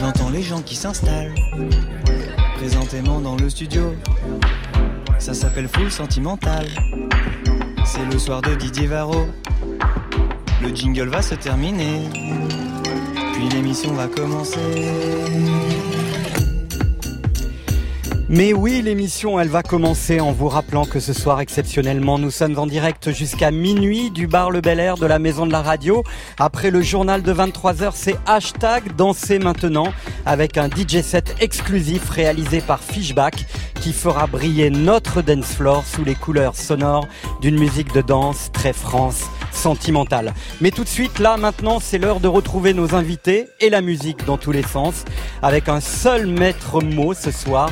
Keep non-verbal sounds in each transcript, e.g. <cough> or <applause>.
J'entends les gens qui s'installent présentément dans le studio. Ça s'appelle Full Sentimental. C'est le soir de Didier Varro. Le jingle va se terminer. Puis l'émission va commencer. Mais oui, l'émission, elle va commencer en vous rappelant que ce soir, exceptionnellement, nous sommes en direct jusqu'à minuit du bar Le Bel Air de la Maison de la Radio. Après le journal de 23h, c'est hashtag Danser maintenant avec un DJ set exclusif réalisé par Fishback qui fera briller notre dance floor sous les couleurs sonores d'une musique de danse très France sentimentale. Mais tout de suite, là, maintenant, c'est l'heure de retrouver nos invités et la musique dans tous les sens avec un seul maître mot ce soir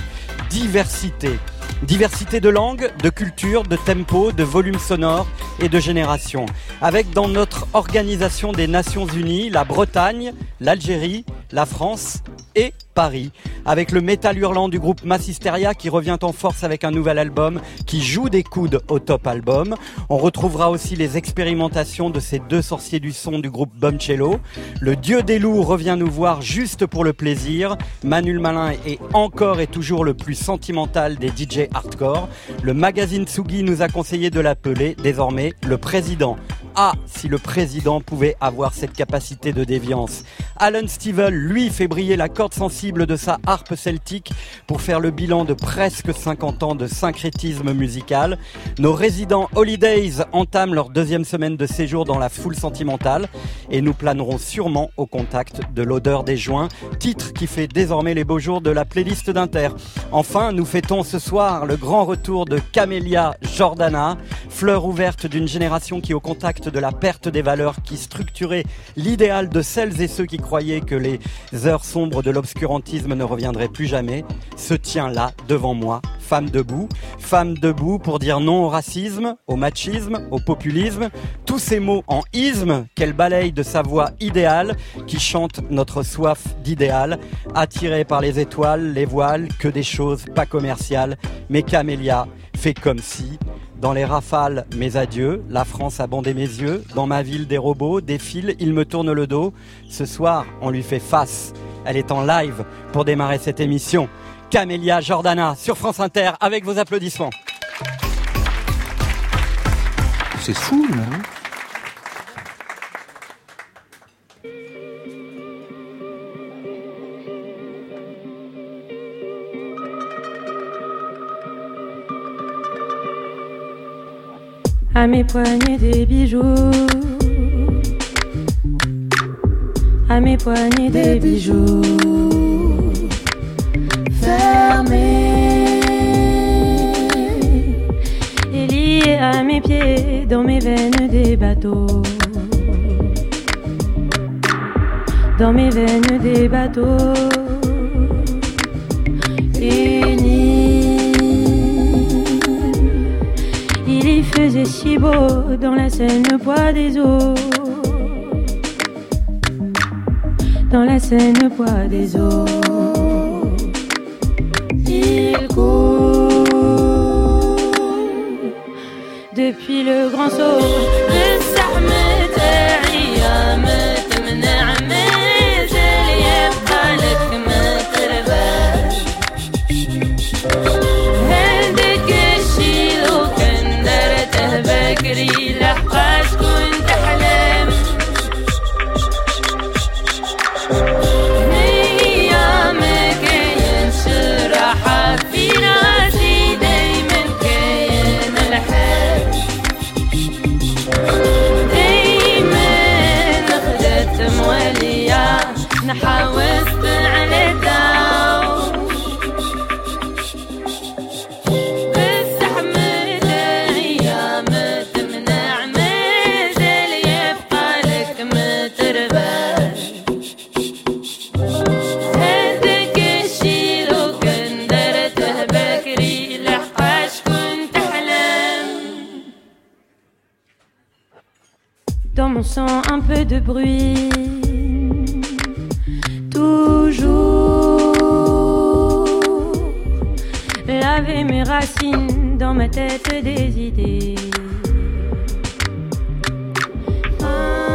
diversité. Diversité de langue, de culture, de tempo, de volume sonore et de génération. Avec dans notre organisation des Nations Unies, la Bretagne, l'Algérie, la France et Paris, avec le métal hurlant du groupe Massisteria qui revient en force avec un nouvel album qui joue des coudes au top album. On retrouvera aussi les expérimentations de ces deux sorciers du son du groupe Bumcello. Le dieu des loups revient nous voir juste pour le plaisir. Manuel Malin est encore et toujours le plus sentimental des DJ hardcore. Le magazine Tsugi nous a conseillé de l'appeler désormais le président. Ah, si le président pouvait avoir cette capacité de déviance. Alan Stivell, lui, fait briller la corde sensible de sa harpe celtique pour faire le bilan de presque 50 ans de syncrétisme musical. Nos résidents Holidays entament leur deuxième semaine de séjour dans la foule sentimentale et nous planerons sûrement au contact de l'odeur des joints, titre qui fait désormais les beaux jours de la playlist d'Inter. Enfin, nous fêtons ce soir le grand retour de Camélia Jordana, fleur ouverte d'une génération qui au contact de la perte des valeurs qui structurait l'idéal de celles et ceux qui croyaient que les heures sombres de l'obscurantisme ne reviendraient plus jamais, se tient là, devant moi, femme debout. Femme debout pour dire non au racisme, au machisme, au populisme, tous ces mots en isme qu'elle balaye de sa voix idéale, qui chante notre soif d'idéal, attirée par les étoiles, les voiles, que des choses pas commerciales, mais Camélia fait comme si, dans les rafales, mes adieux, la France a bandé mes yeux, dans ma ville des robots, fils, ils me tournent le dos. Ce soir, on lui fait face. Elle est en live pour démarrer cette émission. Camélia Jordana sur France Inter avec vos applaudissements. C'est fou, là. À mes poignets des bijoux. À mes poignets des bijoux. Fermés. Et liés à mes pieds, dans mes veines des bateaux. Dans mes veines des bateaux. Unis. Faisait si beau dans la Seine, le poids des eaux. Dans la Seine, le poids des eaux. Il court depuis le grand saut. Sang un peu de bruit Toujours Laver mes racines dans ma tête des idées Ah,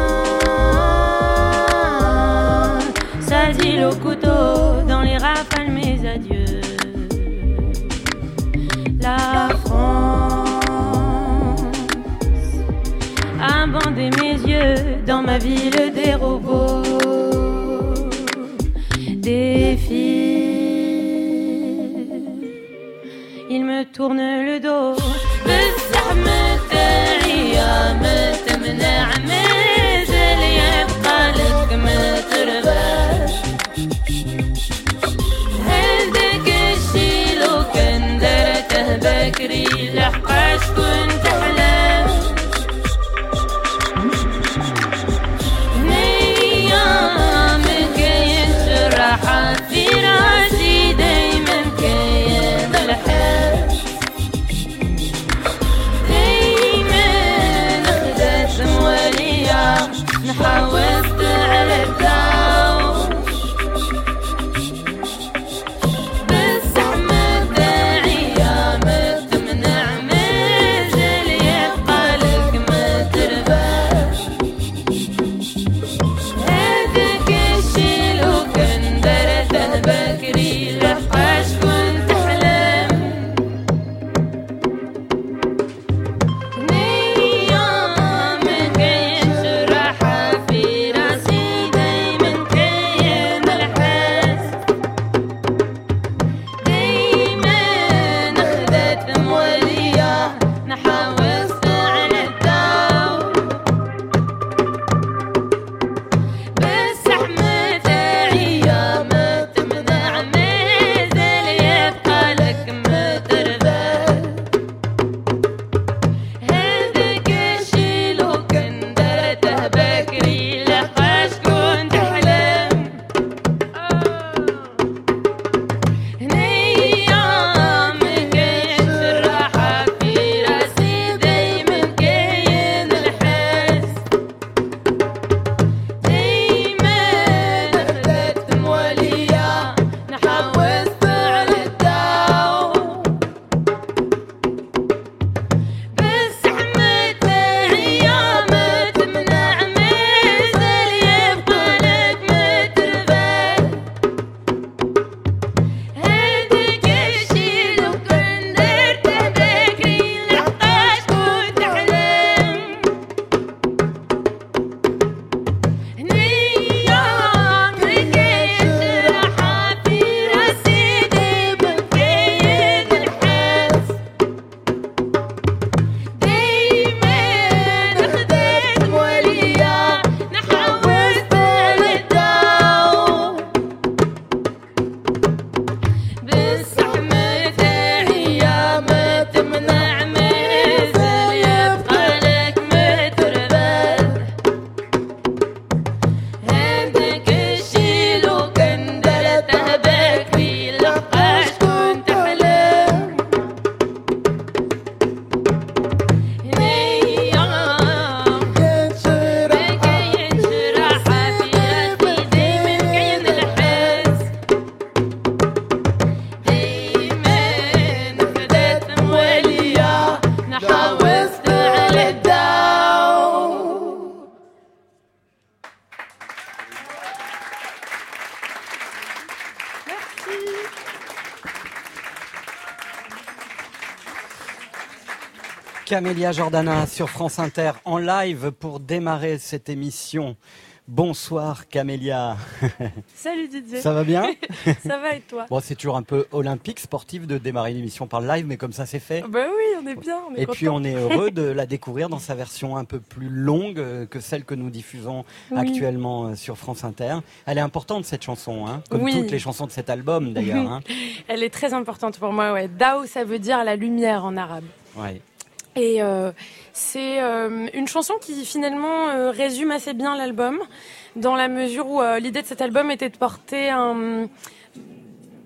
couteau dans les rafales mes adieux. Bandé mes yeux dans ma ville des robots, des filles. Il me tourne le dos. Camélia Jordana sur France Inter en live pour démarrer cette émission. Bonsoir Camélia. <laughs> Salut Didier. Ça va bien <laughs> Ça va et toi Bon, c'est toujours un peu olympique, sportif de démarrer l'émission par le live, mais comme ça c'est fait. Bah oui, on est bien. On est Et puis on est heureux de <laughs> la découvrir dans sa version un peu plus longue euh, que celle que nous diffusons Oui. actuellement euh, sur France Inter. Elle est importante cette chanson, hein, comme Oui. toutes les chansons de cet album d'ailleurs. hein. Elle est très importante pour moi. Ouais. Dao, ça veut dire la lumière en arabe. Ouais. Et euh, c'est euh, une chanson qui finalement euh, résume assez bien l'album, dans la mesure où euh, l'idée de cet album était de porter un,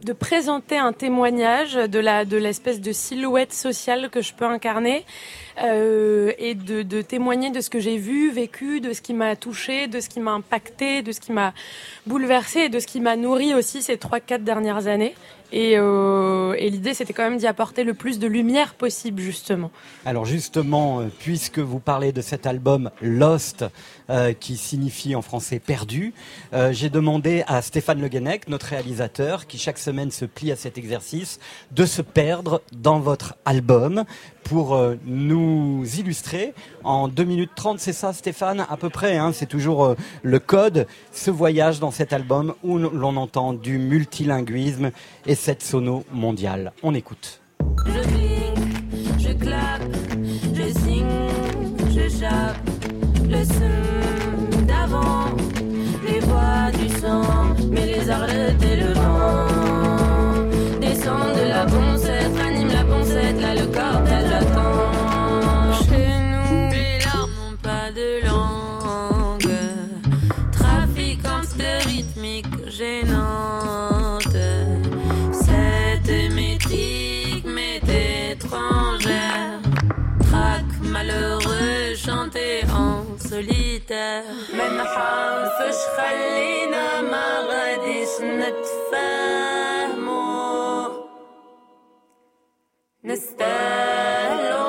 de présenter un témoignage de la de l'espèce de silhouette sociale que je peux incarner euh, et de, de, témoigner de ce que j'ai vu, vécu, de ce qui m'a touché, de ce qui m'a impacté, de ce qui m'a bouleversé et de ce qui m'a nourri aussi ces trois quatre dernières années. Et, euh, et l'idée, c'était quand même d'y apporter le plus de lumière possible, justement. Alors justement, euh, puisque vous parlez de cet album Lost, euh, qui signifie en français perdu, j'ai demandé à Stéphane Le notre réalisateur, qui chaque semaine se plie à cet exercice, de se perdre dans votre album pour euh, nous illustrer. En 2 minutes 30, c'est ça Stéphane À peu près, hein, c'est toujours euh, le code, ce voyage dans cet album où l'on entend du multilinguisme et cette sono mondiale. On écoute. Je clique, je clappe, je signe, je chape, le son d'avant, les voix du sang, mais les arlettes et le vent. Descendent de la poncette, ranime la poncette, là le cortège solitaire. ما نحاولش خلينا ما غاديش نتفاهموا نستاهلوا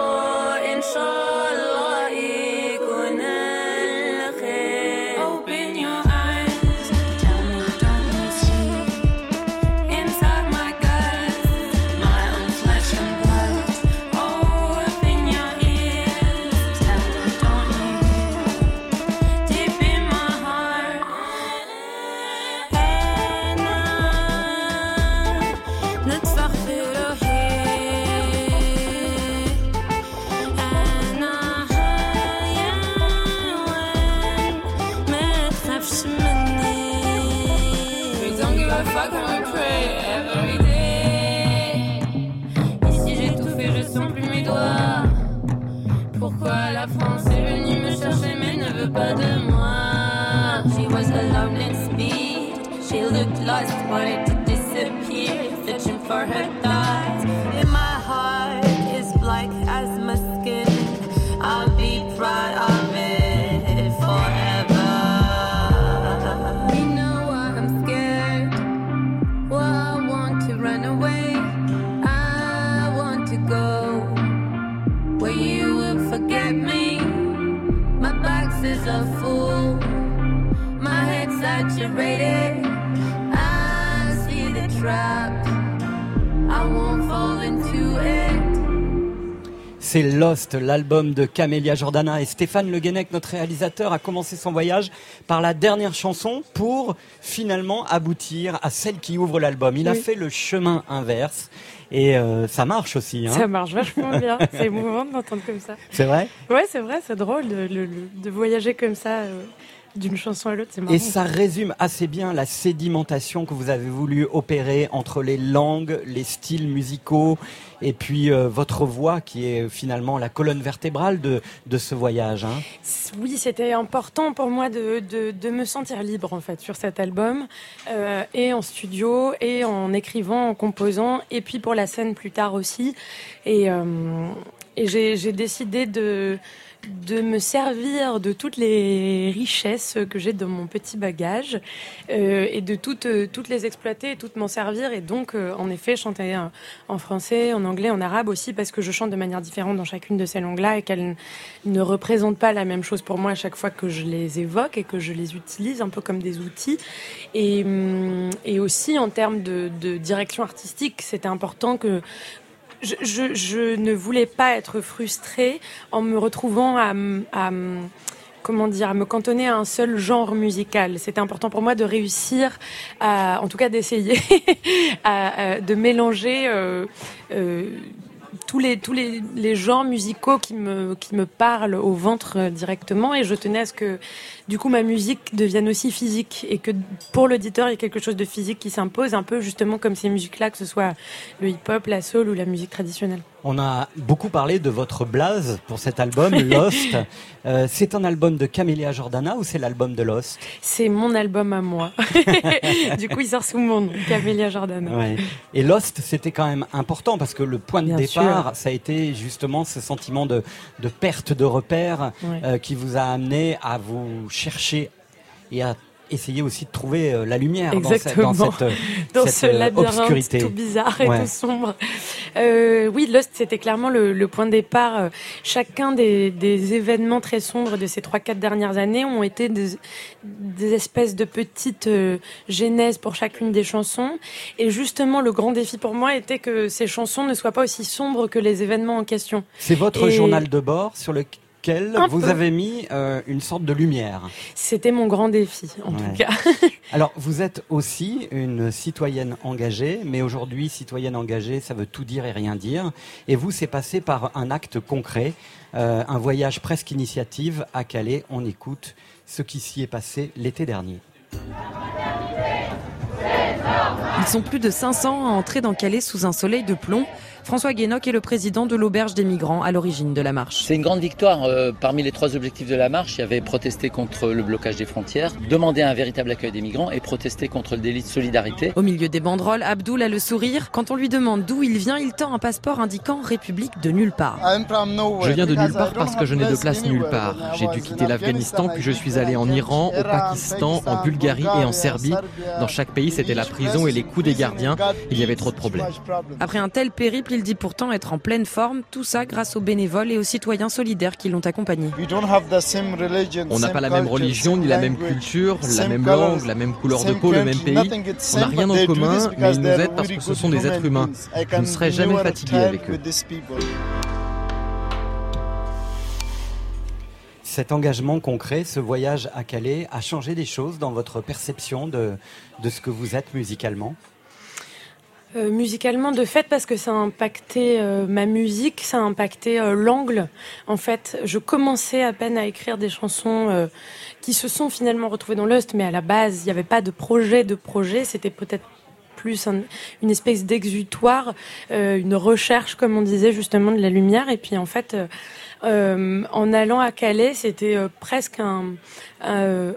wanted to disappear Searching for her thoughts C'est Lost, l'album de Camélia Jordana et Stéphane Le Guenec, notre réalisateur, a commencé son voyage par la dernière chanson pour finalement aboutir à celle qui ouvre l'album. Il a fait le chemin inverse et euh, ça marche aussi. Hein Ça marche vachement bien. <laughs> C'est émouvant de l'entendre comme ça. c'est vrai? Ouais, c'est vrai, c'est drôle de, le- le- de voyager comme ça euh, d'une chanson à l'autre. C'est marrant. Et ça résume assez bien la sédimentation que vous avez voulu opérer entre les langues, les styles musicaux et puis euh, votre voix qui est finalement la colonne vertébrale de, de ce voyage. Hein. Oui, c'était important pour moi de, de, de me sentir libre en fait sur cet album, euh, et en studio, et en écrivant, en composant, et puis pour la scène plus tard aussi. Et, euh, et j'ai j'ai décidé de, de me servir de toutes les richesses que j'ai dans mon petit bagage euh, et de toutes, euh, toutes les exploiter et toutes m'en servir. Et donc, euh, en effet, chanter en français, en anglais, en arabe aussi, parce que je chante de manière différente dans chacune de ces langues-là et qu'elles ne représentent pas la même chose pour moi à chaque fois que je les évoque et que je les utilise un peu comme des outils. Et, hum, et aussi en termes de, de direction artistique, c'était important que je, je, ne voulais pas être frustrée en me retrouvant à, à comment dire, à me cantonner à un seul genre musical. C'était important pour moi de réussir, à, en tout cas d'essayer, <laughs> à- à- de mélanger euh, euh, tous les tous les, les genres musicaux qui me qui me parlent au ventre euh, directement et je tenais à ce que du coup ma musique devienne aussi physique et que pour l'auditeur il y ait quelque chose de physique qui s'impose un peu justement comme ces musiques là que ce soit le hip-hop, la soul ou la musique traditionnelle. On a beaucoup parlé de votre blaze pour cet album, <laughs> Lost. Euh, c'est un album de Camélia Jordana ou c'est l'album de Lost C'est mon album à moi. <laughs> du coup, il sort sous mon nom, Camélia Jordana. Ouais. Et Lost, c'était quand même important parce que le point de Bien départ, sûr. ça a été justement ce sentiment de, de perte de repères Ouais. euh, qui vous a amené à vous chercher et à essayer aussi de trouver euh, la lumière dans cette, dans cette, euh, <laughs> dans cette, ce euh, labyrinthe obscurité. tout bizarre et Ouais. tout sombre. Euh, oui, Lost, c'était clairement le, le point de départ. Chacun des, des événements très sombres de ces trois, quatre dernières années ont été des, des espèces de petites euh, genèses pour chacune des chansons. Et justement, le grand défi pour moi était que ces chansons ne soient pas aussi sombres que les événements en question. C'est votre Et- journal de bord sur Un vous peu. avez mis euh, une sorte de lumière. C'était mon grand défi, en Ouais. tout cas. <laughs> Alors, vous êtes aussi une citoyenne engagée, mais aujourd'hui, citoyenne engagée, ça veut tout dire et rien dire. Et vous, c'est passé par un acte concret, euh, un voyage presque initiative à Calais. On écoute ce qui s'y est passé l'été dernier. Ils sont plus de 500 à entrer dans Calais sous un soleil de plomb. François Guénoc est le président de l'auberge des migrants à l'origine de la marche. C'est une grande victoire. Euh, parmi les trois objectifs de la marche, il y avait protester contre le blocage des frontières, demander un véritable accueil des migrants et protester contre le délit de solidarité. Au milieu des banderoles, Abdoul a le sourire. Quand on lui demande d'où il vient, il tend un passeport indiquant République de nulle part. Je viens de nulle part parce que je n'ai de place nulle part. J'ai dû quitter l'Afghanistan, puis je suis allé en Iran, au Pakistan, en Bulgarie et en Serbie. Dans chaque pays, c'était la prison et les coups des gardiens. Il y avait trop de problèmes. Après un tel périple, il dit pourtant être en pleine forme, tout ça grâce aux bénévoles et aux citoyens solidaires qui l'ont accompagné. On n'a pas la même religion, ni la même culture, la même langue, la même couleur de peau, le même pays. On n'a rien en commun, mais ils nous aident parce que ce sont des êtres humains. Je ne serai jamais fatigué avec eux. Cet engagement concret, ce voyage à Calais, a changé des choses dans votre perception de, de ce que vous êtes musicalement? Euh, musicalement, de fait, parce que ça a impacté euh, ma musique, ça a impacté euh, l'angle. En fait, je commençais à peine à écrire des chansons qui se sont finalement retrouvées dans Lost, mais à la base, il n'y avait pas de projet de projet. C'était peut-être plus un- une espèce d'exutoire, une recherche, comme on disait justement, de la lumière. Et puis en fait, en allant à Calais, c'était presque un,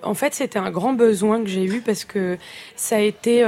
en fait, c'était un grand besoin que j'ai eu parce que ça a été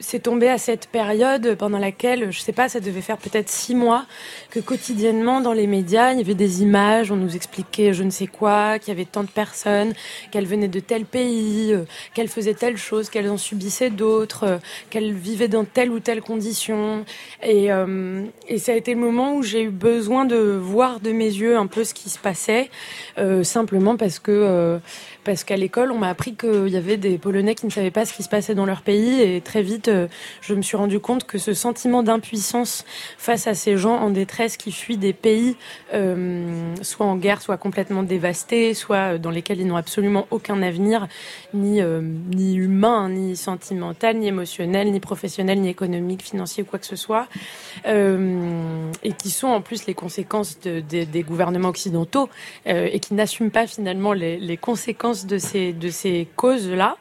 c'est tombé à cette période pendant laquelle, je sais pas, ça devait faire peut-être six mois que quotidiennement dans les médias, il y avait des images, on nous expliquait je ne sais quoi, qu'il y avait tant de personnes, qu'elles venaient de tel pays, euh, qu'elles faisaient telle chose, qu'elles en subissaient d'autres, euh, qu'elles vivaient dans telle ou telle condition. Et, euh, et ça a été le moment où j'ai eu besoin de voir de mes yeux un peu ce qui se passait, euh, simplement parce que euh, parce qu'à l'école, on m'a appris qu'il y avait des Polonais qui ne savaient pas ce qui se passait dans leur pays. Et très vite, euh, je me suis rendu compte que ce sentiment d'impuissance face à ces gens en détresse qui fuient des pays, euh, soit en guerre, soit complètement dévastés, soit dans lesquels ils n'ont absolument aucun avenir, ni, euh, ni humain, ni sentimental, ni émotionnel, ni professionnel, ni économique, financier ou quoi que ce soit, euh, et qui sont en plus les conséquences de- de- des gouvernements occidentaux euh, et qui n'assument pas finalement les conséquences de ces, de ces causes-là.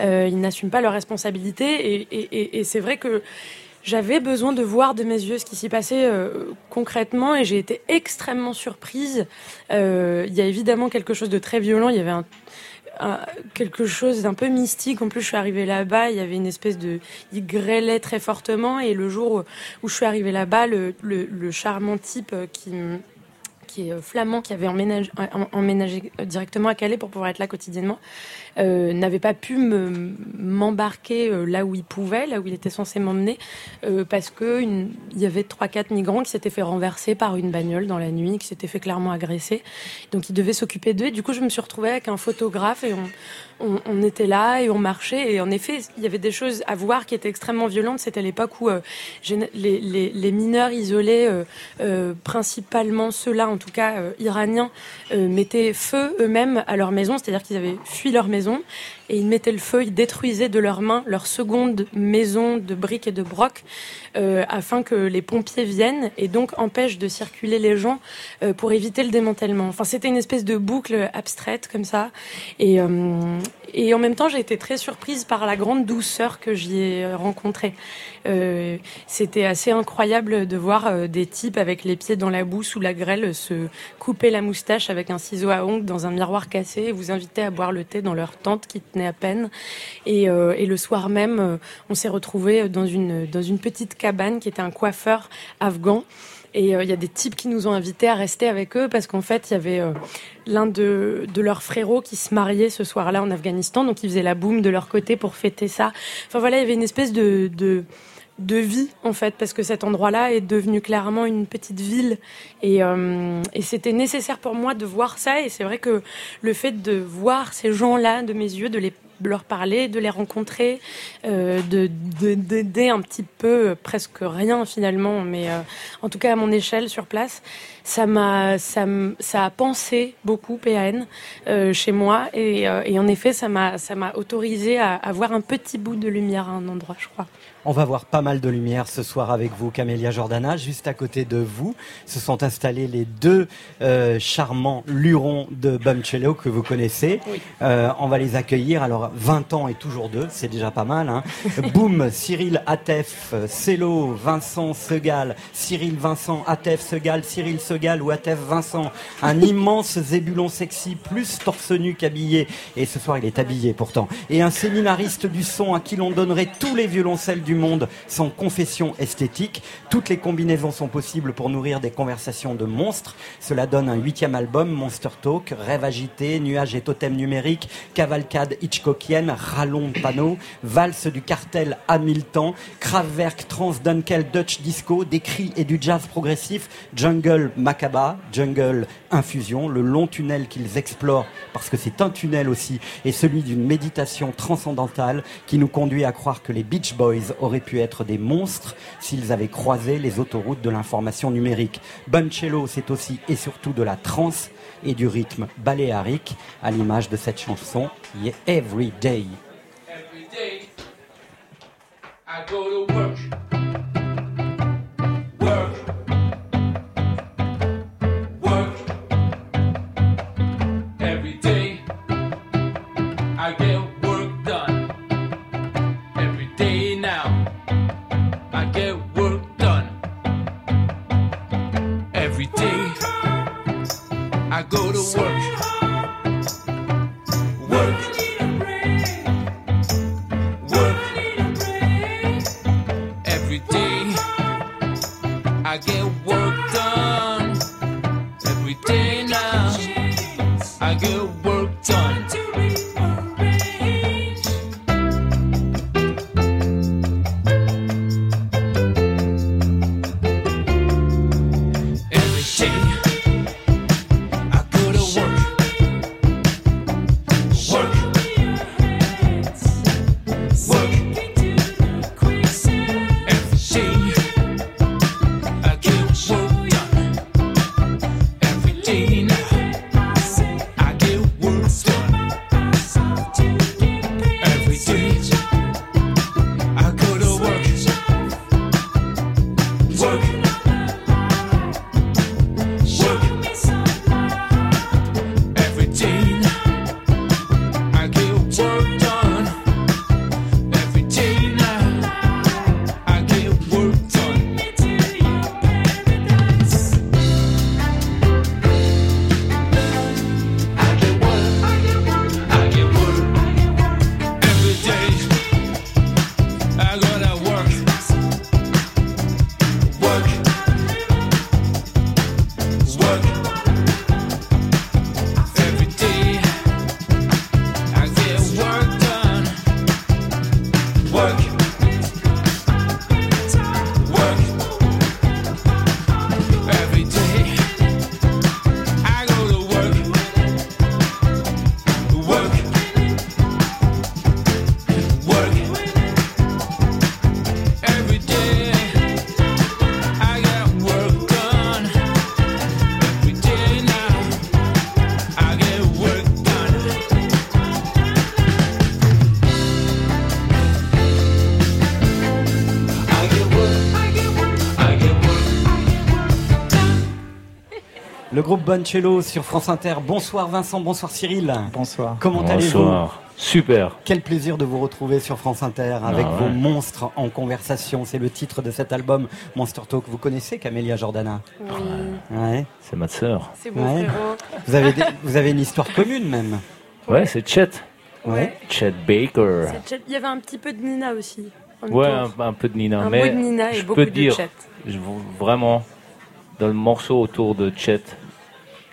Euh, ils n'assument pas leurs responsabilités et, c'est vrai que j'avais besoin de voir de mes yeux ce qui s'y passait euh, concrètement et j'ai été extrêmement surprise. Euh, Il y a évidemment quelque chose de très violent. Il y avait quelque chose d'un peu mystique. En plus, je suis arrivée là-bas, il y avait une espèce de, il grêlait très fortement et le jour où, où je suis arrivée là-bas, le, le, le charmant type qui qui est euh, flamand, qui avait emménagé, em- emménagé euh, directement à Calais pour pouvoir être là quotidiennement, euh, n'avait pas pu me- m'embarquer euh, là où il pouvait, là où il était censé m'emmener, euh, parce que une- il y avait trois quatre migrants qui s'étaient fait renverser par une bagnole dans la nuit, qui s'étaient fait clairement agresser. Donc il devait s'occuper d'eux. Et du coup, je me suis retrouvée avec un photographe et on, était là et on marchait. Et en effet, il y avait des choses à voir qui étaient extrêmement violentes. C'était l'époque où les, les, mineurs isolés, principalement ceux-là, en tout cas iraniens, mettaient feu eux-mêmes à leur maison, c'est-à-dire qu'ils avaient fui leur maison maison et ils mettaient le feu, ils détruisaient de leurs mains leur seconde maison de briques et de brocs euh, afin que les pompiers viennent et donc empêchent de circuler les gens euh, pour éviter le démantèlement. Enfin, c'était une espèce de boucle abstraite comme ça. Et, euh, et en même temps, j'ai été très surprise par la grande douceur que j'y ai rencontrée. Euh, c'était assez incroyable de voir euh, des types avec les pieds dans la boue sous la grêle se couper la moustache avec un ciseau à ongles dans un miroir cassé et vous inviter à boire le thé dans leur tente qui à peine. Et, euh, et le soir même, euh, on s'est retrouvés dans une, dans une petite cabane qui était un coiffeur afghan. Et euh, il y a des types qui nous ont invités à rester avec eux parce qu'en fait, il y avait l'un de, de leurs frérots qui se mariait ce soir-là en Afghanistan. Donc, ils faisaient la boum de leur côté pour fêter ça. Enfin, voilà, il y avait une espèce de, de vie, en fait, parce que cet endroit-là est devenu clairement une petite ville. Et, euh, et c'était nécessaire pour moi de voir ça. Et c'est vrai que le fait de voir ces gens-là de mes yeux, de les leur parler, de les rencontrer, euh, de de- d'aider un petit peu, euh, presque rien finalement, mais euh, en tout cas à mon échelle sur place, ça m'a ça, ça a pensé beaucoup PAN euh, chez moi et, euh, et en effet ça m'a ça m'a autorisé à, à voir un petit bout de lumière à un endroit, je crois. On va voir pas mal de lumière ce soir avec vous, Camélia Jordana. Juste à côté de vous se sont installés les deux euh, charmants lurons de Bumcello que vous connaissez. Oui. Euh, on va les accueillir. Alors, 20 ans et toujours deux, c'est déjà pas mal. Hein. <laughs> Boum, Cyril Atef, Cello, Vincent Segal, Cyril Vincent, Atef Segal, Cyril Segal ou Atef Vincent. Un <laughs> immense zébulon sexy, plus torse nu qu'habillé. Et ce soir, il est habillé pourtant. Et un séminariste du son à qui l'on donnerait tous les violoncelles du monde sans confession esthétique. Toutes les combinaisons sont possibles pour nourrir des conversations de monstres. Cela donne un huitième album, Monster Talk, Rêve agité, Nuages et totem numérique, Cavalcade Hitchcockienne, Rallon panneau, Valse du cartel temps, Kraftwerk Transdunkel Dutch Disco, des cris et du jazz progressif, Jungle Macaba, Jungle Infusion, le long tunnel qu'ils explorent, parce que c'est un tunnel aussi, et celui d'une méditation transcendantale qui nous conduit à croire que les Beach Boys auraient pu être des monstres s'ils avaient croisé les autoroutes de l'information numérique. Buncello, c'est aussi et surtout de la trance et du rythme baléarique, à l'image de cette chanson Yeah, Every Day. Every day I go to work. Work. Go to work. Le groupe Boncello sur France Inter. Bonsoir Vincent, bonsoir Cyril. Bonsoir. Comment allez-vous Bonsoir. Super. Quel plaisir de vous retrouver sur France Inter avec Ah vos monstres en conversation. C'est le titre de cet album Monster Talk. Vous connaissez Camélia Jordana Oui, Ouais. C'est ma sœur. c'est beau, Ouais. Vous avez, des- vous avez une histoire commune même. Ouais, c'est Chet. Ouais. Chet Baker. Chet. Il y avait un petit peu de Nina aussi. Ouais, un, un peu de Nina. Un mais bout de Nina et je beaucoup peux de dire, Chet. je- vraiment, dans le morceau autour de Chet,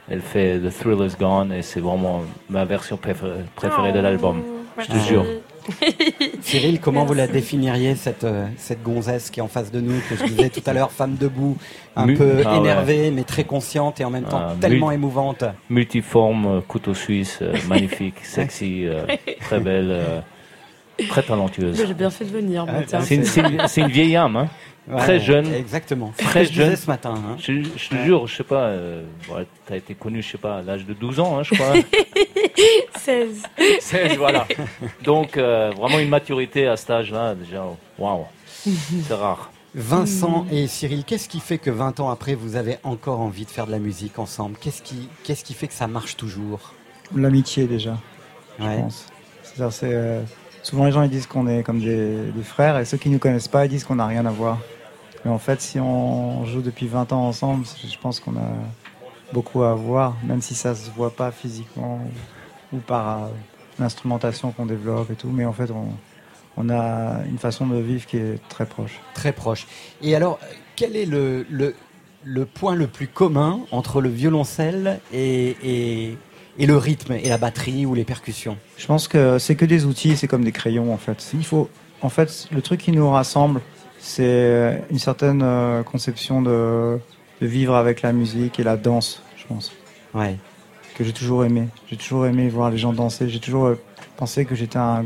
elle fait The Thrill Is Gone et c'est vraiment ma version préférée, préférée de Oh, l'album. Je te jure. <laughs> Cyril, comment vous la définiriez cette, euh, cette gonzesse qui est en face de nous, que je disais tout à l'heure, <laughs> femme debout, un Mu- peu Ah ouais. énervée mais très consciente et en même temps Ah, tellement émouvante. Multiforme, euh, couteau suisse, euh, <laughs> magnifique, sexy, euh, très belle, euh, très talentueuse. J'ai bien fait de venir. C'est une, c'est une- c'est une vieille âme, hein. Ouais, Très jeune. Exactement. Ce Très que je disais jeune. ce matin. hein. Je, je te jure, je sais pas, euh, ouais, t'as été connu, je sais pas, à l'âge de 12 ans, hein, je crois. <laughs> 16. 16, voilà. <laughs> Donc, euh, vraiment une maturité à cet âge-là, déjà, waouh. C'est rare. Vincent et Cyril, qu'est-ce qui fait que 20 ans après, vous avez encore envie de faire de la musique ensemble? Qu'est-ce qui, qu'est-ce qui fait que ça marche toujours? L'amitié déjà, je Ouais. pense. C'est-à-dire, c'est, euh, souvent les gens ils disent qu'on est comme des, des frères et ceux qui nous connaissent pas ils disent qu'on n'a rien à voir. Mais en fait, si on joue depuis 20 ans ensemble, je pense qu'on a beaucoup à voir, même si ça se voit pas physiquement ou, par euh, l'instrumentation qu'on développe et tout. Mais en fait, on, on a une façon de vivre qui est très proche. Très proche. Et alors, quel est le, le, le point le plus commun entre le violoncelle et, et, et le rythme et la batterie ou les percussions? Je pense que c'est que des outils, c'est comme des crayons en fait. Il faut, en fait, le truc qui nous rassemble, c'est une certaine euh, conception de, de vivre avec la musique et la danse, je pense, Ouais. que j'ai toujours aimé. J'ai toujours aimé voir les gens danser. J'ai toujours euh, pensé que j'étais un,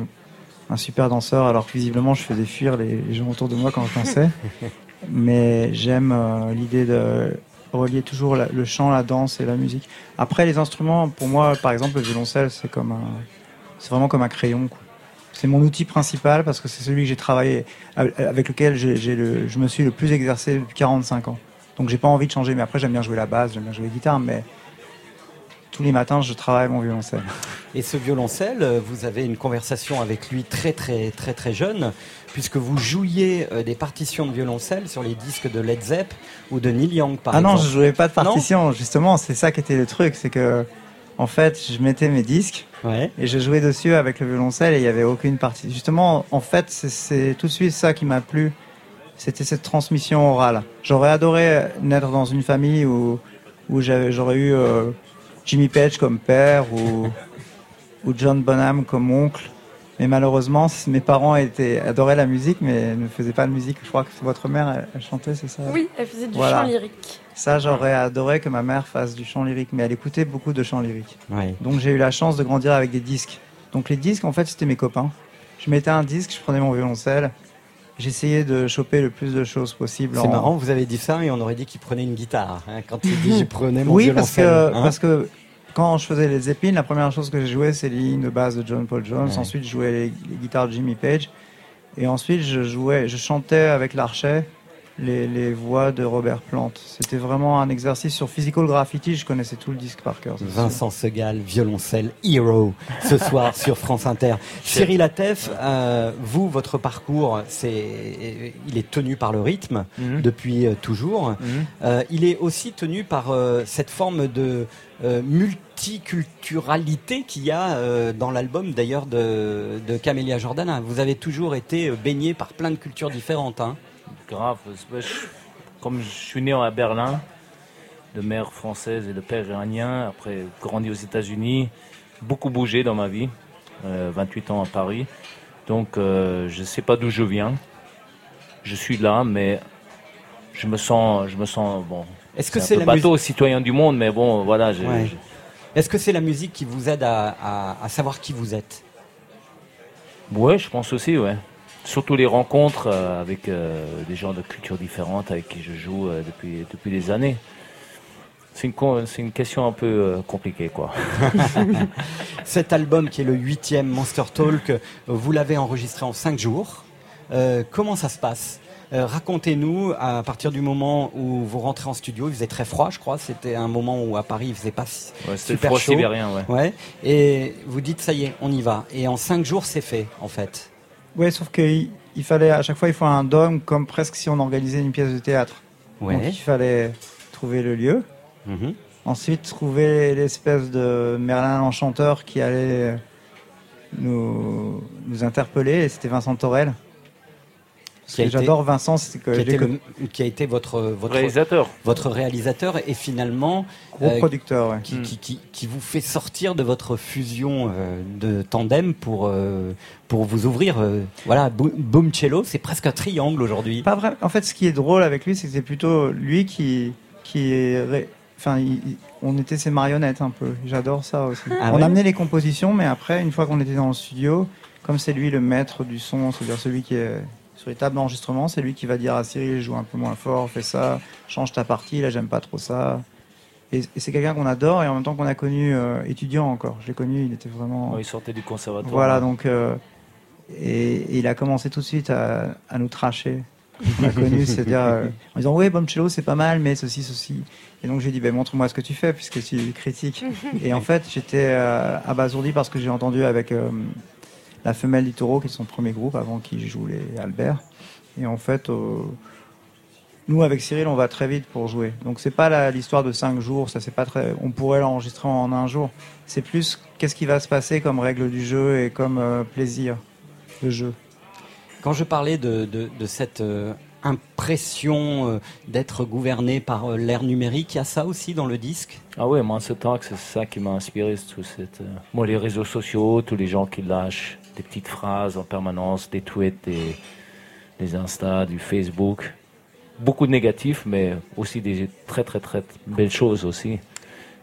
un super danseur, alors que visiblement je faisais fuir les, les gens autour de moi quand je dansais. <laughs> Mais j'aime euh, l'idée de relier toujours la- le chant, la danse et la musique. Après, les instruments, pour moi, par exemple, le violoncelle, c'est comme un, c'est vraiment comme un crayon. quoi. C'est mon outil principal parce que c'est celui que j'ai travaillé, avec lequel j'ai, j'ai le, je me suis le plus exercé depuis 45 ans. Donc j'ai pas envie de changer. Mais après, j'aime bien jouer la basse, j'aime bien jouer la guitare, mais tous les matins, je travaille mon violoncelle. <laughs> Et ce violoncelle, euh, vous avez une conversation avec lui très très très très jeune, puisque vous jouiez euh, des partitions de violoncelle sur les disques de Led Zepp ou de Neil Young par ah exemple. non, je jouais pas de partition. Justement, c'est ça qui était le truc, c'est que en fait, je mettais mes disques Ouais. et je jouais dessus avec le violoncelle et il y avait aucune partie. Justement, en fait, c'est- tout de suite ça qui m'a plu. C'était cette transmission orale. J'aurais adoré naître dans une famille où j'aurais eu euh, Jimmy Page comme père ou ou John Bonham comme oncle. Mais malheureusement, mes parents étaient adoraient la musique, mais ne faisaient pas de musique. Je crois que votre mère, elle, elle chantait, c'est ça? Oui, elle faisait du Voilà. chant lyrique. ça, j'aurais adoré que ma mère fasse du chant lyrique, mais elle écoutait beaucoup de chant lyrique. Ouais. Donc j'ai eu la chance de grandir avec des disques. Donc les disques, en fait, c'était mes copains. Je mettais un disque, je prenais mon violoncelle, j'essayais de choper le plus de choses possible. C'est en- marrant, vous avez dit ça et on aurait dit qu'il prenait une guitare hein, quand il dit <laughs> je prenais mon Oui, parce violoncelle. que, hein. parce que quand je faisais les épines, la première chose que j'ai joué, c'est les lignes de base de John Paul Jones. Ouais. Ensuite, je jouais les, les guitares de Jimmy Page. Et ensuite, je jouais, je chantais avec l'archet les, les voix de Robert Plant. C'était vraiment un exercice sur Physical Graffiti. Je connaissais tout le disque par cœur. Vincent Segal, violoncelle Hero, ce <laughs> soir sur France Inter. Cyril Atef, euh, vous, votre parcours, c'est, il est tenu par le rythme Mhm. depuis euh, toujours. Mhm. Euh, il est aussi tenu par euh, cette forme de euh, multiculturalité qu'il y a euh, dans l'album d'ailleurs de, Camélia Jordana. Vous avez toujours été euh, baigné par plein de cultures différentes. Hein. Grave. Comme je suis né à Berlin, de mère française et de père iranien, après grandi aux États-Unis, beaucoup bougé dans ma vie, euh, 28 ans à Paris. Donc je ne sais pas d'où je viens. Je suis là, mais je me sens, je me sens bon. Est-ce que c'est la bateau, citoyen du monde, mais bon, voilà. Ouais. Est-ce que c'est la musique qui vous aide à, à- à savoir qui vous êtes? Ouais, je pense aussi, ouais. Surtout les rencontres euh, avec euh, des gens de cultures différentes avec qui je joue euh, depuis, depuis des années. C'est une, question un peu compliquée, quoi. <laughs> <laughs> Cet album qui est le huitième Monster Talk, vous l'avez enregistré en cinq jours. Comment ça se passe? Euh, Racontez-nous, à partir du moment où vous rentrez en studio, il faisait très froid, je crois. C'était un moment où à Paris, il faisait pas si- Ouais, c'était super froid chaud. sibérien, ouais. ouais. Et vous dites, ça y est, on y va. Et en cinq jours, c'est fait, en fait. Ouais, sauf qu'il il fallait à chaque fois il faut un dôme comme presque si on organisait une pièce de théâtre. Ouais. Donc il fallait trouver le lieu. Mhm. Ensuite trouver l'espèce de Merlin l'enchanteur qui allait nous, nous interpeller. Et c'était Vincent Torel. Parce J'adore Vincent, c'est que Qui a, été connu- le- qui a été votre, votre Réalisateur. votre réalisateur et finalement gros euh, producteur. ouais. qui, qui, qui, qui vous fait sortir de votre fusion euh, de tandem pour euh, pour vous ouvrir. euh, voilà, Bo- Boom Cello, c'est presque un triangle aujourd'hui. Pas vrai. En fait, ce qui est drôle avec lui, c'est que c'est plutôt lui qui, qui est. Enfin, il- on était ses marionnettes un peu. J'adore ça aussi. Ah on ouais amenait les compositions, mais après, une fois qu'on était dans le studio, comme c'est lui le maître du son, c'est-à-dire celui qui est sur les tables d'enregistrement, c'est lui qui va dire à Cyril joue un peu moins fort, fais ça, change ta partie, là j'aime pas trop ça. Et, et c'est quelqu'un qu'on adore et en même temps qu'on a connu euh, étudiant encore. Je l'ai connu, il était vraiment. Ouais, il sortait du conservatoire. Voilà, donc. euh, et, et il a commencé tout de suite à, à nous tracher. On a connu, c'est-à-dire euh, en disant Ouais, Bomcello, c'est pas mal, mais ceci, ceci. Et donc j'ai dit ben, Montre-moi ce que tu fais, puisque tu critiques. et en fait, j'étais abasourdi parce que j'ai entendu avec la femelle du taureau, qui est son premier groupe, avant qu'il joue les Albert. Et en fait. euh, nous, avec Cyril, on va très vite pour jouer. Donc, c'est pas la- l'histoire de cinq jours. Ça, c'est pas très. On pourrait l'enregistrer en un jour. C'est plus qu'est-ce qui va se passer comme règle du jeu et comme euh, plaisir de jeu? Quand je parlais de, de, de cette euh, impression euh, d'être gouverné par euh, l'ère numérique, il y a ça aussi dans le disque? Ah ouais, moi, c'est ça qui m'a inspiré. Tout cette, euh, moi, les réseaux sociaux, tous les gens qui lâchent des petites phrases en permanence, des tweets, des, des Insta, du Facebook. Beaucoup de négatifs, mais aussi des très, très, très belles choses aussi.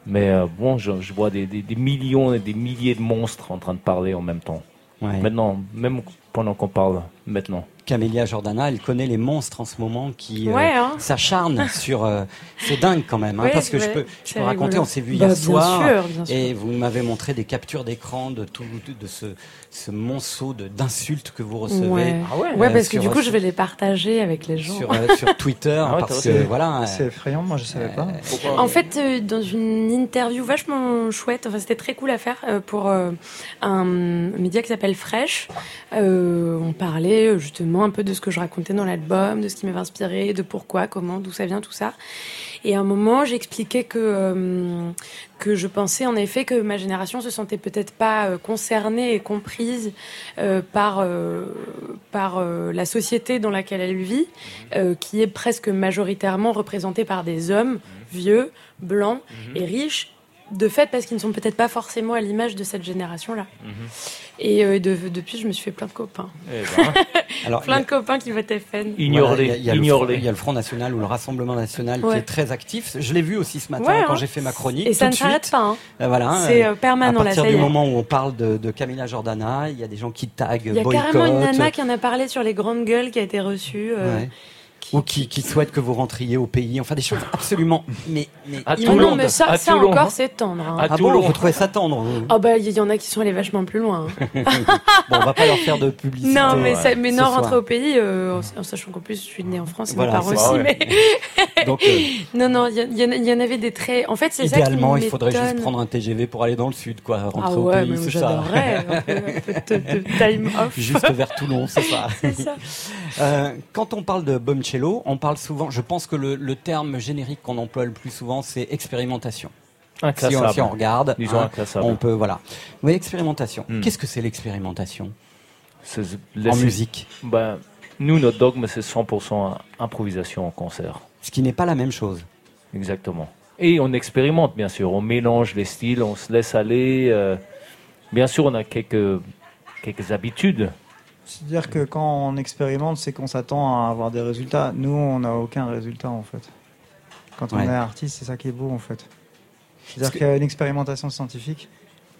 Mais euh, bon, je, je vois des, des- des millions et des milliers de monstres en train de parler en même temps. Ouais. Maintenant, même pendant qu'on parle, maintenant. Camélia Jordana, elle connaît les monstres en ce moment qui euh, Ouais, hein. s'acharnent <laughs> sur. euh, c'est dingue quand même, hein, parce que je peux, je peux raconter. rigolo. On s'est vu Bah, hier bien soir, sûr, bien sûr. et vous m'avez montré des captures d'écran de tout, de ce, ce monceau de d'insultes que vous recevez. Ouais, Ah ouais ouais Euh, parce que du coup, je vais les partager avec les gens. sur, euh, sur Twitter, <laughs> Ah ouais, parce que voilà. euh, C'est effrayant, moi je savais pas. En fait, euh, dans une interview vachement chouette, enfin c'était très cool à faire euh, pour euh, un média qui s'appelle Fresh. Euh, on parlait euh, justement un peu de ce que je racontais dans l'album, de ce qui m'avait inspiré, de pourquoi, comment, d'où ça vient, tout ça. Et à un moment, j'expliquais que euh, que je pensais en effet que ma génération se sentait peut-être pas euh, concernée et comprise euh, par par la société dans laquelle elle vit, euh, qui est presque majoritairement représentée par des hommes vieux, blancs et riches, de fait parce qu'ils ne sont peut-être pas forcément à l'image de cette génération-là. Et euh, de- depuis, je me suis fait plein de copains. Eh ben, <laughs> alors, Plein de copains qui votent FN. Ignore-les, Voilà, il y a- il le Front- ignore-les. Il y a le Front National ou le Rassemblement National qui est très actif. Je l'ai vu aussi ce matin Ouais, quand hein. j'ai fait ma chronique. Et ça ne s'arrête pas. hein. Euh, Voilà. C'est euh, euh, permanent à partir du moment où on parle de, de Camilla Jordana, il y a des gens qui taguent Il y a boycott, carrément une nana qui en a parlé sur les grandes gueules qui a été reçue. euh, ouais, ou qui, qui souhaitent que vous rentriez au pays. Enfin, des choses absolument. Mais, mais À Ah Toulon, non, mais ça, à ça Toulon. encore, c'est tendre. hein. À ah Toulon. bon, vous trouvez ça tendre Ah bah, il y en a qui sont allés vachement plus loin. hein. <laughs> Bon, on va pas leur faire de publicité. non, mais, ouais, ça- mais non, soir. rentrer au pays, euh, en, en sachant qu'en plus, je suis née en France et Voilà, mes parents aussi. ça, ouais. Mais... <laughs> Donc, euh, <laughs> non, non, il y, en- y avait des traits. En fait, c'est ça qui idéalement, il faudrait juste prendre un TGV pour aller dans le sud, quoi, rentrer Ah au ouais, pays, mais c'est ça. un peu, un peu de, de time off. Juste vers Toulon, c'est ça. C'est ça. Euh, quand on parle de On parle souvent, je pense que le, le terme générique qu'on emploie le plus souvent, c'est expérimentation. Si on, si on regarde, hein, on peut, voilà. Oui, expérimentation. Hmm. Qu'est-ce que c'est l'expérimentation en musique Ben, nous, notre dogme, c'est 100% improvisation en concert. Ce qui n'est pas la même chose. Exactement. Et on expérimente, bien sûr. On mélange les styles, on se laisse aller. euh, bien sûr, on a quelques, quelques habitudes. C'est-à-dire que quand on expérimente, c'est qu'on s'attend à avoir des résultats. Nous, on n'a aucun résultat en fait. Quand on Ouais. est artiste, c'est ça qui est beau en fait. C'est-à-dire que- qu'il y a une expérimentation scientifique.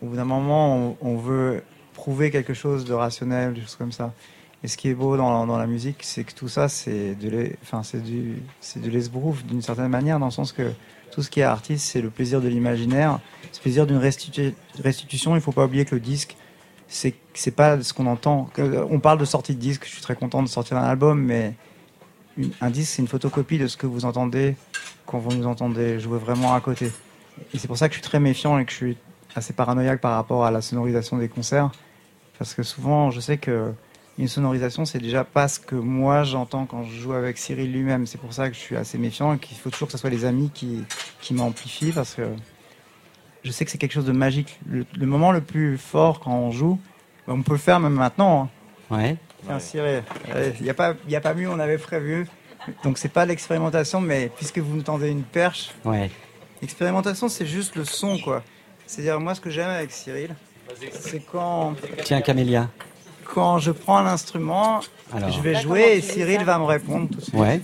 Au bout d'un moment, on, on veut prouver quelque chose de rationnel, des choses comme ça. Et ce qui est beau dans, dans la musique, c'est que tout ça, c'est de l'es- enfin, c'est du, c'est de l'esbrouf d'une certaine manière, dans le sens que tout ce qui est artiste, c'est le plaisir de l'imaginaire, c'est le plaisir d'une restitu- restitution. Il ne faut pas oublier que le disque, c'est c'est pas ce qu'on entend. On parle de sortie de disque, je suis très content de sortir un album, mais un disque, c'est une photocopie de ce que vous entendez quand vous nous entendez jouer vraiment à côté. Et c'est pour ça que je suis très méfiant et que je suis assez paranoïaque par rapport à la sonorisation des concerts. Parce que souvent, je sais que une sonorisation, c'est déjà pas ce que moi j'entends quand je joue avec Cyril lui-même. C'est pour ça que je suis assez méfiant et qu'il faut toujours que ce soit les amis qui, qui m'amplifient parce que je sais que c'est quelque chose de magique. Le, le moment le plus fort quand on joue, ben, on peut le faire même maintenant. hein. Ouais. Tiens, Cyril, il n'y a, pas- y a pas mieux, on avait prévu. Donc c'est pas l'expérimentation, mais puisque vous nous tendez une perche, Ouais. l'expérimentation c'est juste le son quoi. C'est-à-dire moi ce que j'aime avec Cyril, c'est quand, Tiens, Camélia. Quand je prends l'instrument, Alors. je vais jouer et Cyril va me répondre tout de suite. Ouais.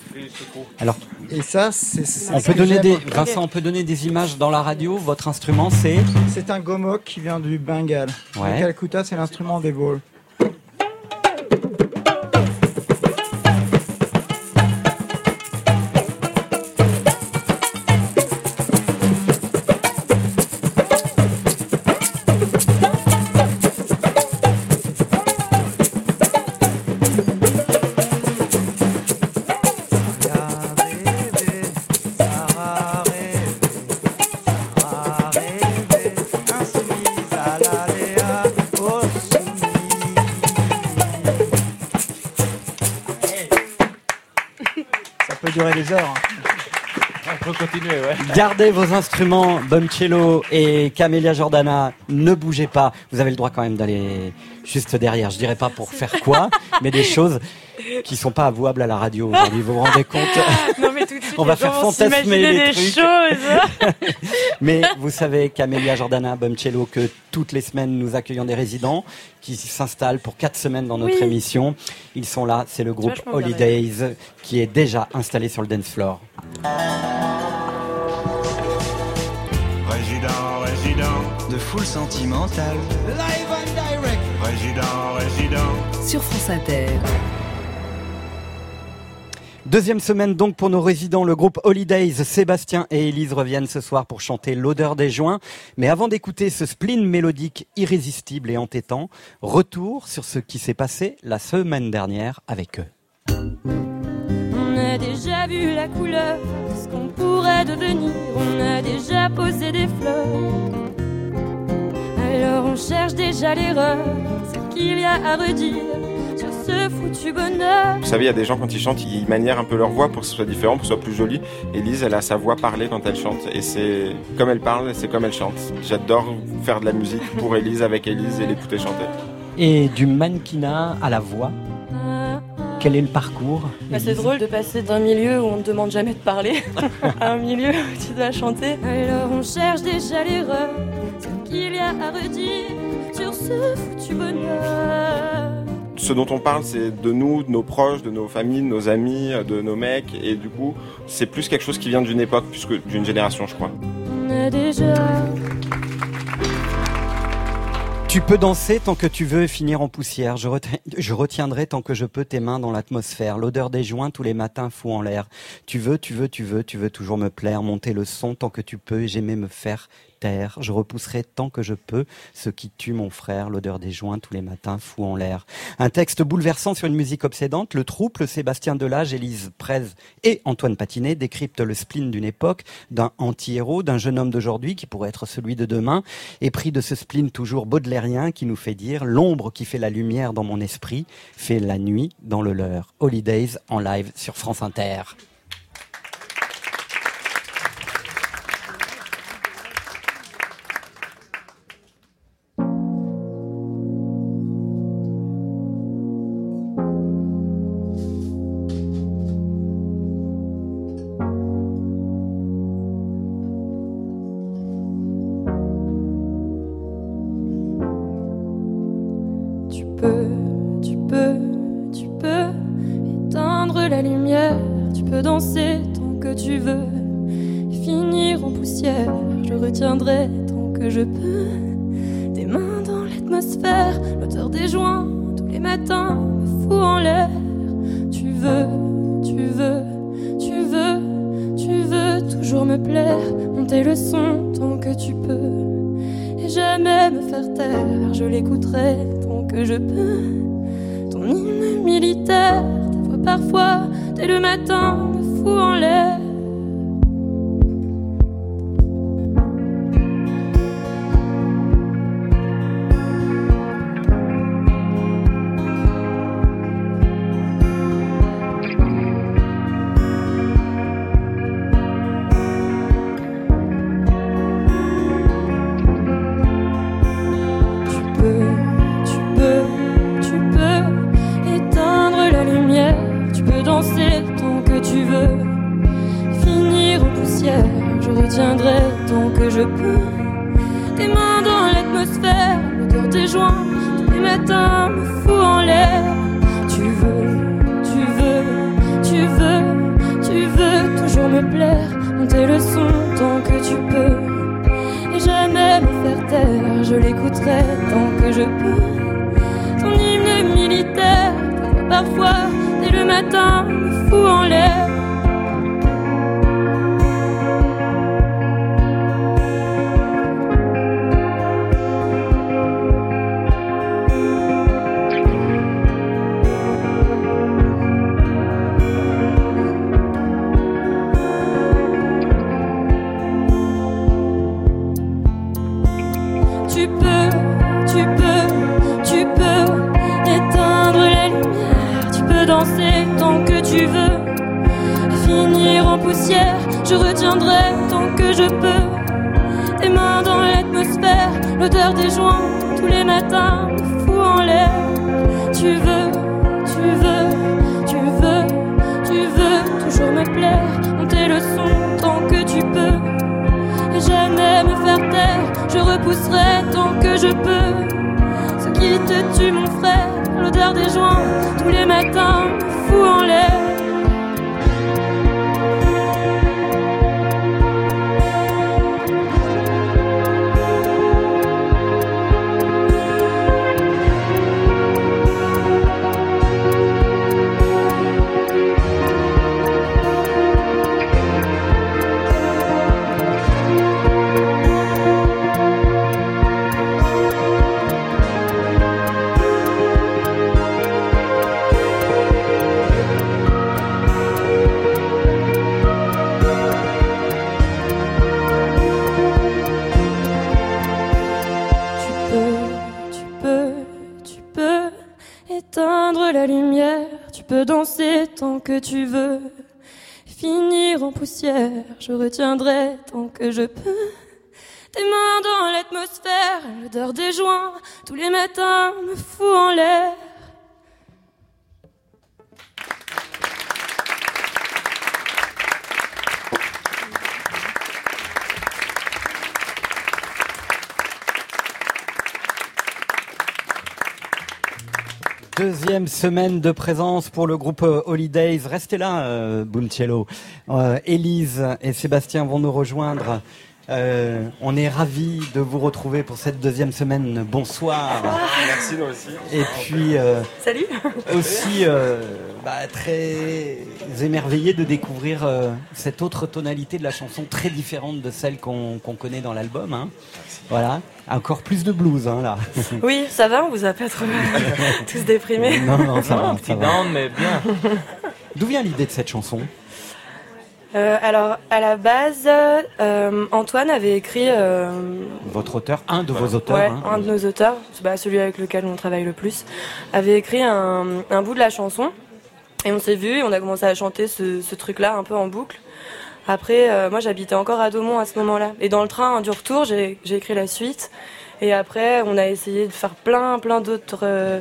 Alors, Et ça, c'est. on peut donner des, Vincent, on peut donner des images dans la radio. Votre instrument, c'est C'est un gomok qui vient du Bengale. Ouais. Le Calcutta, c'est l'instrument des bowls. Gardez vos instruments, Boncello et Camélia Jordana, ne bougez pas. Vous avez le droit quand même d'aller juste derrière. Je dirais pas pour faire quoi, mais des choses qui sont pas avouables à la radio aujourd'hui. Vous vous rendez compte <laughs> Non, mais tout de suite, On va faire fantasmer les des trucs. choses. <laughs> Mais vous savez, Camélia Jordana, Boncello, que toutes les semaines nous accueillons des résidents qui s'installent pour quatre semaines dans notre Oui. émission. Ils sont là, c'est le groupe Holidays qui est déjà installé sur le dance floor. Résident, de foule sentimentale. Live and direct. Résident, résident. Sur France Inter. Deuxième semaine donc pour nos résidents, le groupe Holidays, Sébastien et Élise reviennent ce soir pour chanter l'odeur des joints. Mais avant d'écouter ce spleen mélodique irrésistible et entêtant, retour sur ce qui s'est passé la semaine dernière avec eux. On a déjà vu la couleur de ce qu'on pourrait devenir. On a déjà posé des fleurs. Alors on cherche déjà l'erreur, ce qu'il y a à redire sur ce foutu bonheur. Vous savez, il y a des gens quand ils chantent, ils manièrent un peu leur voix pour que ce soit différent, pour que ce soit plus joli. Élise, elle a sa voix parlée quand elle chante. Et c'est comme elle parle, c'est comme elle chante. J'adore faire de la musique pour Élise, avec Élise et l'écouter chanter. Et du mannequinat à la voix, quel est le parcours Bah, c'est drôle de passer d'un milieu où on ne demande jamais de parler <laughs> à un milieu où tu dois chanter. Alors on cherche déjà l'erreur, ce qu'il y a à redire sur ce foutu bonheur. Ce dont on parle, c'est de nous, de nos proches, de nos familles, de nos amis, de nos mecs. Et du coup, c'est plus quelque chose qui vient d'une époque, plus que d'une génération, je crois. On a déjà Tu peux danser tant que tu veux et finir en poussière. Je, reti- je retiendrai tant que je peux tes mains dans l'atmosphère. L'odeur des joints tous les matins fout en l'air. Tu veux, tu veux, tu veux, tu veux toujours me plaire. Monter le son tant que tu peux et j'aimais me faire Je repousserai tant que je peux ce qui tue mon frère. L'odeur des joints tous les matins fout en l'air. Un texte bouleversant sur une musique obsédante. Le trouble, Sébastien Delage, Élise Prez et Antoine Patinet décryptent le spleen d'une époque, d'un anti-héros, d'un jeune homme d'aujourd'hui qui pourrait être celui de demain, et pris de ce spleen toujours baudelairien qui nous fait dire l'ombre qui fait la lumière dans mon esprit fait la nuit dans le leur. Holidays en live sur France Inter. Je retiendrai tant que je peux. Tes mains dans l'atmosphère, l'odeur des joints tous les matins me fout en l'air. Tu veux, tu veux, tu veux, tu veux toujours me plaire. Monter le son tant que tu peux et jamais me faire taire. Je l'écouterai tant que je peux. Ton hymne militaire, ta voix parfois dès le matin, me fout en l'air. Semaine de présence pour le groupe euh, Holidays. Restez là, euh, Buncello. Euh, Élise et Sébastien vont nous rejoindre. Euh, on est ravis de vous retrouver pour cette deuxième semaine. Bonsoir. Merci, nous aussi. Et puis euh, Salut. aussi euh, bah, très émerveillé de découvrir euh, cette autre tonalité de la chanson très différente de celle qu'on connaît dans l'album. hein. Voilà, encore plus de blues hein, là. <laughs> Oui, ça va, on vous a pas trop <laughs> tous déprimés. Non, non, ça va, un petit down, mais bien. <laughs> D'où vient l'idée de cette chanson? Euh, alors, à la base, euh, Antoine avait écrit euh, Votre auteur, un de vos auteurs. Ouais, hein. un de nos auteurs, bah, celui avec lequel on travaille le plus, avait écrit un, un bout de la chanson. Et on s'est vu et on a commencé à chanter ce, ce truc-là un peu en boucle. Après, euh, moi j'habitais encore à Daumont à ce moment-là. Et dans le train du retour, j'ai écrit la suite. Et après, on a essayé de faire plein, plein d'autres euh,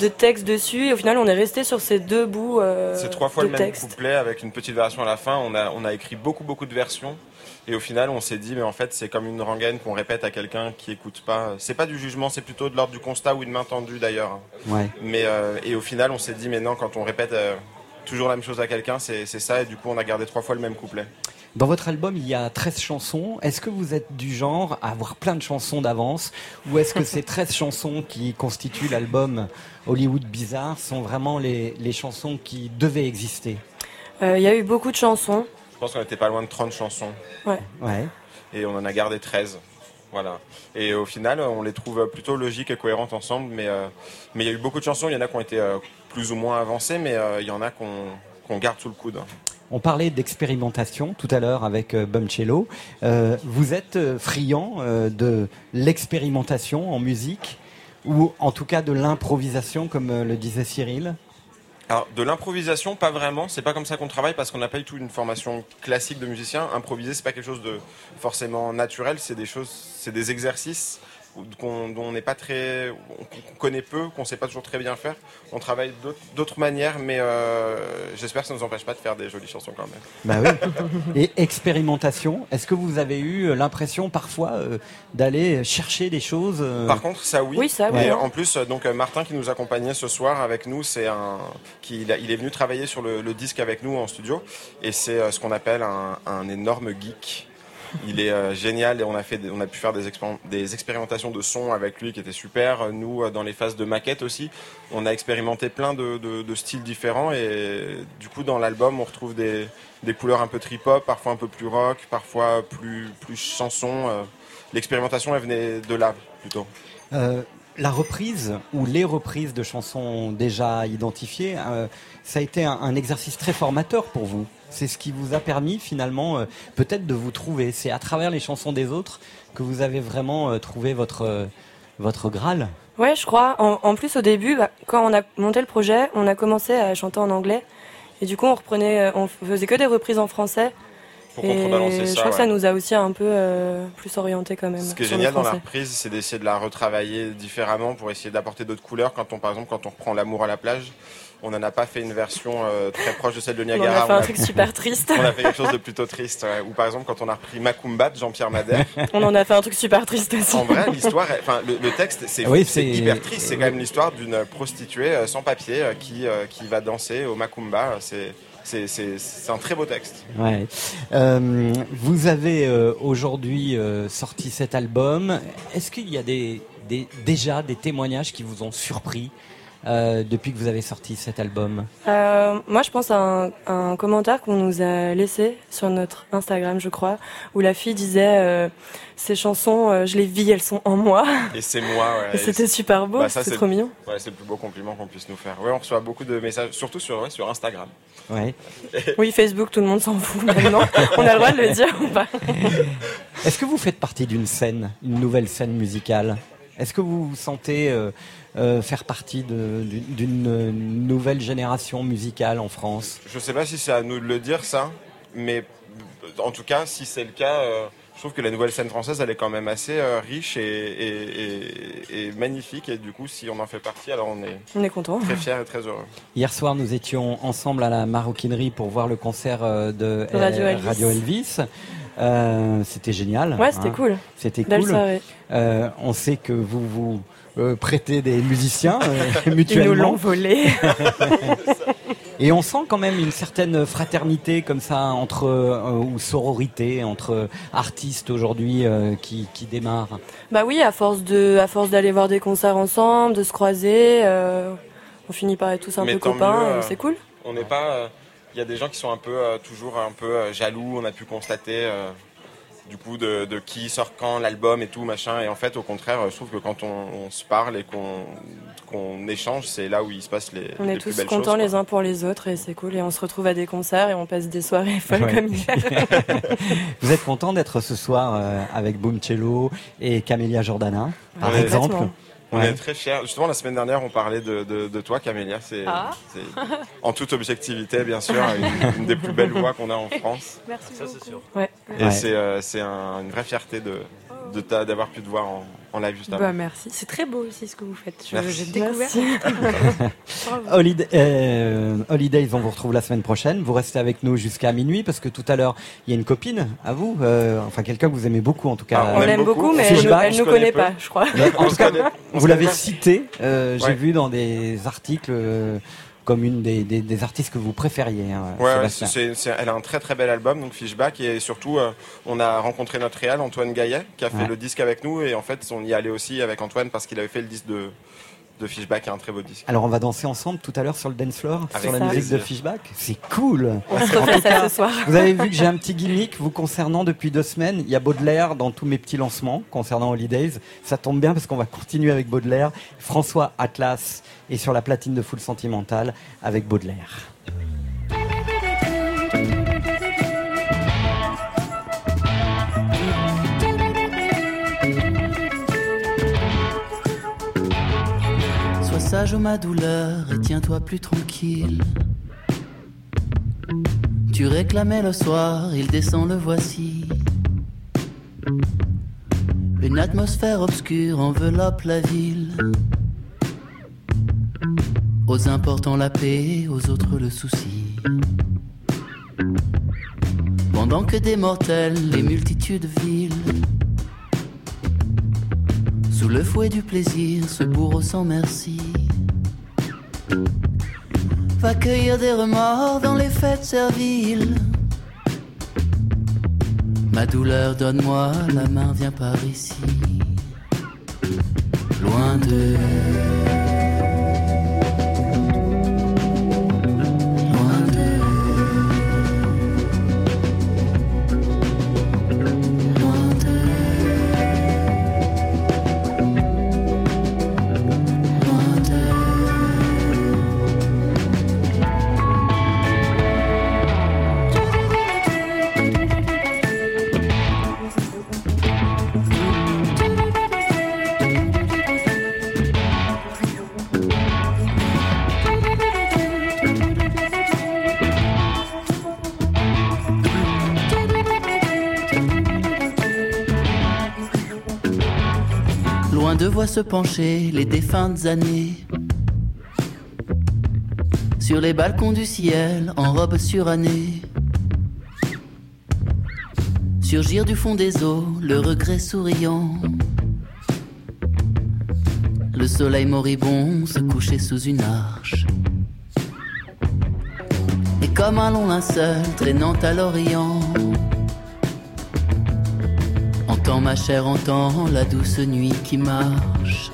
de textes dessus. Et au final, on est resté sur ces deux bouts euh, C'est trois fois de le même couplet avec une petite version à la fin. On a, on a écrit beaucoup, beaucoup de versions. Et au final, on s'est dit, mais en fait, c'est comme une rengaine qu'on répète à quelqu'un qui écoute pas. C'est pas du jugement, c'est plutôt de l'ordre du constat ou une main tendue d'ailleurs. Ouais. Mais, euh, et au final, on s'est dit, mais non, quand on répète euh, toujours la même chose à quelqu'un, c'est c'est ça. Et du coup, on a gardé trois fois le même couplet. Dans votre album, il y a 13 chansons. Est-ce que vous êtes du genre à avoir plein de chansons d'avance? Ou est-ce que ces 13 chansons qui constituent l'album Hollywood Bizarre sont vraiment les, les chansons qui devaient exister? Euh, Il y a eu beaucoup de chansons. Je pense qu'on était pas loin de 30 chansons. Ouais. Ouais. Et on en a gardé 13. Voilà. Et au final, on les trouve plutôt logiques et cohérentes ensemble. Mais euh, mais il y a eu beaucoup de chansons. Il y en a qui ont été euh, plus ou moins avancées, mais euh, il y en a qu'on garde sous le coude. On parlait d'expérimentation tout à l'heure avec euh, Bumcello. Euh, vous êtes euh, friand euh, de l'expérimentation en musique ou en tout cas de l'improvisation comme euh, le disait Cyril? Alors, de l'improvisation, pas vraiment. C'est pas comme ça qu'on travaille parce qu'on n'a pas du tout une formation classique de musicien. Improviser, c'est pas quelque chose de forcément naturel. C'est des choses, c'est des exercices qu'on- dont on n'est pas très, qu'on connaît peu, qu'on sait pas toujours très bien faire. On travaille d'autres- d'autres manières, mais euh, j'espère que ça ne nous empêche pas de faire des jolies chansons quand même. Bah oui. <laughs> Et expérimentation, est-ce que vous avez eu l'impression parfois euh, d'aller chercher des choses euh, Par contre, ça oui. Oui, ça, oui. Et en plus, donc Martin qui nous accompagnait ce soir avec nous, c'est un qui il, est venu travailler sur le, le disque avec nous en studio et c'est euh, ce qu'on appelle un, un énorme geek. Il est euh, génial et on a fait, on a pu faire des, expérim- des expérimentations de son avec lui qui étaient super. Nous, euh, dans les phases de maquette aussi, on a expérimenté plein de, styles différents et du coup, dans l'album, on retrouve des, couleurs un peu trip-hop, parfois un peu plus rock, parfois plus chanson. euh. L'expérimentation, elle venait de là plutôt. Euh, la reprise ou les reprises de chansons déjà identifiées, euh, ça a été un exercice très formateur pour vous? C'est ce qui vous a permis finalement euh, peut-être de vous trouver. C'est à travers les chansons des autres que vous avez vraiment euh, trouvé votre euh, votre graal. Ouais, je crois. En, en plus, au début, bah, quand on a monté le projet, on a commencé à chanter en anglais. Et du coup, on reprenait, on faisait que des reprises en français. Pour et contrebalancer je ça, crois que ça nous a aussi un peu euh, plus orienté quand même. Ce qui est génial dans la reprise, c'est d'essayer de la retravailler différemment pour essayer d'apporter d'autres couleurs. Quand on, par exemple, quand on reprend l'amour à la plage, on n'en a pas fait une version euh, très proche de celle de On en a Niagara. fait un truc super triste. <laughs> On a fait quelque chose de plutôt triste. ouais. Ou par exemple, quand on a repris Macumba de Jean-Pierre Madère. <laughs> On en a fait un truc super triste aussi. En vrai, l'histoire, est- enfin, le, le texte, c'est Oui, hyper triste. C'est quand même l'histoire d'une prostituée euh, sans papier euh, qui, euh, qui va danser au Macumba. C'est c'est- c'est- c'est un très beau texte. Ouais. Euh, vous avez euh, aujourd'hui euh, sorti cet album. Est-ce qu'il y a des, des- déjà des témoignages qui vous ont surpris? Euh, depuis que vous avez sorti cet album Euh, moi, je pense à un, à un commentaire qu'on nous a laissé sur notre Instagram, je crois, où la fille disait euh, ces chansons, euh, je les vis, elles sont en moi. Et c'est moi, ouais. Et c'était super beau, Bah, c'était c'est- trop mignon. Ouais, c'est le plus beau compliment qu'on puisse nous faire. Ouais, on reçoit beaucoup de messages, surtout sur, ouais, sur Instagram. Ouais. <laughs> Oui, Facebook, tout le monde s'en fout maintenant. On a le droit de le dire ou pas Est-ce que vous faites partie d'une scène, une nouvelle scène musicale? Est-ce que vous vous sentez euh, faire partie d'une euh, nouvelle génération musicale en France Je sais pas si c'est à nous de le dire ça, mais en tout cas, si c'est le cas, euh, je trouve que la nouvelle scène française, elle est quand même assez euh, riche et, et- et- et magnifique. Et du coup, si on en fait partie, alors on est, On est content. très fiers et très heureux. Hier soir, nous étions ensemble à la maroquinerie pour voir le concert de Radio Elvis. Radio Elvis. Euh, c'était génial. Ouais, c'était cool. C'était cool. Euh, on sait que vous vous euh, prêtez des musiciens euh, <laughs> Ils nous mutuellement. l'ont volé. <laughs> Et on sent quand même une certaine fraternité comme ça entre euh, ou sororité entre artistes aujourd'hui euh, qui, qui démarrent. Bah oui, à force de, à force d'aller voir des concerts ensemble, de se croiser, euh, on finit par être tous un Mais peu copains. euh, c'est cool. On n'est pas. euh, Il y a des gens qui sont un peu, euh, toujours un peu euh, jaloux. On a pu constater. Du coup, de, de qui sort quand l'album et tout, machin. Et en fait, au contraire, je trouve que quand on, on se parle et qu'on qu'on échange, c'est là où il se passe les, On les est plus tous belles contents choses. les uns pour les autres et c'est cool. Et on se retrouve à des concerts et on passe des soirées <laughs> folles Ouais. comme hier. <laughs> Vous êtes content d'être ce soir euh, avec Boom Cello et Camélia Jordana, par Ouais. exemple. On Ouais. est très fiers. Justement, la semaine dernière, on parlait de, de, de toi, Camélia. C'est, Ah. c'est- en toute objectivité, bien sûr, une, une des plus belles voix qu'on a en France. <laughs> Merci Ça, c'est beaucoup. sûr. Ouais. Et Ouais. c'est, euh, un- une vraie fierté de, d'avoir pu te voir en, en live juste avant. Bah, merci. C'est très beau aussi ce que vous faites. J'ai découvert. <laughs> Holiday, euh, Holidays, on vous retrouve la semaine prochaine. Vous restez avec nous jusqu'à minuit parce que tout à l'heure, il y a une copine à vous, euh, enfin quelqu'un que vous aimez beaucoup en tout cas. Ah, On aime l'aime beaucoup, beaucoup. mais elle, nous- je nous connaît peu. pas, je crois. Mais en On tout se cas, vous l'avez cité, euh, j'ai Ouais. vu dans des articles euh, comme une des, des, des artistes que vous préfériez. hein, Ouais, elle a un très très bel album, donc Fishback, et surtout, euh, on a rencontré notre réal, Antoine Gaillet, qui a fait Ouais. le disque avec nous, et en fait, on y allait aussi avec Antoine parce qu'il avait fait le disque de, de Fishback, est un très beau disque. Alors on va danser ensemble tout à l'heure sur le dance floor, Avec sur la ça. musique de. Fishback. C'est cool. On se refait ça ce soir. Vous avez vu que j'ai un petit gimmick vous concernant depuis deux semaines. Il y a Baudelaire dans tous mes petits lancements concernant Holidays. Ça tombe bien parce qu'on va continuer avec Baudelaire. François Atlas est sur la platine de Full Sentimental avec Baudelaire. Partage ma douleur et tiens-toi plus tranquille. Tu réclamais le soir, il descend, le voici. Une atmosphère obscure enveloppe la ville. Aux importants la paix, aux autres le souci. Pendant que des mortels, les multitudes vilent. Sous le fouet du plaisir, ce bourreau sans merci. Va cueillir des remords dans les fêtes serviles. Ma douleur, donne-moi la main, viens par ici. Loin de. Voix se pencher les défuntes années. Sur les balcons du ciel, en robe surannée. Surgir du fond des eaux, le regret souriant. Le soleil moribond se coucher sous une arche. Et comme un long linceul traînant à l'orient. Entends ma chère, entends la douce nuit qui marche.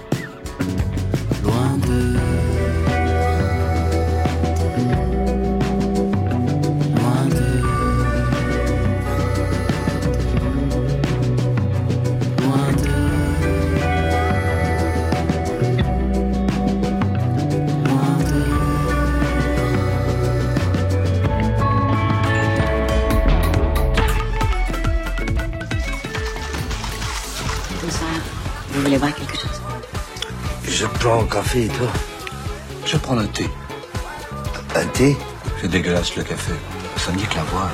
Café et toi Je prends un thé. Un thé C'est dégueulasse le café. Ça me dit que la voix.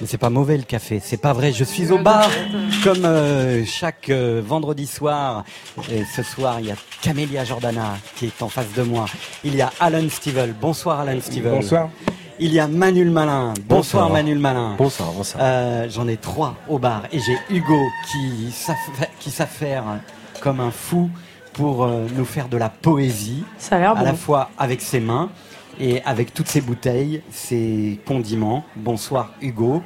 Mais c'est pas mauvais le café, c'est pas vrai. Je suis au bar comme euh, chaque euh, vendredi soir. Et ce soir, il y a Camélia Jordana qui est en face de moi. Il y a Alan Stevel. Bonsoir Alan Stevel. Bonsoir. Il y a Manuel Malin. Bonsoir, Bonsoir. Manuel Malin. Bonsoir, bonsoir. Euh, J'en ai trois au bar et j'ai Hugo qui s'affaire comme un fou pour euh, nous faire de la poésie. Ça a l'air À bon. la fois avec ses mains et avec toutes ses bouteilles, ses condiments. Bonsoir Hugo.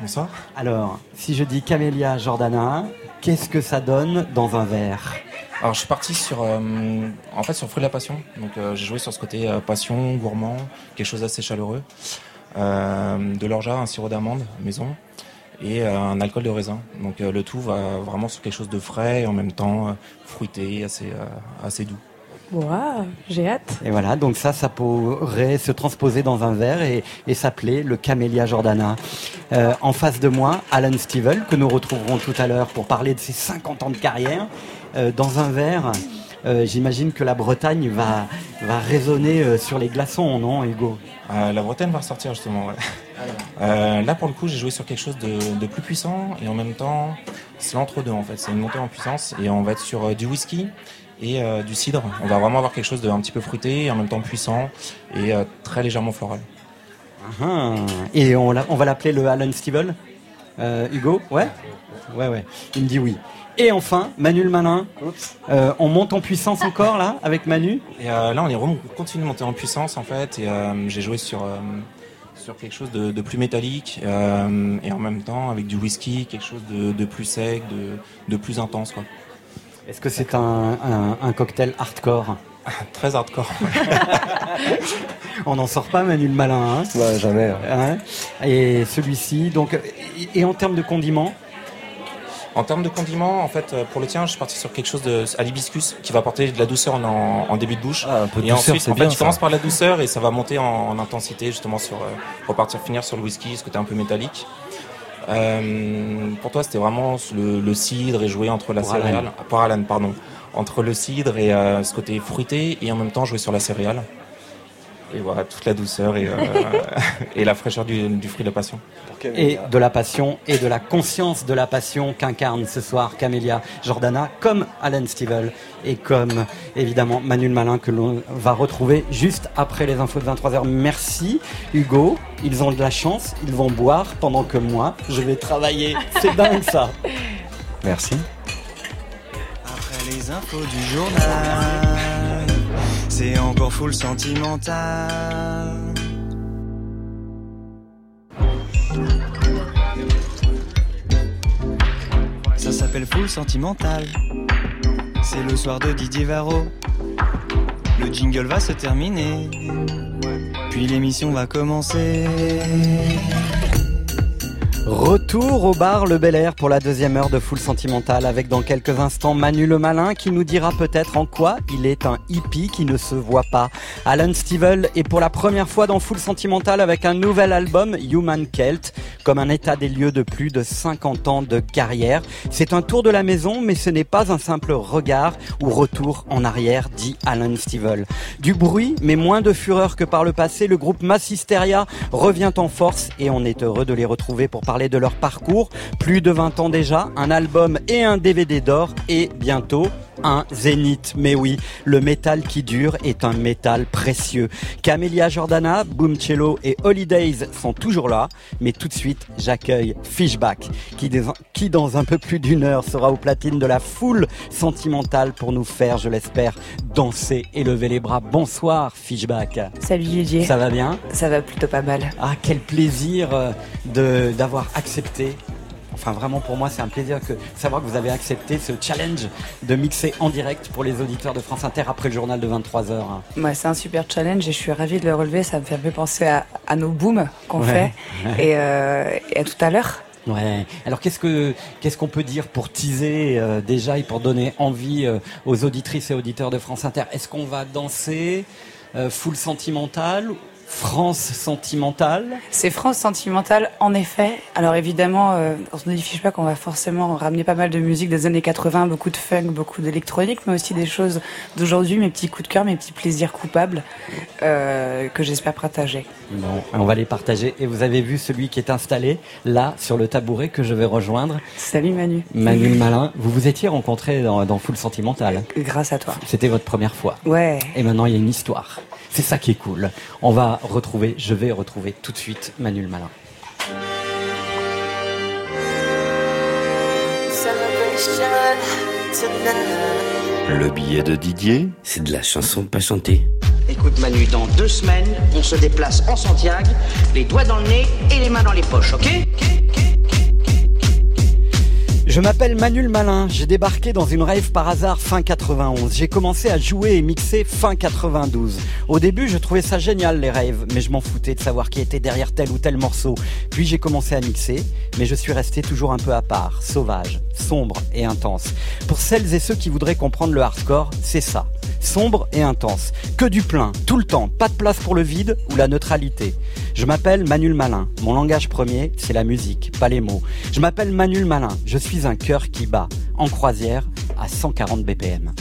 Bonsoir. Alors, si je dis Camélia Jordana, qu'est-ce que ça donne dans un verre? Alors je suis parti sur, euh, en fait, sur Fruit de la Passion. Donc euh, j'ai joué sur ce côté euh, passion, gourmand, quelque chose d'assez chaleureux. Euh, de l'orgeat, un sirop d'amande maison et euh, un alcool de raisin. Donc euh, le tout va vraiment sur quelque chose de frais et en même temps euh, fruité, assez, euh, assez doux. Waouh, j'ai hâte. Et voilà, donc ça, ça pourrait se transposer dans un verre et, et s'appeler le Camélia Jordana. Euh, en face de moi, Alan Stevel, que nous retrouverons tout à l'heure pour parler de ses 50 ans de carrière. Euh, dans un verre, j'imagine que la Bretagne va, va résonner euh, sur les glaçons, non, Hugo? Euh, la Bretagne va ressortir justement. ouais. Euh, là pour le coup j'ai joué sur quelque chose de, de plus puissant et en même temps c'est l'entre-deux en fait. C'est une montée en puissance et on va être sur euh, du whisky et euh, du cidre. On va vraiment avoir quelque chose de un petit peu fruité et en même temps puissant et euh, très légèrement floral. Ah, Et on, va l'appeler le Alan Stevel Euh, Hugo? Ouais? Ouais, ouais. Il me dit oui. Et enfin, Manu le Malin. Euh, on monte en puissance encore là avec Manu Et euh, là on est continue de monter en puissance en fait et euh, j'ai joué sur euh, sur quelque chose de, de plus métallique euh, et en même temps avec du whisky, quelque chose de, de plus sec, de, de plus intense quoi. Est-ce que c'est un, un- un cocktail hardcore? <laughs> Très hardcore. <laughs> On n'en sort pas, Manu le Malin. Hein jamais. Hein et celui-ci, donc, et, et en termes de condiments? En termes de condiments, en fait, euh, pour le tien, je suis parti sur quelque chose de, à l'hibiscus qui va apporter de la douceur en, début de bouche. Ah, peu de et douceur, ensuite, en fait, tu commences par la douceur et ça va monter en, en intensité justement sur euh, repartir finir sur le whisky, ce côté un peu métallique. Euh, pour toi, c'était vraiment le, le, cidre et jouer entre la céréale, pour Alan, pardon, entre le cidre et euh, ce côté fruité et en même temps jouer sur la céréale. Et voilà, toute la douceur et, euh, <laughs> et la fraîcheur du, du, fruit de passion. Et de la passion et de la conscience de la passion qu'incarne ce soir Camélia Jordana, comme Alan Stivell et comme évidemment Manuel Malin que l'on va retrouver juste après les infos de 23h. Merci Hugo, ils ont de la chance, ils vont boire pendant que moi je vais travailler. <laughs> C'est dingue ça. Merci. Après les infos du journal, c'est encore full sentimental. Ça s'appelle full sentimental. C'est le soir de Didier Varro. Le jingle va se terminer. Puis l'émission va commencer. Retour au bar Le Bel Air pour la deuxième heure de Full Sentimental avec dans quelques instants Manu le Malin qui nous dira peut-être en quoi il est un hippie qui ne se voit pas. Alan Stivell est pour la première fois dans Full Sentimental avec un nouvel album Human Celt comme un état des lieux de plus de 50 ans de carrière. C'est un tour de la maison mais ce n'est pas un simple regard ou retour en arrière dit Alan Stivell. Du bruit mais moins de fureur que par le passé, le groupe Massisteria revient en force et on est heureux de les retrouver pour parler de leur parcours. Plus de 20 ans déjà, un album et un DVD d'or et bientôt un zénith. Mais oui, le métal qui dure est un métal précieux. Camélia Jordana, Boom Cello et Holidays sont toujours là. Mais tout de suite, j'accueille Fishback, qui, qui dans un peu plus d'une heure sera aux platines de la foule sentimentale pour nous faire, je l'espère, danser et lever les bras. Bonsoir Fishback. Salut Didier. Ça va bien? Ça va plutôt pas mal. Ah, quel plaisir euh, de d'avoir accepté Enfin, vraiment, pour moi, c'est un plaisir que savoir que vous avez accepté ce challenge de mixer en direct pour les auditeurs de France Inter après le journal de 23h. Ouais, c'est un super challenge et je suis ravie de le relever. Ça me fait un peu penser à, à nos booms qu'on Ouais, fait. Et, euh, et à tout à l'heure. Ouais. Alors qu'est-ce que qu'est-ce qu'on peut dire pour teaser euh, déjà et pour donner envie euh, aux auditrices et auditeurs de France Inter? Est-ce qu'on va danser euh, full sentimental France sentimentale C'est France sentimentale, en effet. Alors évidemment, euh, quand on dit Fishback, on va forcément ramener pas mal de musique des années 80, beaucoup de funk, beaucoup d'électronique, mais aussi des choses d'aujourd'hui, mes petits coups de cœur, mes petits plaisirs coupables, euh, que j'espère partager. Bon, on va les partager. Et vous avez vu celui qui est installé là sur le tabouret que je vais rejoindre. Salut Manu. Manu Malin. Vous vous étiez rencontrés dans, dans Full Sentimental. Grâce à toi. C'était votre première fois. Ouais. Et maintenant il y a une histoire. C'est ça qui est cool. On va retrouver, je vais retrouver tout de suite Manu le Malin. Le billet de Didier, c'est de la chanson pas chantée. Écoute Manu, dans deux semaines, on se déplace en Santiago, les doigts dans le nez et les mains dans les poches, ok Je m'appelle Manu le Malin, j'ai débarqué dans une rave par hasard fin 91. J'ai commencé à jouer et mixer fin 92. Au début, je trouvais ça génial les raves, mais je m'en foutais de savoir qui était derrière tel ou tel morceau. Puis j'ai commencé à mixer, mais je suis resté toujours un peu à part, sauvage, sombre et intense. Pour celles et ceux qui voudraient comprendre le hardcore, c'est ça. Sombre et intense. Que du plein, tout le temps, pas de place pour le vide ou la neutralité. Je m'appelle Manu le Malin. Mon langage premier, c'est la musique, pas les mots. Je m'appelle Manu le Malin. Je suis un cœur qui bat, en croisière, à 140 BPM.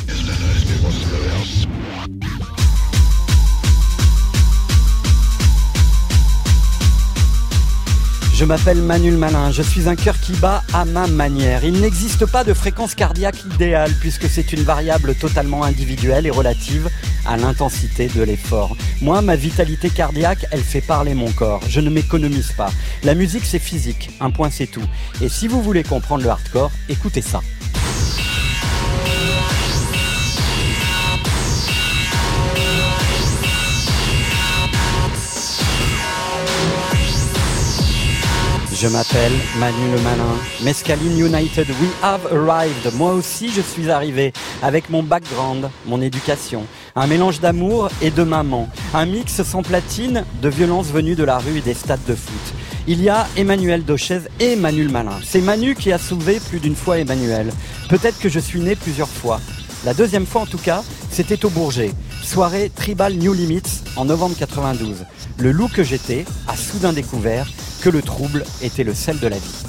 Je m'appelle Manu le Malin, je suis un cœur qui bat à ma manière. Il n'existe pas de fréquence cardiaque idéale puisque c'est une variable totalement individuelle et relative à l'intensité de l'effort. Moi, ma vitalité cardiaque, elle fait parler mon corps. Je ne m'économise pas. La musique, c'est physique. Un point, c'est tout. Et si vous voulez comprendre le hardcore, écoutez ça. Je m'appelle Manu le Malin. Mescaline United, we have arrived. Moi aussi, je suis arrivé avec mon background, mon éducation. Un mélange d'amour et de maman. Un mix sans platine de violence venue de la rue et des stades de foot. Il y a Emmanuel Dochez et Manu le Malin. C'est Manu qui a sauvé plus d'une fois Emmanuel. Peut-être que je suis né plusieurs fois. La deuxième fois en tout cas, c'était au Bourget. Soirée Tribal New Limits en novembre 92. Le loup que j'étais a soudain découvert que le trouble était le sel de la vie.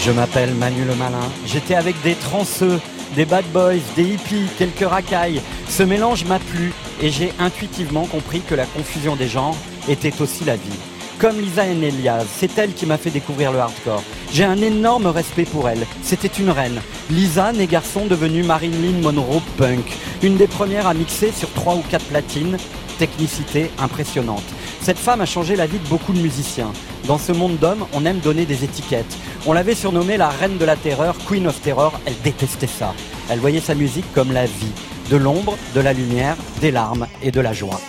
Je m'appelle Manu le Malin. J'étais avec des transeux, des bad boys, des hippies, quelques racailles. Ce mélange m'a plu et j'ai intuitivement compris que la confusion des genres était aussi la vie. Comme Lisa Elias, c'est elle qui m'a fait découvrir le hardcore. J'ai un énorme respect pour elle. C'était une reine. Lisa, né garçon devenue Marilyn Monroe punk. Une des premières à mixer sur trois ou quatre platines. Technicité impressionnante. Cette femme a changé la vie de beaucoup de musiciens. Dans ce monde d'hommes, on aime donner des étiquettes. On l'avait surnommée la reine de la terreur, Queen of Terror. Elle détestait ça. Elle voyait sa musique comme la vie. De l'ombre, de la lumière, des larmes et de la joie.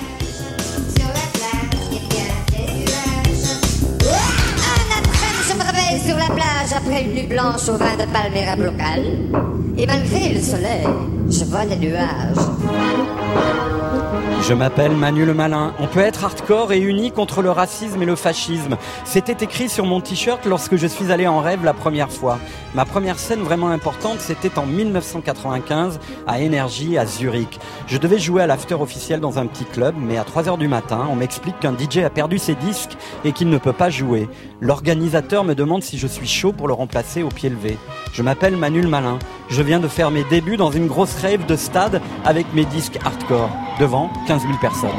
Sur la plage après une nuit blanche au vin de palmera local. Et malgré le soleil, je vois des nuages. Je m'appelle Manu le Malin. On peut être hardcore et uni contre le racisme et le fascisme. C'était écrit sur mon t-shirt lorsque je suis allé en rêve la première fois. Ma première scène vraiment importante, c'était en 1995 à Énergie à Zurich. Je devais jouer à l'after officiel dans un petit club, mais à 3 heures du matin, on m'explique qu'un DJ a perdu ses disques et qu'il ne peut pas jouer. L'organisateur me demande si je suis chaud pour le remplacer au pied levé. Je m'appelle Manu le Malin. Je viens de faire mes débuts dans une grosse rave de stade avec mes disques hardcore, devant 15 000 personnes.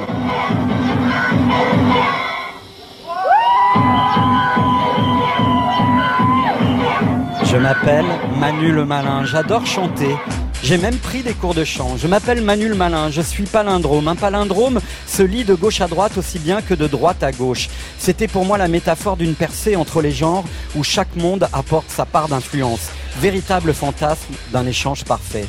Je m'appelle Manu le Malin, j'adore chanter. J'ai même pris des cours de chant. Je m'appelle Manu le Malin, je suis palindrome. Un palindrome se lit de gauche à droite aussi bien que de droite à gauche. C'était pour moi la métaphore d'une percée entre les genres où chaque monde apporte sa part d'influence. Véritable fantasme d'un échange parfait.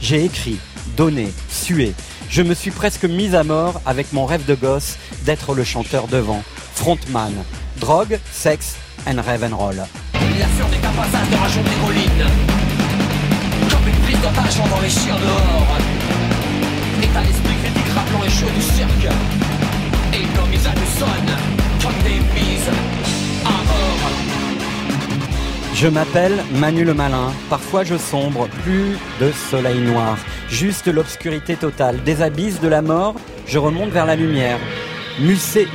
J'ai écrit, donné, sué. Je me suis presque mise à mort avec mon rêve de gosse d'être le chanteur devant. Frontman. Drogue, sexe and rêve and roll. Fureur n'est qu'un passage de rachon des collines Comme une prise d'otage dans les chiens dehors État d'esprit critique rappelant les cheveux du cirque Et nos mises à Comme des mises Je m'appelle Manu le Malin. Parfois je sombre, plus de soleil noir, juste l'obscurité totale. Des abysses de la mort, je remonte vers la lumière. Musée,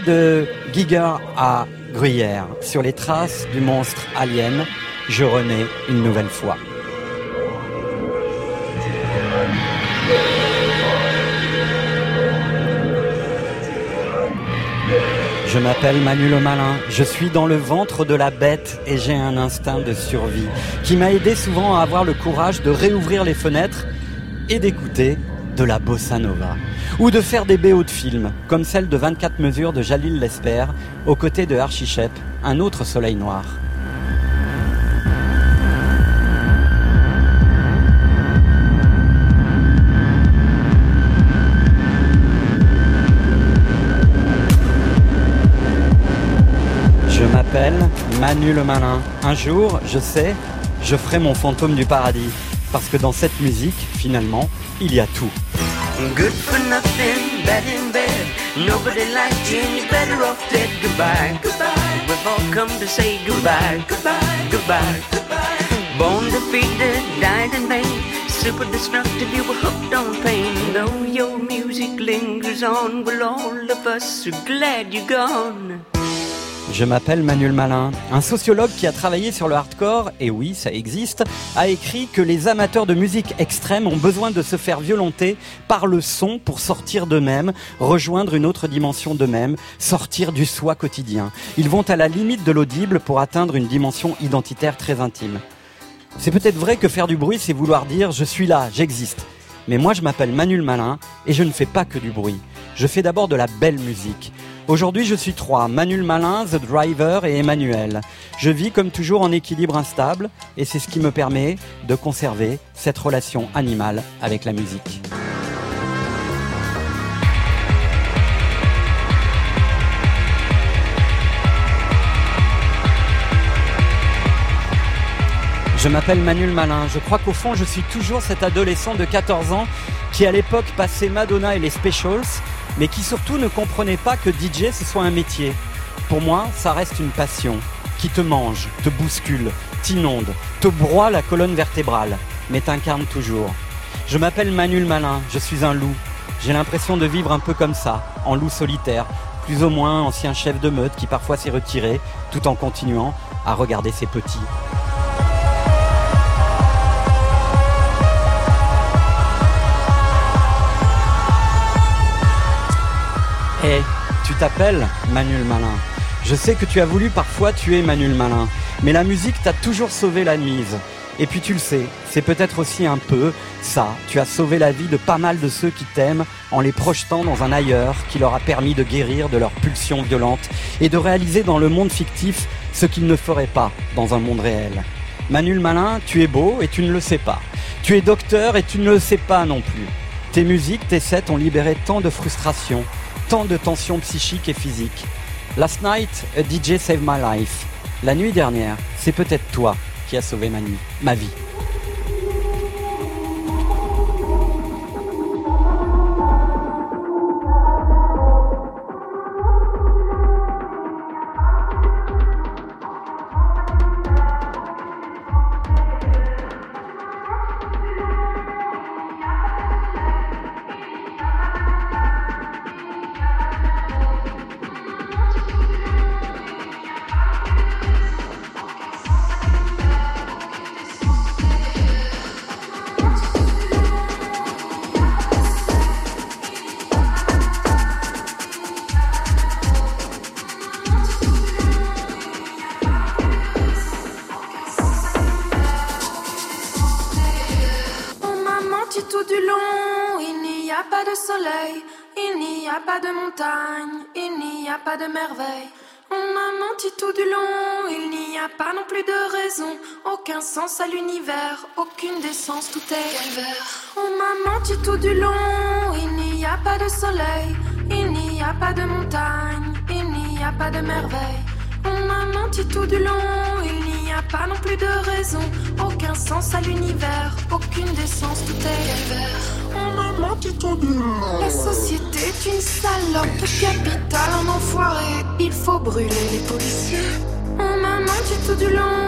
de Giger à Gruyère. Sur les traces du monstre alien, je renais une nouvelle fois. Je m'appelle Manu le Malin, je suis dans le ventre de la bête et j'ai un instinct de survie qui m'a aidé souvent à avoir le courage de réouvrir les fenêtres et d'écouter de la bossa nova. Ou de faire des BO de films, comme celle de 24 mesures de Jalil Lesper, aux côtés de Archie Shep, un autre soleil noir. Manu le Malin. Un jour, je sais, je ferai mon fantôme du paradis. Parce que dans cette musique, finalement, il y a tout. Good for nothing, bad in bed. Nobody liked you, you're better off dead. Goodbye, goodbye. We've all come to say goodbye, goodbye, goodbye, goodbye. Born defeated, died in vain. Super destructive, you were hooked on pain. Though your music lingers on Well, all of us are glad you're gone Je m'appelle Manuel Malin. Un sociologue qui a travaillé sur le hardcore, et oui, ça existe, a écrit que les amateurs de musique extrême ont besoin de se faire violenter par le son pour sortir d'eux-mêmes, rejoindre une autre dimension d'eux-mêmes, sortir du soi quotidien. Ils vont à la limite de l'audible pour atteindre une dimension identitaire très intime. C'est peut-être vrai que faire du bruit, c'est vouloir dire je suis là, j'existe. Mais moi, je m'appelle Manuel Malin et je ne fais pas que du bruit. Je fais d'abord de la belle musique. Aujourd'hui, je suis trois, Manuel Malin, The Driver et Emmanuel. Je vis comme toujours en équilibre instable et c'est ce qui me permet de conserver cette relation animale avec la musique. Je m'appelle Manuel Malin. Je crois qu'au fond, je suis toujours cet adolescent de 14 ans qui à l'époque passait Madonna et les Specials, mais qui surtout ne comprenait pas que DJ ce soit un métier. Pour moi, ça reste une passion qui te mange, te bouscule, t'inonde, te broie la colonne vertébrale, mais t'incarne toujours. Je m'appelle Manuel Malin, je suis un loup. J'ai l'impression de vivre un peu comme ça, en loup solitaire, plus ou moins ancien chef de meute qui parfois s'est retiré, tout en continuant à regarder ses petits. Tu t'appelles Manuel Malin. Je sais que tu as voulu parfois tuer Manuel Malin, mais la musique t'a toujours sauvé la mise. Et puis tu le sais, c'est peut-être aussi un peu ça. Tu as sauvé la vie de pas mal de ceux qui t'aiment en les projetant dans un ailleurs qui leur a permis de guérir de leurs pulsions violentes et de réaliser dans le monde fictif ce qu'ils ne feraient pas dans un monde réel. Manuel Malin, tu es beau et tu ne le sais pas. Tu es docteur et tu ne le sais pas non plus. Tes musiques, tes sets ont libéré tant de frustration, tant de tensions psychiques et physiques. Last night, a DJ saved my life. La nuit dernière, c'est peut-être toi qui as sauvé ma ma vie. De soleil, il n'y a pas de montagne, il n'y a pas de merveille. On m'a menti tout du long, il n'y a pas non plus de raison, aucun sens à l'univers, aucune décence, tout est calvaire. On m'a menti tout du long. La société est une salope, le capital un enfoiré, il faut brûler les policiers. On m'a menti tout du long,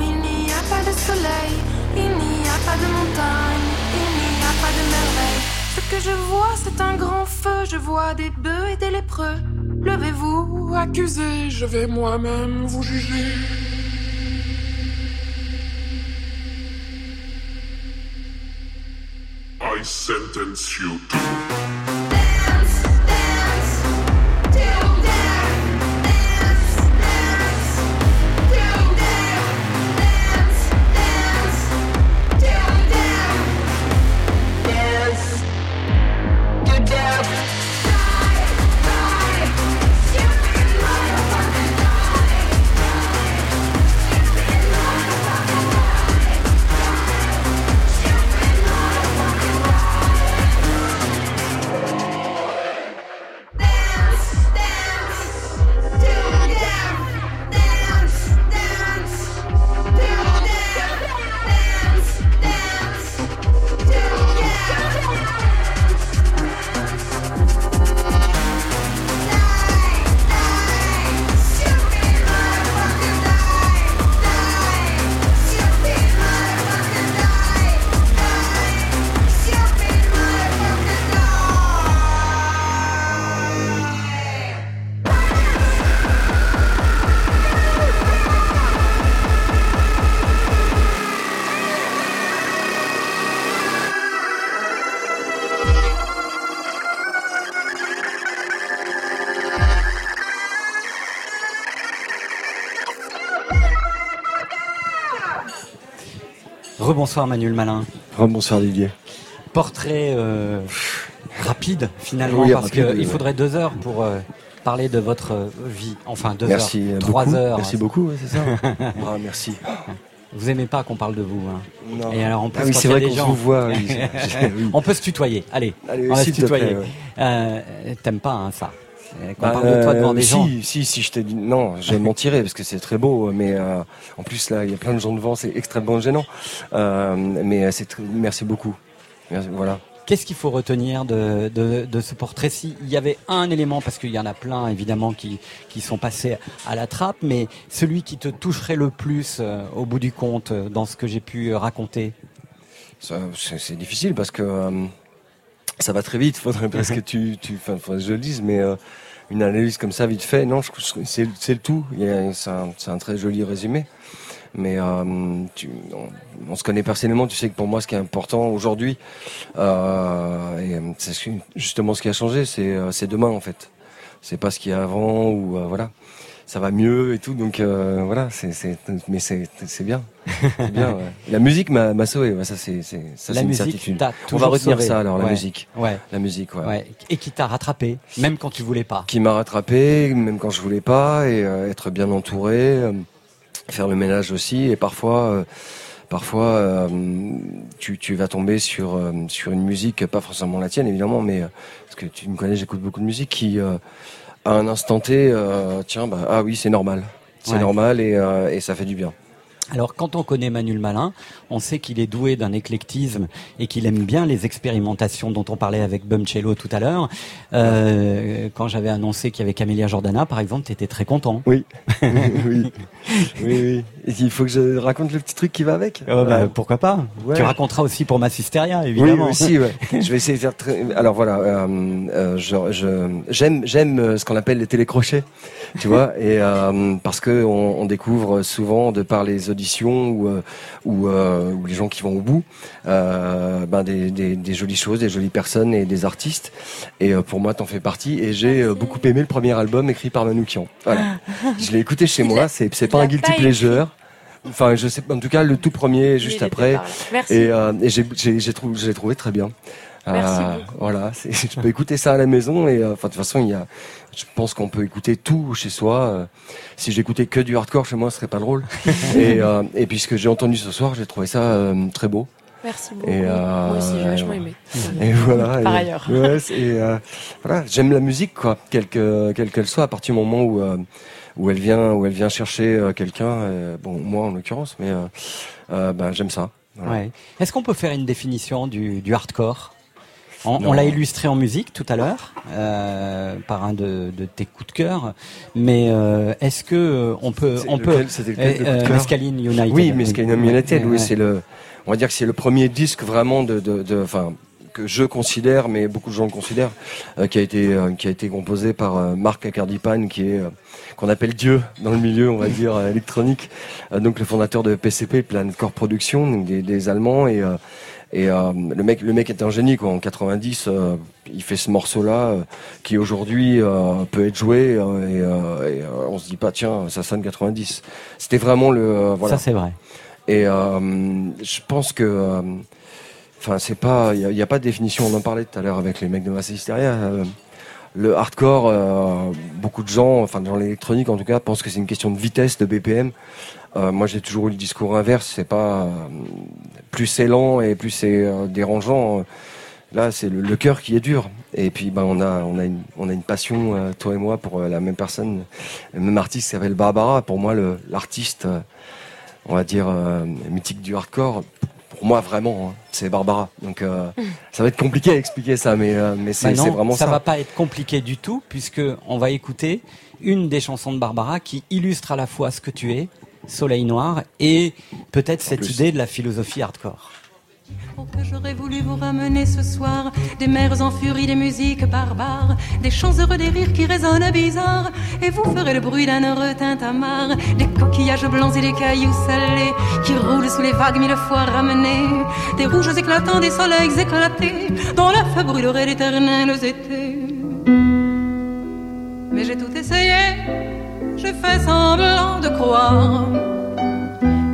il n'y a pas de soleil, il n'y a pas de montagne, que je vois, c'est un grand feu, je vois des bœufs et des lépreux. Levez-vous, accusez, je vais moi-même vous juger. I sentence you Rebonsoir Manuel Malin. Rebonsoir Didier. Portrait euh, rapide finalement Oui, parce qu'il oui. faudrait deux heures pour euh, parler de votre euh, vie. Enfin deux Merci heures, beaucoup. trois heures. Merci beaucoup, ouais, c'est ça. <laughs> Ah, merci. Vous aimez pas qu'on parle de vous hein Non. Et alors en plus Ah oui, c'est vrai qu'on gens- voit, <laughs> <laughs> oui. On peut se tutoyer. Allez, Allez, on va se tutoyer. ouais. Euh, T'aimes pas hein, ça Qu'on Bah, parle de toi devant euh, des si, gens. Si, si, je t'ai dit non, je mentirais parce que c'est très beau, mais euh, en plus là, il y a plein de gens devant, c'est extrêmement gênant. Euh, mais c'est merci beaucoup. Merci, voilà. Qu'est-ce qu'il faut retenir de, de, de ce portrait S'il y avait un élément, parce qu'il y en a plein évidemment qui, qui sont passés à la trappe, mais celui qui te toucherait le plus euh, au bout du compte euh, dans ce que j'ai pu euh, raconter? C'est difficile parce que euh, ça va très vite. Faudrait presque <laughs> que tu, tu, enfin, faudrait que je le dise, mais euh, une analyse comme ça vite fait, non, c'est le tout. C'est un, très joli résumé. Mais euh, tu, on, on se connaît personnellement. Tu sais que pour moi, ce qui est important aujourd'hui, euh, c'est ce- justement ce qui a changé, c'est euh, c'est demain en fait. c'est pas ce qu'il y a avant ou euh, voilà ça va mieux et tout donc euh, voilà c'est c'est mais c'est c'est bien C'est bien ouais. la musique m'a m'a sauvé ouais, ça c'est c'est ça La c'est une musique certitude t'a on va retenir sauvé. ça alors la musique Ouais. la musique ouais. Ouais. Et qui t'a rattrapé, même quand tu voulais pas. qui m'a rattrapé même quand je voulais pas et euh, être bien entouré euh, faire le ménage aussi et parfois euh, parfois euh, tu, tu vas tomber sur euh, sur une musique pas forcément la tienne évidemment mais euh, parce que tu me connais j'écoute beaucoup de musique qui euh, à un instant T euh, tiens bah ah oui c'est normal c'est Ouais. normal et, euh, et ça fait du bien Alors quand on connaît Manuel Malin, on sait qu'il est doué d'un éclectisme et qu'il aime bien les expérimentations dont on parlait avec Bumcello tout à l'heure. Euh, quand j'avais annoncé qu'il y avait Camélia Jordana, par exemple, tu étais très content. Oui. <laughs> oui. Oui, oui. Il faut que je raconte le petit truc qui va avec. Euh, bah, pourquoi pas Ouais. Tu raconteras aussi pour Massisteria, évidemment. Oui, aussi, ouais. <laughs> je vais essayer de faire très... Alors voilà, euh, euh, je, je- j'aime, j'aime euh, ce qu'on appelle les télécrochets, tu vois, et euh, parce que on, on découvre souvent de par les auditions ou euh, ou, euh, ou les gens qui vont au bout, euh, ben des, des, des jolies choses, des jolies personnes et des artistes. Et euh, pour moi, t'en fais partie. Et j'ai euh, beaucoup aimé le premier album écrit par Manoukian. Voilà. je l'ai écouté chez moi. C'est c'est pas un guilty pleasure. Enfin, je sais. En tout cas, le tout premier, juste était après. Et, euh, et j'ai, j'ai, j'ai trouvé, je l'ai trouvé très bien. Merci Euh, beaucoup. Voilà, c'est- <laughs> je peux écouter ça à la maison et euh, enfin de toute façon, il y a, je pense qu'on peut écouter tout chez soi. euh, si j'écoutais que du hardcore chez moi, ce serait pas drôle. <laughs> et, euh, et puis ce que j'ai entendu ce soir, j'ai trouvé ça euh, très beau. Merci beaucoup. Et, euh, Moi aussi, j'ai vachement et- aimé. Et voilà. <laughs> Par et- ailleurs. ouais, c'est- et, euh, voilà, j'aime la musique, quoi, quelle que- quelle qu'elle soit, à partir du moment où euh, où elle vient où elle vient chercher euh, quelqu'un. bon, moi en l'occurrence, mais euh, euh, bah, j'aime ça. Voilà. Ouais. Est-ce qu'on peut faire une définition du, du hardcore? On, on l'a illustré en musique tout à l'heure euh, par un de, de tes coups de cœur, mais euh, est-ce que euh, on peut, on peut, lequel, lequel, euh, Mescaline United. Oui, Mescaline United, oui, Ouais. c'est le, on va dire que c'est le premier disque vraiment de, de, enfin, que je considère, mais beaucoup de gens le considèrent, euh, qui a été, euh, qui a été composé par euh, Marc Acardipane, qui est, euh, qu'on appelle Dieu dans le milieu, on va dire, euh, électronique, Euh, donc le fondateur de PCP, Planet Core Production, donc des, des Allemands, et, euh, et euh, le mec, le mec est un génie, quoi. En 90, euh, il fait ce morceau-là, euh, qui aujourd'hui euh, peut être joué, euh, et, euh, et, on se dit pas, tiens, ça sonne 90. C'était vraiment le, euh, voilà. Ça c'est vrai. Et euh, je pense que, euh, enfin, c'est pas, il n'y a, pas de définition. On en parlait tout à l'heure avec les mecs de Mass Hysteria. le hardcore, euh, beaucoup de gens, enfin dans l'électronique en tout cas, pensent que c'est une question de vitesse, de BPM. Euh, moi, j'ai toujours eu le discours inverse. C'est pas euh, plus c'est lent et plus c'est euh, dérangeant. Là, c'est le, le cœur qui est dur. Et puis, ben, on a, on a une, on a une passion, euh, toi et moi, pour euh, la même personne, le même artiste qui s'appelle Barbara. Pour moi, le- l'artiste, euh, on va dire euh, mythique du hardcore. Pour moi, vraiment, hein, c'est Barbara. Donc, euh, <laughs> ça va être compliqué à expliquer ça, mais, euh, mais c'est Bah non, c'est vraiment ça. ça va pas être compliqué du tout puisque on va écouter une des chansons de Barbara qui illustre à la fois ce que tu es, Soleil Noir, et peut-être cette idée de la philosophie hardcore. Oh, que j'aurais voulu vous ramener ce soir Des mers en furie, des musiques barbares Des chants heureux, des rires qui résonnent bizarres. Et vous ferez le bruit d'un heureux tintamarre Des coquillages blancs et des cailloux salés Qui roulent sous les vagues mille fois ramenés. Des rouges éclatants, des soleils éclatés Dont la feu brûlerait d'éternels étés. Mais j'ai tout essayé J'ai fait semblant de croire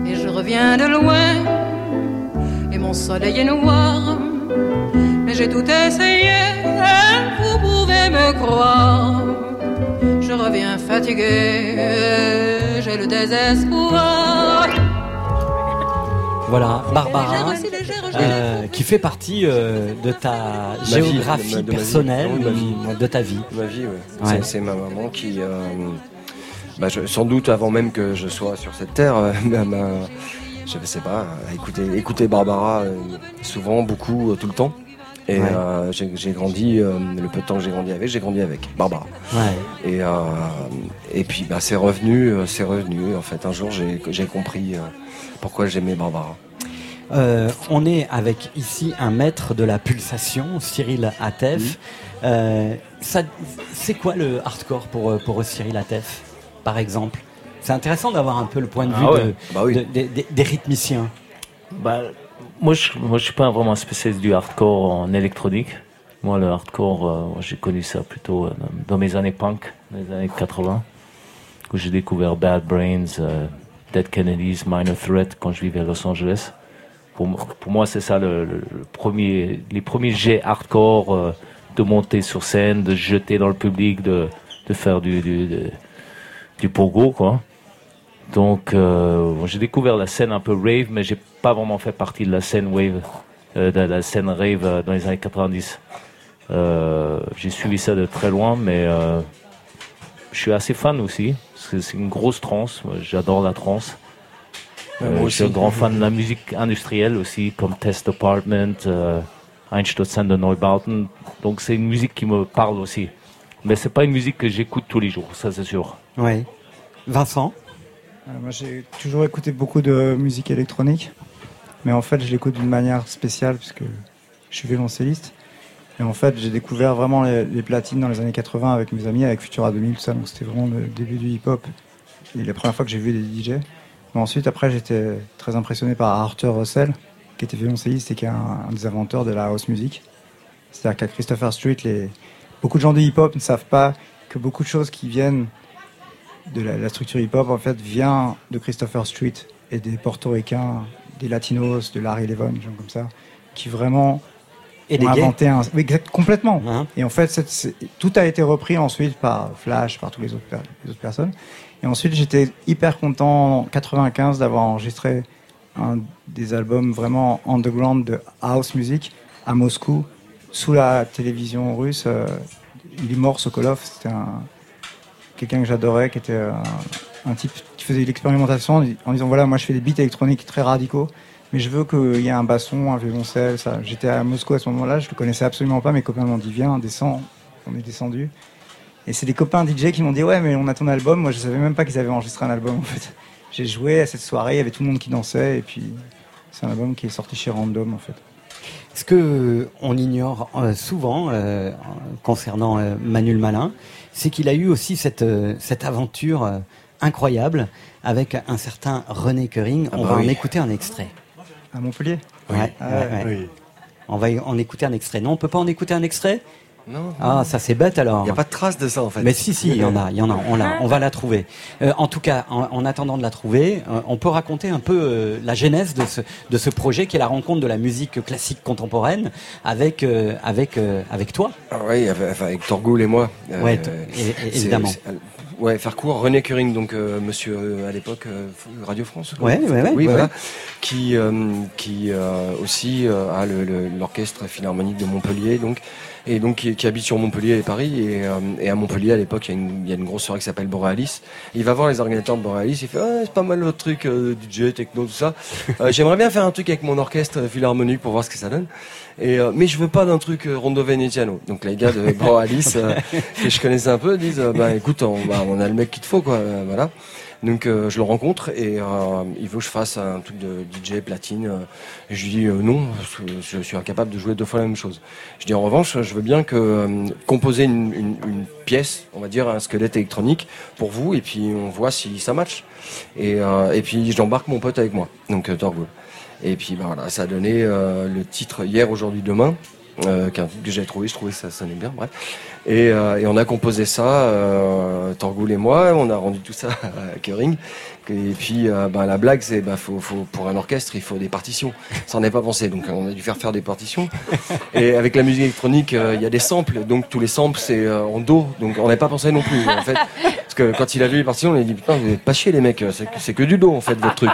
Et je reviens de loin et mon soleil est noir. Mais j'ai tout essayé, vous pouvez me croire. Je reviens fatigué, j'ai le désespoir. Voilà, Barbara, légère, aussi légère, je euh, qui fait partie euh, de ta Ma vie, géographie de ma- de ma vie. personnelle, Oui, ma vie. de ta vie. Ma vie, ouais. C'est ma maman qui, euh, bah, je- sans doute avant même que je sois sur cette terre, euh, m'a- <laughs> m'a- je sais pas, a écouté, écouté Barbara euh, souvent, beaucoup, euh, tout le temps. Et Ouais. euh, j'ai grandi, euh, le peu de temps que j'ai grandi avec, j'ai grandi avec Barbara. Ouais. Et, euh, et puis bah, c'est revenu, c'est revenu. En fait, un jour j'ai compris pourquoi j'aimais Barbara. On est avec ici un maître de la pulsation, Cyril Atef. Ça, c'est quoi le hardcore pour, pour Cyril Atef, par exemple C'est intéressant d'avoir un peu le point de vue Ah de- ouais. Bah oui. de- des- rythmiciens. Bah, moi, je, moi, je suis pas vraiment spécialiste du hardcore en électronique. Moi, le hardcore, euh, j'ai connu ça plutôt euh, dans, mes années punk, dans les années 80, où j'ai découvert Bad Brains, euh, Dead Kennedys, Minor Threat quand je vivais à Los Angeles. Pour, mo- pour moi, c'est ça le, premier, les premiers jets hardcore de monter sur scène, de jeter dans le public, de, de faire du, du, de- du pogo, quoi. Donc, euh, j'ai découvert la scène un peu rave, mais j'ai pas vraiment fait partie de la scène wave, euh, de la scène rave euh, dans les années 90. Euh, j'ai suivi ça de très loin, mais je suis assez fan aussi. C'est une grosse trance. J'adore la trance. Je suis un grand fan de la musique industrielle aussi, comme Test Apartment, euh, Einstürzende Neubauten. Donc c'est une musique qui me parle aussi. Mais c'est pas une musique que j'écoute tous les jours, ça c'est sûr. Oui. Vincent Euh, Moi, j'ai toujours écouté beaucoup de musique électronique, mais en fait, je l'écoute d'une manière spéciale puisque je suis violoncelliste. Et en fait, j'ai découvert vraiment les, platines dans les années 80 avec mes amis, avec Futura 2000, tout ça. Donc, c'était vraiment le début du hip-hop et la première fois que j'ai vu des DJ. Mais ensuite, après, j'étais très impressionné par Arthur Russell, qui était violoncelliste et qui est un, un des inventeurs de la house music. C'est-à-dire qu'à Christopher Street, les... beaucoup de gens du hip-hop ne savent pas que beaucoup de choses qui viennent de la, la structure hip-hop en fait vient de Christopher Street et des portoricains, des latinos, de Larry Levon, des gens comme ça, qui vraiment Et ont inventé un oui, exact, complètement. Et en fait, tout a été repris ensuite par Flash, par toutes les autres, per- les autres personnes. Et ensuite, j'étais hyper content en 95 d'avoir enregistré un des albums vraiment underground de house music à Moscou, sous la télévision russe. euh, il est mort, Sokolov, c'était un, quelqu'un que j'adorais, qui était un, un type qui faisait l'expérimentation en- disant voilà, moi je fais des beats électroniques très radicaux, mais je veux qu'il y ait un basson, un violoncelle. Ça. J'étais à Moscou à ce moment-là, je le connaissais absolument pas. Mes copains m'ont dit viens, descends. On est descendu. Et c'est des copains DJ qui m'ont dit ouais, mais on a ton album. Moi, je savais même pas qu'ils avaient enregistré un album en fait. J'ai joué à cette soirée, il y avait tout le monde qui dansait, et puis c'est un album qui est sorti chez Random en fait. Ce que euh, on ignore euh, souvent euh, concernant euh, Manuel Malin, c'est qu'il a eu aussi cette, euh, cette aventure euh, incroyable avec un certain René Coering. Ah on bah va en oui. écouter un extrait. À Montpellier? Ouais, Ah ouais, ouais. ouais. On va y- en écouter un extrait. Non, on peut pas en écouter un extrait? Non. Ah, ça c'est bête alors. Il n'y a pas de trace de ça en fait. Mais si, si, il y en a, il y en a, on, on va la trouver. Euh, en tout cas, en, en attendant de la trouver, euh, on peut raconter un peu euh, la genèse de ce, de ce projet qui est la rencontre de la musique classique contemporaine avec, euh, avec, avec toi. Ah oui, avec, Torgoul et moi. Ouais, et- et- évidemment. ouais, faire court, René Curing, donc euh, monsieur euh, à l'époque euh, Radio France. quoi. Ouais, ouais, ouais, oui, voilà, qui qui aussi a l'orchestre philharmonique de Montpellier, donc et donc qui, qui habite sur Montpellier et Paris et, euh, et à Montpellier à l'époque il y a une il y a une grosse soirée qui s'appelle Borealis. Il va voir les organisateurs de Borealis, il fait ah, c'est pas mal votre truc euh, DJ techno tout ça. <laughs> Euh, J'aimerais bien faire un truc avec mon orchestre philharmonique pour voir ce que ça donne. Et euh, mais je veux pas d'un truc euh, rondo veneziano. Donc les gars de <laughs> Borealis euh, que je connaissais un peu disent euh, bah écoute on, bah, on a le mec qu'il te faut quoi euh, voilà. Donc euh, je le rencontre et euh, il veut que je fasse un truc de DJ platine. euh, je lui dis non, je suis incapable de jouer deux fois la même chose. Je dis en revanche, je veux bien que composer une, pièce, on va dire un squelette électronique pour vous, et puis on voit si ça match. Et, puis j'embarque mon pote avec moi, donc Torgoul. Et puis bah, voilà, ça a donné le titre hier, aujourd'hui, demain. Euh, que j'avais trouvé, je trouvais que ça sonnait bien, bref. Et, euh, et on a composé ça, euh, Torgoul et moi, on a rendu tout ça <laughs> à Kering. Et puis euh, ben, la blague, c'est bah, faut, faut, pour un orchestre, il faut des partitions. Ça, n'est pas pensé, donc on a dû faire faire des partitions. <laughs> Et avec la musique électronique, euh, il y a des samples, donc tous les samples c'est euh, en do, donc on n'avait pas pensé non plus en fait. <laughs> Parce que quand il a vu les partitions, on a dit putain, vous êtes pas chier les mecs, c'est que, c'est que du do en fait votre truc.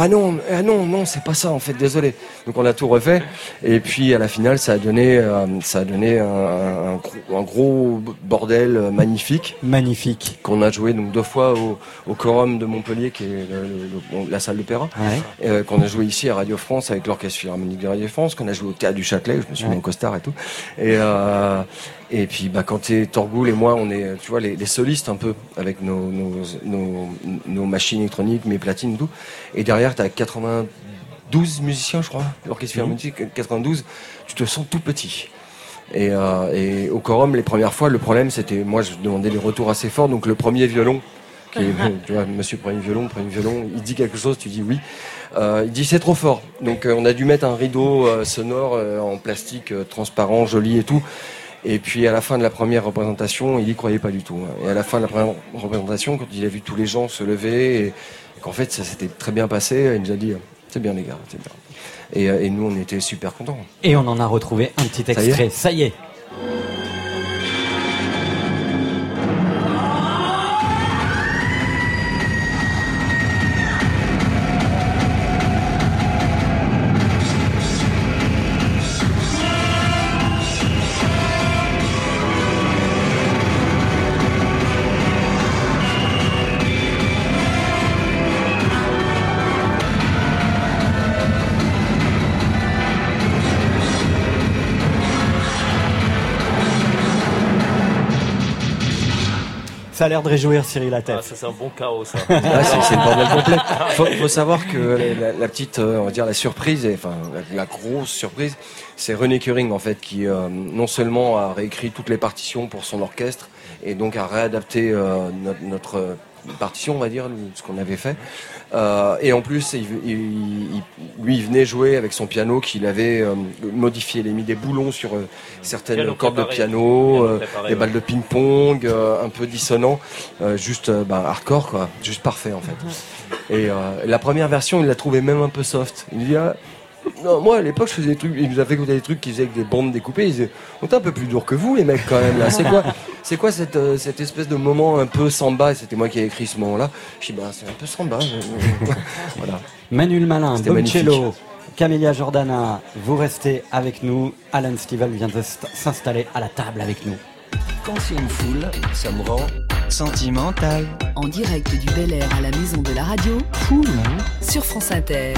Ah non, ah non, non, c'est pas ça en fait, désolé. Donc on a tout refait et puis à la finale ça a donné, euh, ça a donné un, un gros, un gros bordel euh, magnifique. Magnifique. Qu'on a joué donc deux fois au, au Corum de Montpellier qui est le- le- bon, la salle d'opéra. Ouais. Euh, qu'on a joué ici à Radio France avec l'orchestre philharmonique de Radio France, qu'on a joué au théâtre du Châtelet, je me suis mis en costard et tout. Et euh, et puis bah quand t'es Torgoul et moi, on est tu vois les, les solistes un peu avec nos nos, nos nos machines électroniques, mes platines tout. Et derrière t'as 92 musiciens, je crois, l'orchestre philharmonique 92. Tu te sens tout petit. Et, euh, et au quorum, les premières fois, le problème c'était, moi je demandais des retours assez forts, donc le premier violon, qui est, bon, tu vois, monsieur prend une violon, prend une violon, il dit quelque chose, tu dis oui. Euh, il dit c'est trop fort. Donc euh, on a dû mettre un rideau euh, sonore euh, en plastique euh, transparent, joli et tout. Et puis à la fin de la première représentation, il y croyait pas du tout. hein. Et à la fin de la première représentation, quand il a vu tous les gens se lever et, qu'en fait ça s'était très bien passé, il nous a dit c'est bien les gars, c'est bien. Et, euh, et nous on était super contents. Et on en a retrouvé un petit Ça y est extrait. Ça y est. a l'air de réjouir Cyril la Ah, tête. ça c'est un bon chaos ça. <laughs> Ah, c'est le bordel complet. Faut, faut savoir que <laughs> la, la petite, euh, on va dire la surprise, enfin la, la grosse surprise, c'est René Curing en fait qui euh, non seulement a réécrit toutes les partitions pour son orchestre et donc a réadapté euh, notre, notre, partition, on va dire, ce qu'on avait fait. Euh, et en plus, il, il- il- lui, il venait jouer avec son piano qu'il avait euh, modifié. Il a mis des boulons sur euh, certaines Piano cordes préparé. de piano, euh, des ouais. balles de ping-pong, euh, un peu dissonant, euh, juste euh, bah, hardcore, quoi, juste parfait en fait. Et euh, la première version, il l'a trouvé même un peu soft. Il dit ah, non, moi à l'époque, je faisais des trucs, il nous a fait écouter des trucs qui faisaient avec des bandes découpées. Il disait on est un peu plus dur que vous, les mecs, quand même. là. C'est quoi, c'est quoi cette, euh, cette espèce de moment un peu samba? Et c'était moi qui ai écrit ce moment-là. Je dis bah c'est un peu samba. voilà. Manuel Malin. Boncello, Camélia Jordana, vous restez avec nous. Alan Stivell vient de st- s'installer à la table avec nous. Quand c'est une foule, ça me rend sentimental. En direct du Bel Air à la maison de la radio. Sur France Inter.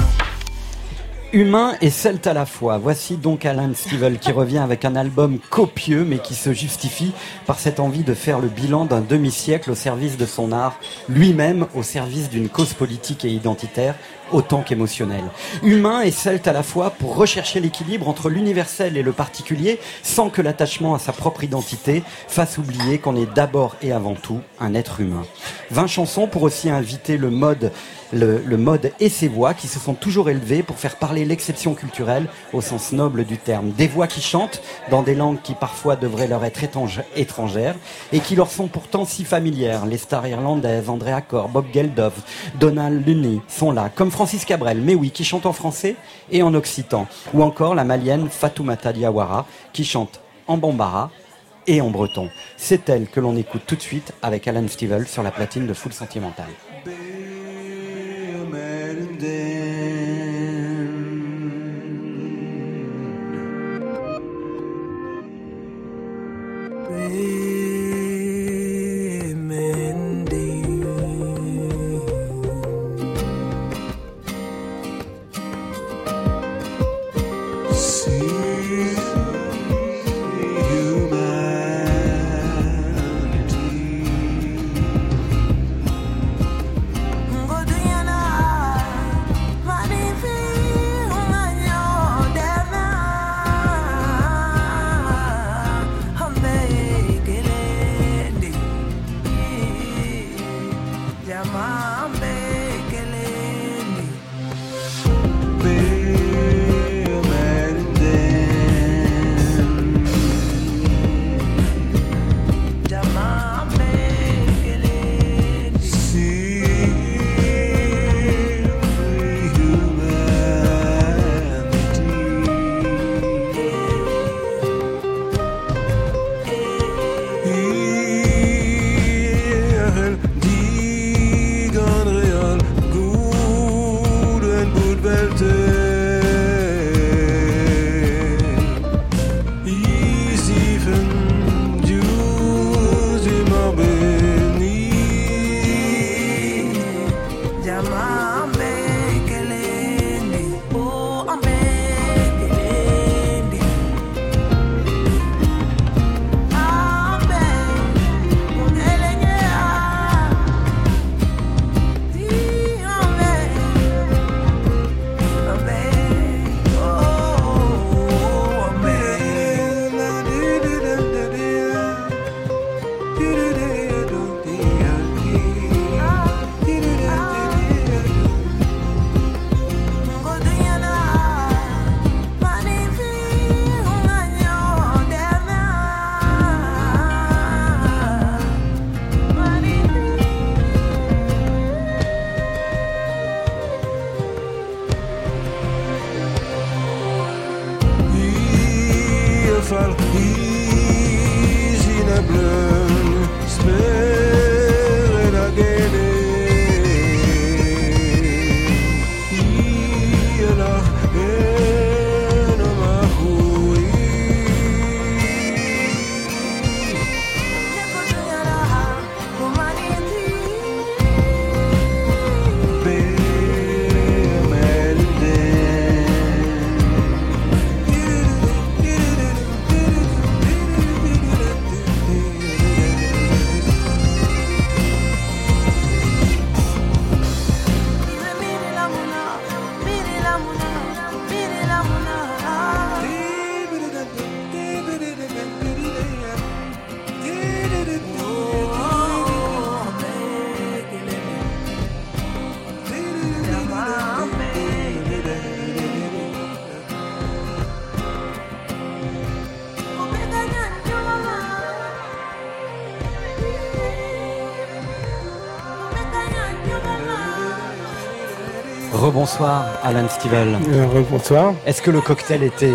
Humain et celte à la fois. Voici donc Alan Stivell qui revient avec un album copieux mais qui se justifie par cette envie de faire le bilan d'un demi-siècle au service de son art, lui-même au service d'une cause politique et identitaire autant qu'émotionnelle. Humain et celte à la fois pour rechercher l'équilibre entre l'universel et le particulier sans que l'attachement à sa propre identité fasse oublier qu'on est d'abord et avant tout un être humain. 20 chansons pour aussi inviter le mode le, mode et ses voix qui se sont toujours élevées pour faire parler l'exception culturelle au sens noble du terme. Des voix qui chantent dans des langues qui parfois devraient leur être étrangères et qui leur sont pourtant si familières. Les stars irlandaises, Andrea Corr, Bob Geldof, Donald Lunny sont là, comme Francis Cabrel, mais oui, qui chante en français et en occitan. Ou encore la malienne Fatoumata Diawara qui chante en bambara et en breton. C'est elle que l'on écoute tout de suite avec Alan Stivell sur la platine de Full Sentimental. Rebonsoir Alan Stivell. Rebonsoir. Est-ce que le cocktail était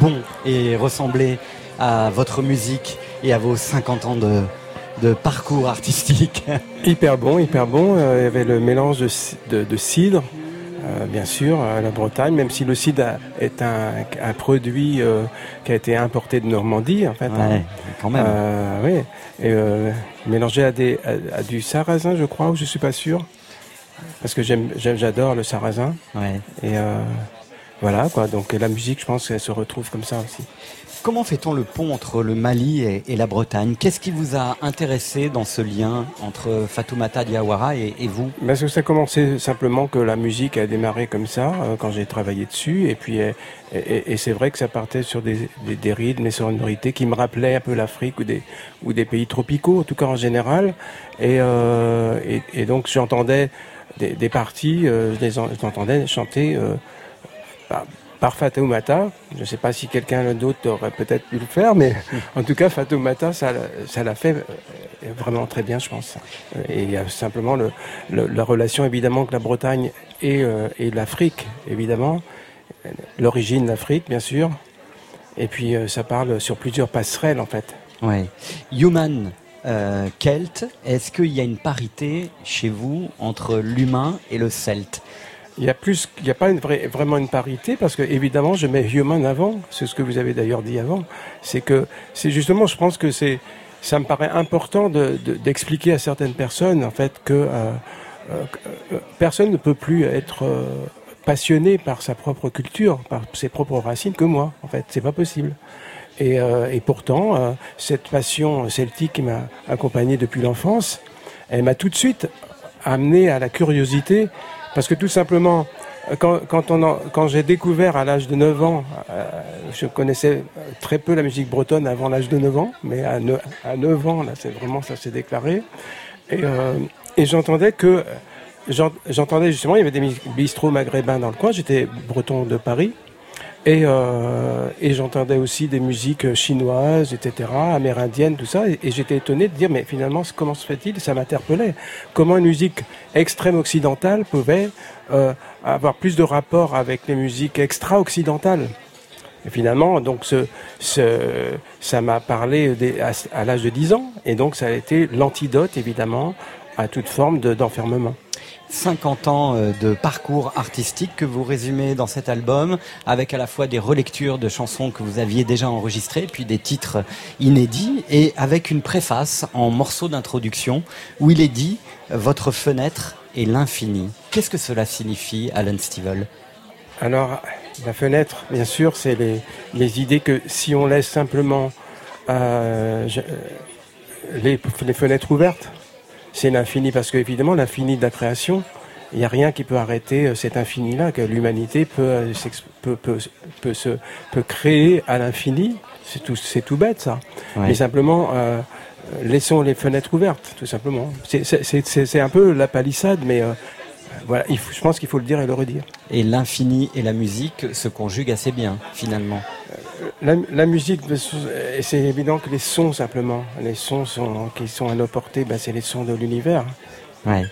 bon et ressemblait à votre musique et à vos 50 ans de, de parcours artistique <laughs> Hyper bon, hyper bon. Euh, il y avait le mélange de, ci- de- de cidre, euh, bien sûr, à la Bretagne, même si le cidre est un, un produit euh, qui a été importé de Normandie, en fait. hein. Ouais, quand même. Euh, oui. Et euh, mélangé à, des, à, à du sarrasin, je crois, ou je suis pas sûr. Que j'aime, j'adore le sarrasin. Ouais. Et euh, voilà, quoi. Donc la musique, je pense qu'elle se retrouve comme ça aussi. Comment fait-on le pont entre le Mali et, et la Bretagne? Qu'est-ce qui vous a intéressé dans ce lien entre Fatoumata Diawara et, et vous? Parce que ça a commencé simplement que la musique a démarré comme ça euh, quand j'ai travaillé dessus et puis et, c'est vrai que ça partait sur des, des, des rythmes et sonorités qui me rappelaient un peu l'Afrique ou des ou des pays tropicaux en tout cas en général et euh, et, et donc j'entendais des, des parties euh, je les en- je l'entendais chanter euh, par, par Fatoumata. Je ne sais pas si quelqu'un d'autre aurait peut-être pu le faire, mais <laughs> en tout cas, Fatoumata, ça, ça l'a fait euh, vraiment très bien, je pense. Et il y a simplement le, le- la relation, évidemment, que la Bretagne et, euh, et l'Afrique, évidemment. L'origine de l'Afrique, bien sûr. Et puis, euh, ça parle sur plusieurs passerelles, en fait. Ouais. Human euh, Celt, est-ce qu'il y a une parité chez vous entre l'humain et le celte Il y a plus, il n'y a pas vraiment une parité parce que évidemment je mets human avant. C'est ce que vous avez d'ailleurs dit avant. C'est que c'est justement, je pense que c'est, ça me paraît important de- de- d'expliquer à certaines personnes en fait que euh, euh, euh, personne ne peut plus être passionné par sa propre culture, par ses propres racines que moi. En fait, c'est pas possible. Et, euh, et pourtant, euh, cette passion celtique qui m'a accompagné depuis l'enfance, elle m'a tout de suite amené à la curiosité, parce que tout simplement, quand, j'ai découvert à l'âge de 9 ans, euh, je connaissais très peu la musique bretonne avant l'âge de 9 ans, mais à, ne- à 9 ans, là, c'est vraiment ça s'est déclaré. Et, j'entendais que, j'ent- j'entendais justement, il y avait des bistrots maghrébins dans le coin, j'étais breton de Paris, et, euh, et j'entendais aussi des musiques chinoises, etc., amérindiennes, tout ça. Et, j'étais étonné de dire, mais finalement, comment se fait-il? Ça m'interpellait. Comment une musique extrême occidentale pouvait euh, avoir plus de rapport avec les musiques extra-occidentales? Et finalement, donc ce, ce, ça m'a parlé à, l'âge de 10 ans, et donc ça a été l'antidote, évidemment, à toute forme de- d'enfermement. 50 ans euh, de parcours artistique que vous résumez dans cet album, avec à la fois des relectures de chansons que vous aviez déjà enregistrées, puis des titres inédits, et avec une préface en morceau d'introduction où il est dit « Votre fenêtre est l'infini ». Qu'est-ce que cela signifie, Alan Stivell? Alors, la fenêtre, bien sûr, c'est les, idées que si on laisse simplement euh, euh, les fenêtres ouvertes, c'est l'infini, parce que évidemment, l'infini de la création, il n'y a rien qui peut arrêter euh, cet infini-là, que l'humanité peut, euh, peut, peut, peut, se, peut créer à l'infini. C'est tout, c'est tout bête, ça. Ouais. Mais simplement, euh, laissons les fenêtres ouvertes, tout simplement. C'est- un peu la palissade, mais euh, voilà, il faut- je pense qu'il faut le dire et le redire. Et l'infini et la musique se conjuguent assez bien, finalement. La, la musique, et c'est évident que les sons simplement, les sons sont, qui sont à nos portées, ben, c'est les sons de l'univers. Ouais.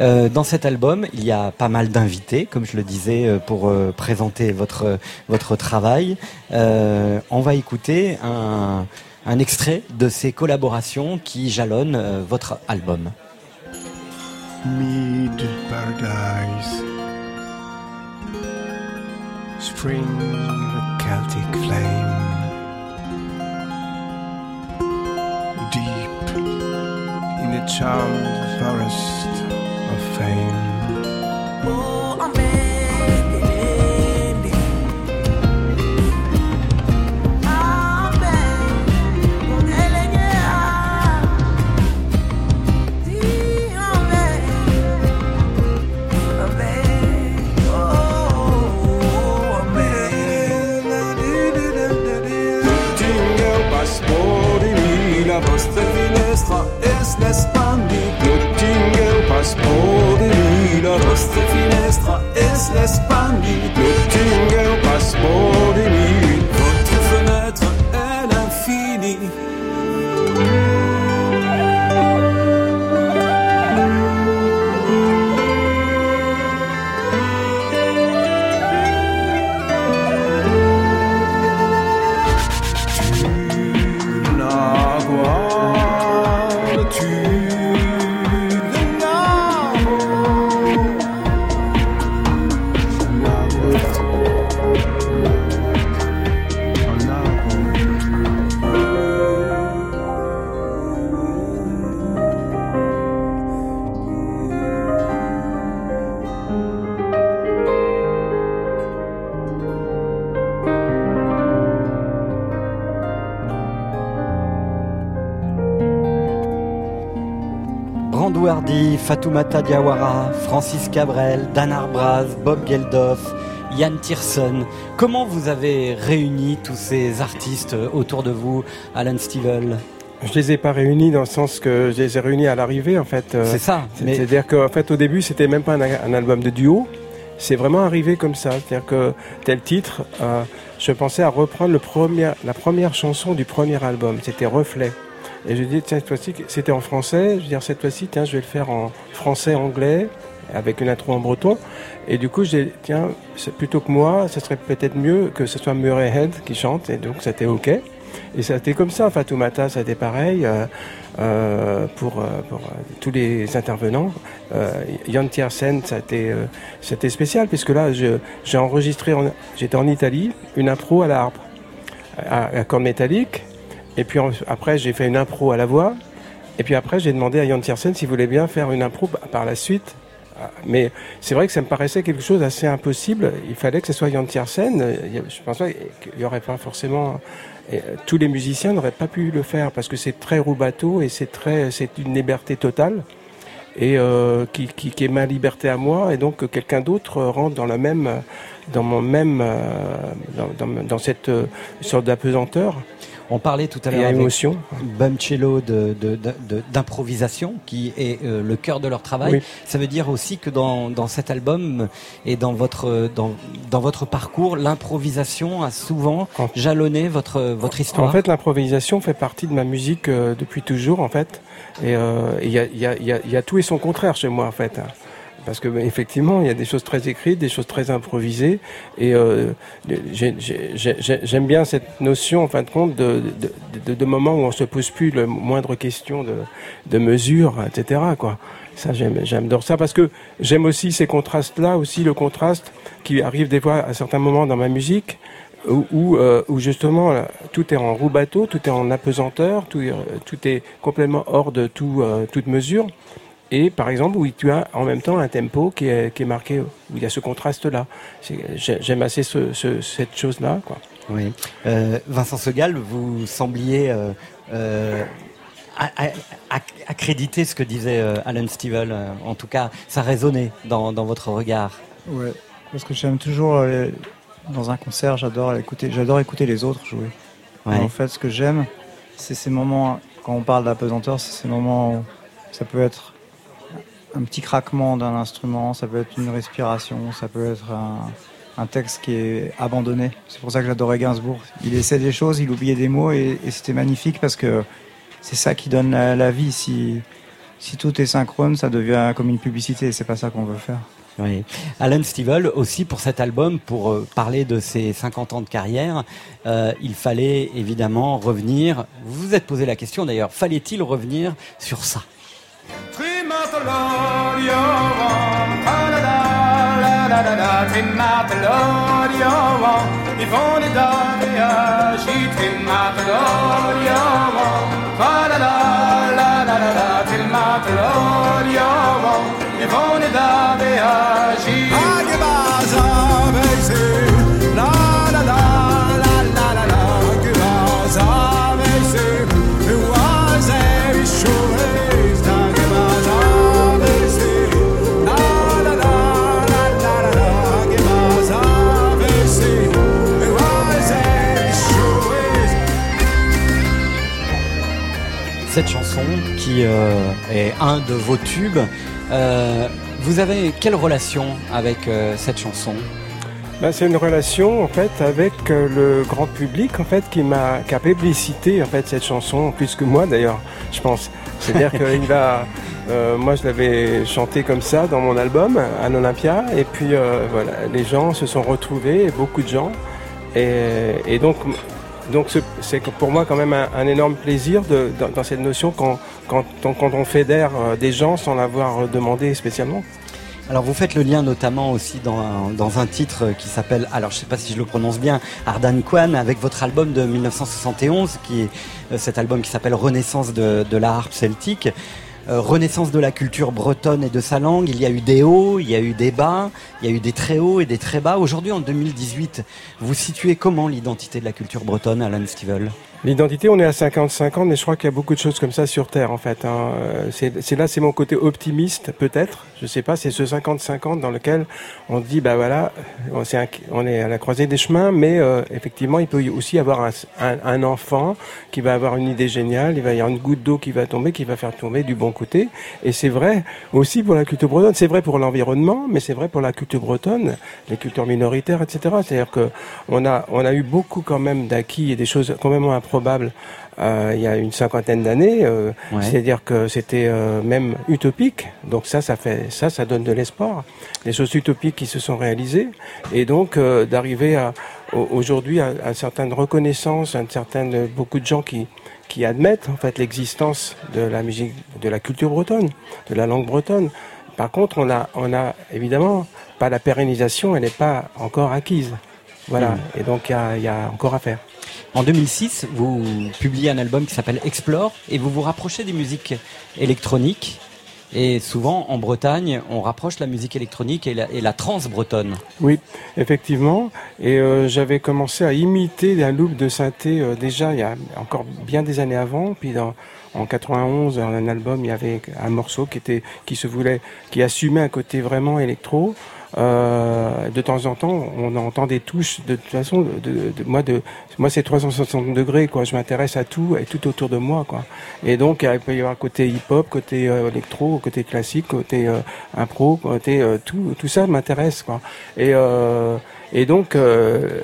Euh, dans cet album, il y a pas mal d'invités, comme je le disais, euh, pour euh, présenter votre votre travail. Euh, on va écouter un, un extrait de ces collaborations qui jalonnent euh, votre album. Mid paradise. Spring Celtic flame. Deep in the charmed forest of fame. less funny, the tingle. Fatoumata Diawara, Francis Cabrel, Dan Arbraz, Bob Geldof, Yann Tierson. Comment vous avez réuni tous ces artistes autour de vous, Alan Stivell? Je les ai pas réunis dans le sens que je les ai réunis à l'arrivée en fait. euh, C'est ça, mais- C'est-à-dire qu'en fait au début c'était même pas un, un album de duo. C'est vraiment arrivé comme ça. C'est-à-dire que tel titre, euh, je pensais à reprendre le premier, la première chanson du premier album. C'était Reflet. Et je dis tiens cette fois-ci c'était en français. Je veux dire cette fois-ci tiens je vais le faire en français anglais avec une intro en breton. Et du coup j'ai tiens plutôt que moi, ce serait peut-être mieux que ce soit Murray Head qui chante. Et donc c'était ok. Et ça a comme ça. Fatoumata, ça a été pareil euh, euh, pour, euh, tous les intervenants. Euh, Yann Tiersen, ça a été, c'était spécial puisque là, j'ai enregistré, en- j'étais en Italie, une impro à la harpe, à, à cordes métalliques. Et puis après, j'ai fait une impro à la voix. Et puis après, j'ai demandé à Yann Tiersen s'il voulait bien faire une impro par la suite. Ah, Mais c'est vrai que ça me paraissait quelque chose d'assez impossible. Il fallait que ce soit Yann Tiersen. Je pense pas qu'il n'y aurait pas forcément. euh, tous les musiciens n'auraient pas pu le faire parce que c'est très roubateau et c'est très, c'est une liberté totale et euh, qui, est ma liberté à moi et donc que quelqu'un d'autre rentre dans la même, dans mon même, euh, dans, cette sorte d'apesanteur. On parlait tout à l'heure avec émotion. Bumcello de, de, de- de- d'improvisation, qui est euh, le cœur de leur travail. Oui. Ça veut dire aussi que dans, dans cet album et dans votre, dans, dans votre parcours, l'improvisation a souvent jalonné votre, votre histoire. En fait, l'improvisation fait partie de ma musique euh, depuis toujours, en fait. Et euh, il y, a, y, a, y a tout et son contraire chez moi, en fait. Parce que ben, effectivement, il y a des choses très écrites, des choses très improvisées, et euh, j'ai- j'ai- j'ai- j'aime bien cette notion, en fin de compte, de, de, moments où on se pose plus le moindre question de, mesure, etc. Quoi. Ça, j'adore ça parce que j'aime aussi ces contrastes-là, aussi le contraste qui arrive des fois à certains moments dans ma musique, où, euh, justement tout est en roue bateau, tout est en apesanteur, tout, est- complètement hors de euh, toute mesure. Et par exemple, où tu as en même temps un tempo qui est, qui est marqué, où il y a ce contraste-là. J'aime assez ce, ce- cette chose-là. Quoi. Oui. Euh, Vincent Segal, vous sembliez euh, euh, accréditer ce que disait Alan Stivell. En tout cas, ça résonnait dans, dans votre regard. Ouais, parce que j'aime toujours dans un concert, j'adore écouter, j'adore écouter les autres jouer. Ouais. En fait, ce que j'aime, c'est ces moments quand on parle d'apesanteur, c'est ces moments où ça peut être un petit craquement d'un instrument, ça peut être une respiration, ça peut être un, un texte qui est abandonné. C'est pour ça que j'adorais Gainsbourg. Il essaie des choses, il oubliait des mots et, et c'était magnifique parce que c'est ça qui donne la, la vie. Si si tout est synchrone, ça devient comme une publicité. C'est pas ça qu'on veut faire. Oui. Alan Stivell, aussi pour cet album, pour euh, parler de ses 50 ans de carrière, euh, il fallait évidemment revenir. Vous vous êtes posé la question d'ailleurs, fallait-il revenir sur ça? mouth, Lord, you're on. T'es ma Lord, you're ma ma Cette chanson qui euh, est un de vos tubes. Euh, vous avez quelle relation avec euh, cette chanson? Ben, c'est une relation en fait avec le grand public en fait qui m'a qui a publicité en fait cette chanson plus que moi d'ailleurs je pense c'est-à-dire <laughs> qu'il va euh, moi je l'avais chanté comme ça dans mon album à l'Olympia et puis euh, voilà les gens se sont retrouvés beaucoup de gens et, et donc donc ce- c'est pour moi quand même un, énorme plaisir dans, cette notion quand, on- fédère euh, des gens sans l'avoir demandé spécialement. Alors vous faites le lien notamment aussi dans un, titre qui s'appelle, alors je sais pas si je le prononce bien, Ardan Kwan, avec votre album de 1971, qui est euh, cet album qui s'appelle Renaissance de, de la harpe celtique. Euh, renaissance de la culture bretonne et de sa langue. Il y a eu des hauts, il y a eu des bas, il y a eu des très hauts et des très bas. Aujourd'hui, en 2018, vous situez comment l'identité de la culture bretonne, Alan Stivell L'identité, on est à 50-50, mais je crois qu'il y a beaucoup de choses comme ça sur Terre, en fait. hein. Euh, C'est là, c'est mon côté optimiste, peut-être. Je sais pas, c'est ce 50-50 dans lequel on dit, bah voilà, on, est à la croisée des chemins, mais euh, effectivement, il peut aussi y avoir un, un- enfant qui va avoir une idée géniale, il va y avoir une goutte d'eau qui va tomber, qui va faire tomber du bon côté. Et c'est vrai aussi pour la culture bretonne, c'est vrai pour l'environnement, mais c'est vrai pour la culture bretonne, les cultures minoritaires, etc. C'est-à-dire que on a, on a eu beaucoup quand même d'acquis et des choses complètement improbables euh, il y a une cinquantaine d'années. euh, Ouais. C'est-à-dire que c'était euh, même utopique. Donc ça, ça fait ça, ça donne de l'espoir. Des choses utopiques qui se sont réalisées et donc d'arriver à au- aujourd'hui à, à certaines reconnaissances, à une certaine beaucoup de gens qui qui admettent en fait l'existence de la musique, de la culture bretonne, de la langue bretonne. Par contre, on a on a évidemment pas la pérennisation, elle n'est pas encore acquise. Voilà. Mhm. Et donc il y a, il y a encore à faire. En 2006, vous publiez un album qui s'appelle Explore et vous vous rapprochez des musiques électroniques. Et souvent, en Bretagne, on rapproche la musique électronique et la, et la trance bretonne. Oui, effectivement. Et euh, j'avais commencé à imiter un loop de synthé euh, déjà il y a encore bien des années avant. Puis en 91, dans un album, il y avait un morceau qui était qui se voulait, qui assumait un côté vraiment électro. Euh, de temps en temps, on entend des touches. De toute façon, de, de- moi, de, moi, c'est 360 degrés, quoi. Je m'intéresse à tout et tout autour de moi, quoi. Et donc, il peut y avoir côté hip-hop, côté euh, électro, côté classique, côté euh, impro, côté tout, tout ça m'intéresse, quoi. Et et donc,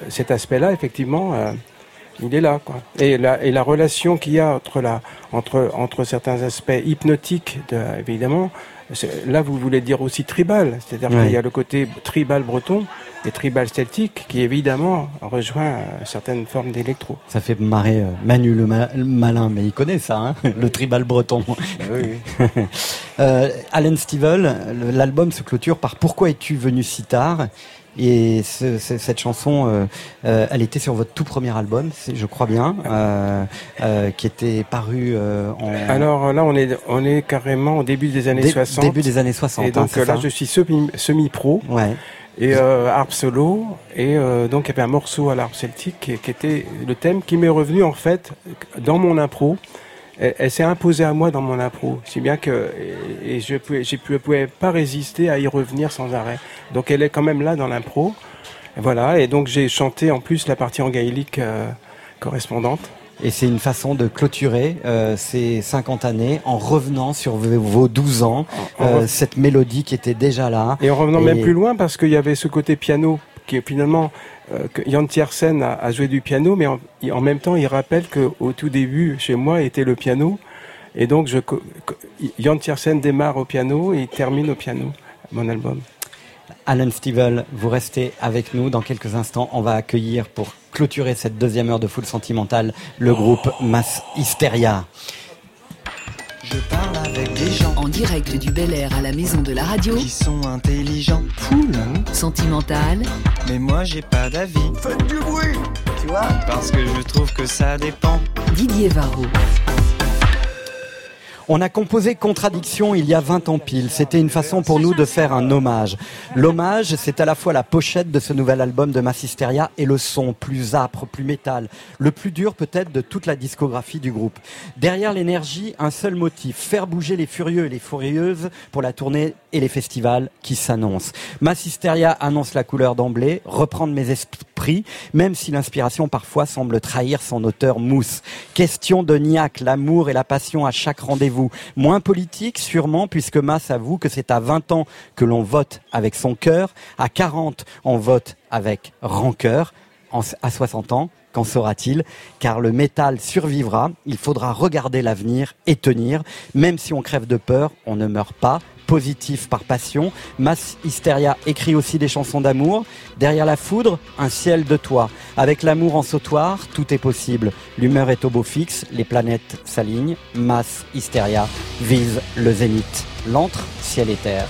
cet aspect-là, effectivement. il est là, quoi. Et la, et la relation qu'il y a entre la, entre, entre certains aspects hypnotiques, de, évidemment, là vous voulez dire aussi tribal, c'est-à-dire qu'il y a le côté tribal breton et tribal celtique qui évidemment rejoint euh, certaines formes d'électro. Ça fait marrer euh, Manu le, ma- le malin, mais il connaît ça, hein, <laughs> le tribal breton. <laughs> Euh, Alan Stivell, le- l'album se clôture par Pourquoi es-tu venu si tard? Et ce- ce- cette chanson, euh, euh, elle était sur votre tout premier album, je crois bien, euh, qui était paru en... Alors là, on est, on est carrément au début des années Dé- 60. début des années 60, Et hein, donc euh, là, je suis semi- semi-pro. Ouais. Et euh, harpe solo. Et euh, donc, il y avait un morceau à l'harpe celtique qui, qui était le thème qui m'est revenu en fait dans mon impro. Elle, elle s'est imposée à moi dans mon impro, si bien que et, et je pouvais, je pouvais pas résister à y revenir sans arrêt. Donc, elle est quand même là dans l'impro. Voilà. Et donc, j'ai chanté en plus la partie en gaélique euh, correspondante. Et c'est une façon de clôturer euh, ces 50 années en revenant sur vos vos 12 ans, euh, cette mélodie qui était déjà là. Et en revenant Et- même plus loin, parce qu'il y avait ce côté piano qui est finalement euh, Jan Tiersen a, joué du piano, mais en, même temps, il rappelle que au tout début, chez moi, était le piano. Et donc, Jan Tiersen démarre au piano et termine au piano mon album. Alan Stivell, vous restez avec nous. Dans quelques instants, on va accueillir pour clôturer cette deuxième heure de Full Sentimental le groupe Mass Hysteria. Je parle avec des gens En direct du Bel Air à la maison de la radio. qui sont intelligents. Sentimental. Mais moi j'ai pas d'avis. Faites du bruit, tu vois Parce que je trouve que ça dépend. Didier Varro. On a composé Contradiction il y a 20 ans pile. C'était une façon pour nous de faire un hommage. L'hommage, c'est à la fois la pochette de ce nouvel album de Massisteria et le son plus âpre, plus métal, le plus dur peut-être de toute la discographie du groupe. Derrière l'énergie, un seul motif, faire bouger les furieux et les furieuses pour la tournée et les festivals qui s'annoncent. Massisteria annonce la couleur d'emblée, reprendre mes esprits, même si l'inspiration parfois semble trahir son auteur mousse. Question de niaque, l'amour et la passion à chaque rendez-vous. Moins politique, sûrement, puisque Mass avoue que c'est à 20 ans que l'on vote avec son cœur, à 40, on vote avec rancœur, à 60 ans, qu'en sera-t-il? Car le métal survivra, il faudra regarder l'avenir et tenir, même si on crève de peur, on ne meurt pas. Positif par passion, Mass Hysteria écrit aussi des chansons d'amour. Derrière la foudre, un ciel de toit. Avec l'amour en sautoir, tout est possible. L'humeur est au beau fixe, les planètes s'alignent. Mass Hysteria vise le zénith. L'antre, ciel et terre.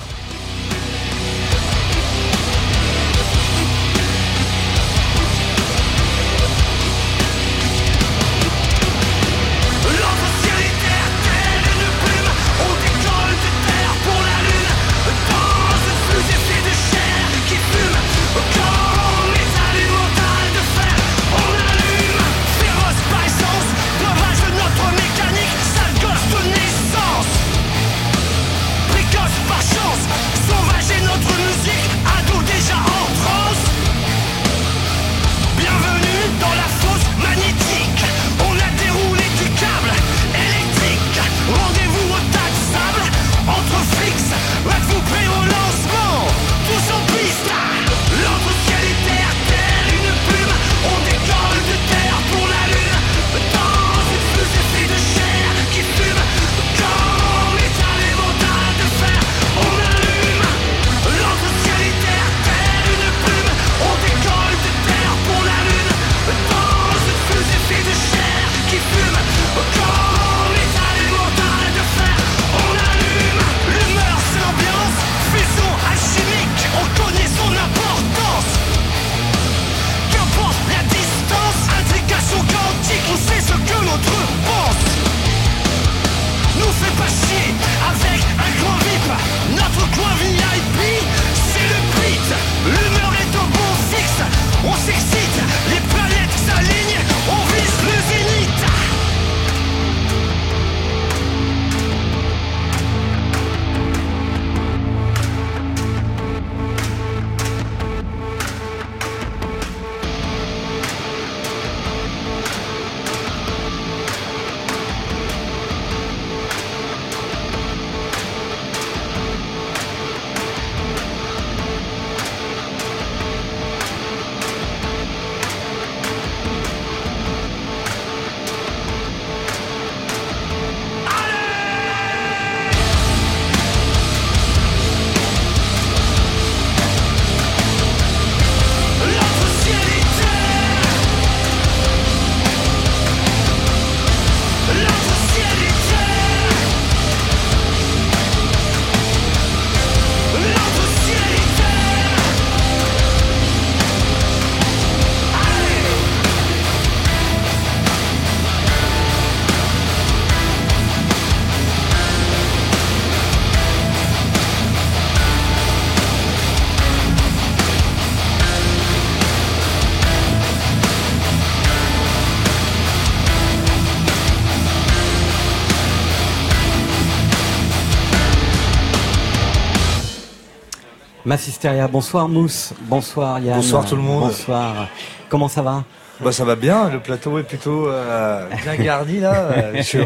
Bonsoir Mousse, bonsoir Yann. Bonsoir tout le monde. Bonsoir. Comment ça va? Bah ça va bien, le plateau est plutôt euh, bien garni là. <laughs> Je suis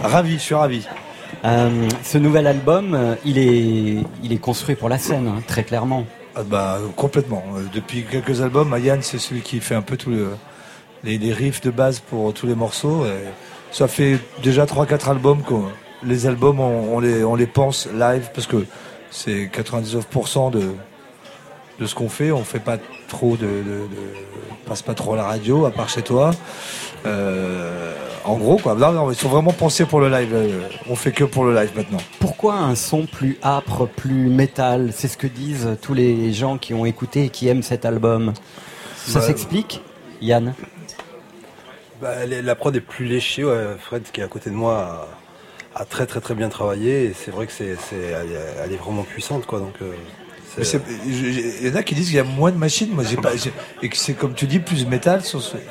ravi, je suis ravi. Euh, ce nouvel album, euh, il est, il est construit pour la scène, hein, très clairement. Ah bah complètement. Depuis quelques albums, Yann c'est celui qui fait un peu tous le- les, les riffs de base pour tous les morceaux. et ça fait déjà 3-4 albums qu'on les albums, on, on les, on les pense live parce que c'est 99% de, de ce qu'on fait. On fait pas trop de, de, de- on passe pas trop à la radio, à part chez toi. Euh, en gros, quoi. Là, non, ils sont vraiment pensés pour le live. euh, On fait que pour le live maintenant. Pourquoi un son plus âpre, plus métal? C'est ce que disent tous les gens qui ont écouté et qui aiment cet album. Ça Bah, s'explique, Yann? Bah, la prod est plus léchée. ouais. Fred, qui est à côté de moi, a, a très très très bien travaillé. Et c'est vrai que c'est, elle, est- vraiment puissante, quoi. Donc, euh, Il y en a qui disent qu'il y a moins de machines. Moi, j'ai pas, et que c'est comme tu dis plus métal.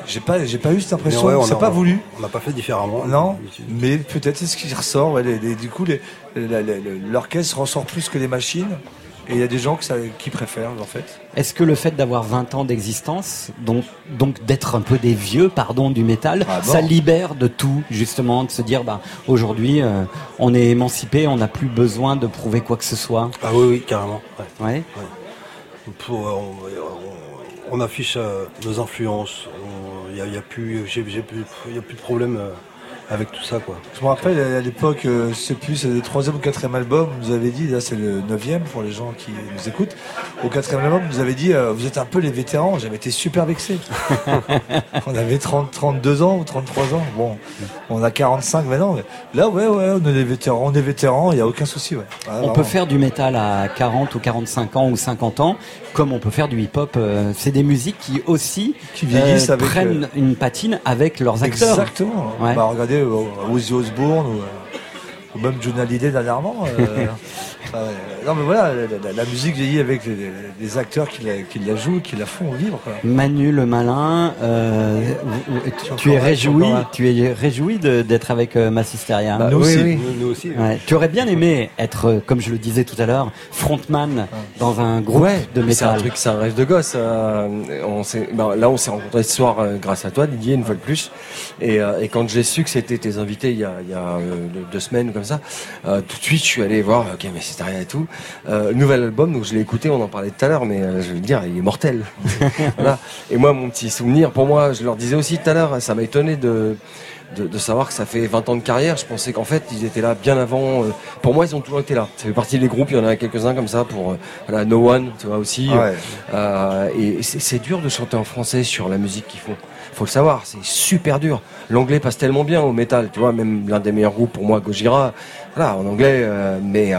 J'ai pas, j'ai pas eu cette impression. Ouais, on c'est a- pas voulu. On n'a pas fait différemment. Non, mais peut-être c'est ce qui ressort. ouais, les- les- du coup, l'orchestre ressort plus que les machines. Et il y a des gens que ça- qui préfèrent, en fait. Est-ce que le fait d'avoir 20 ans d'existence, donc, donc d'être un peu des vieux, pardon, du métal, Ah bon. ça libère de tout, justement, de se dire, bah, aujourd'hui, euh, on est émancipé, on n'a plus besoin de prouver quoi que ce soit? Ah oui, oui, carrément. Ouais. Ouais. Pour, euh, on, on- on affiche euh, nos influences. Il n'y a, y a plus, j'ai, j'ai plus, y a plus de problème avec tout ça, quoi. Je me rappelle à l'époque, euh, je sais plus, c'est le troisième ou quatrième album, on nous avait dit, là c'est le neuvième pour les gens qui nous écoutent. Au quatrième album, on nous avait dit, euh, vous êtes un peu les vétérans. J'avais été super vexé. <laughs> on avait 30, 32 ans ou 33 ans. Bon, on a 45 maintenant. Mais là, ouais, ouais, on est des vétérans. On est vétérans, il n'y a aucun souci. Ouais. Ah, On peut faire du métal à 40 ou 45 ans ou 50 ans, comme on peut faire du hip-hop. euh, c'est des musiques qui aussi Qui vieillissent avec, prennent une patine avec leurs acteurs. Exactement. Ouais. Bah, regardez euh, Ozzy Osbourne ou, euh, ou même John Hallyday dernièrement. <laughs> euh, enfin, non mais voilà, la, la- la musique vieillit avec les, acteurs qui la, qui la jouent, qui la font vivre. Quoi. Manu le malin, euh, tu, tu es réjoui, tu es réjoui d'être avec euh, Massisteria. Bah, Nous oui, aussi. oui. Nous, nous aussi. Ouais. Tu aurais bien aimé être, euh, comme je le disais tout à l'heure, frontman dans un groupe Ouais, de mais c'est un métal. truc, c'est un rêve de gosse. euh, on ben, là, on s'est rencontrés ce soir euh, grâce à toi, Didier, une fois de plus. Et, euh, et quand j'ai su que c'était tes invités il y a, il y a euh, deux- deux semaines comme ça, euh, tout de suite, je suis allé voir. Ok, mais c'est rien et tout. Euh, nouvel album, donc je l'ai écouté. On en parlait tout à l'heure, mais euh, je veux dire, il est mortel. <laughs> voilà. Et moi, mon petit souvenir, pour moi, je leur disais aussi tout à l'heure, ça m'a étonné de de, de savoir que ça fait 20 ans de carrière. Je pensais qu'en fait, ils étaient là bien avant. euh, pour moi, ils ont toujours été là. Ça fait partie des groupes. Il y en a quelques-uns comme ça pour euh, voilà, No One, tu vois aussi. Ouais. Euh, et c'est dur de chanter en français sur la musique qu'ils font. Faut le savoir, c'est super dur. L'anglais passe tellement bien au métal, tu vois. Même l'un des meilleurs groupes pour moi, Gojira, voilà, en anglais. mais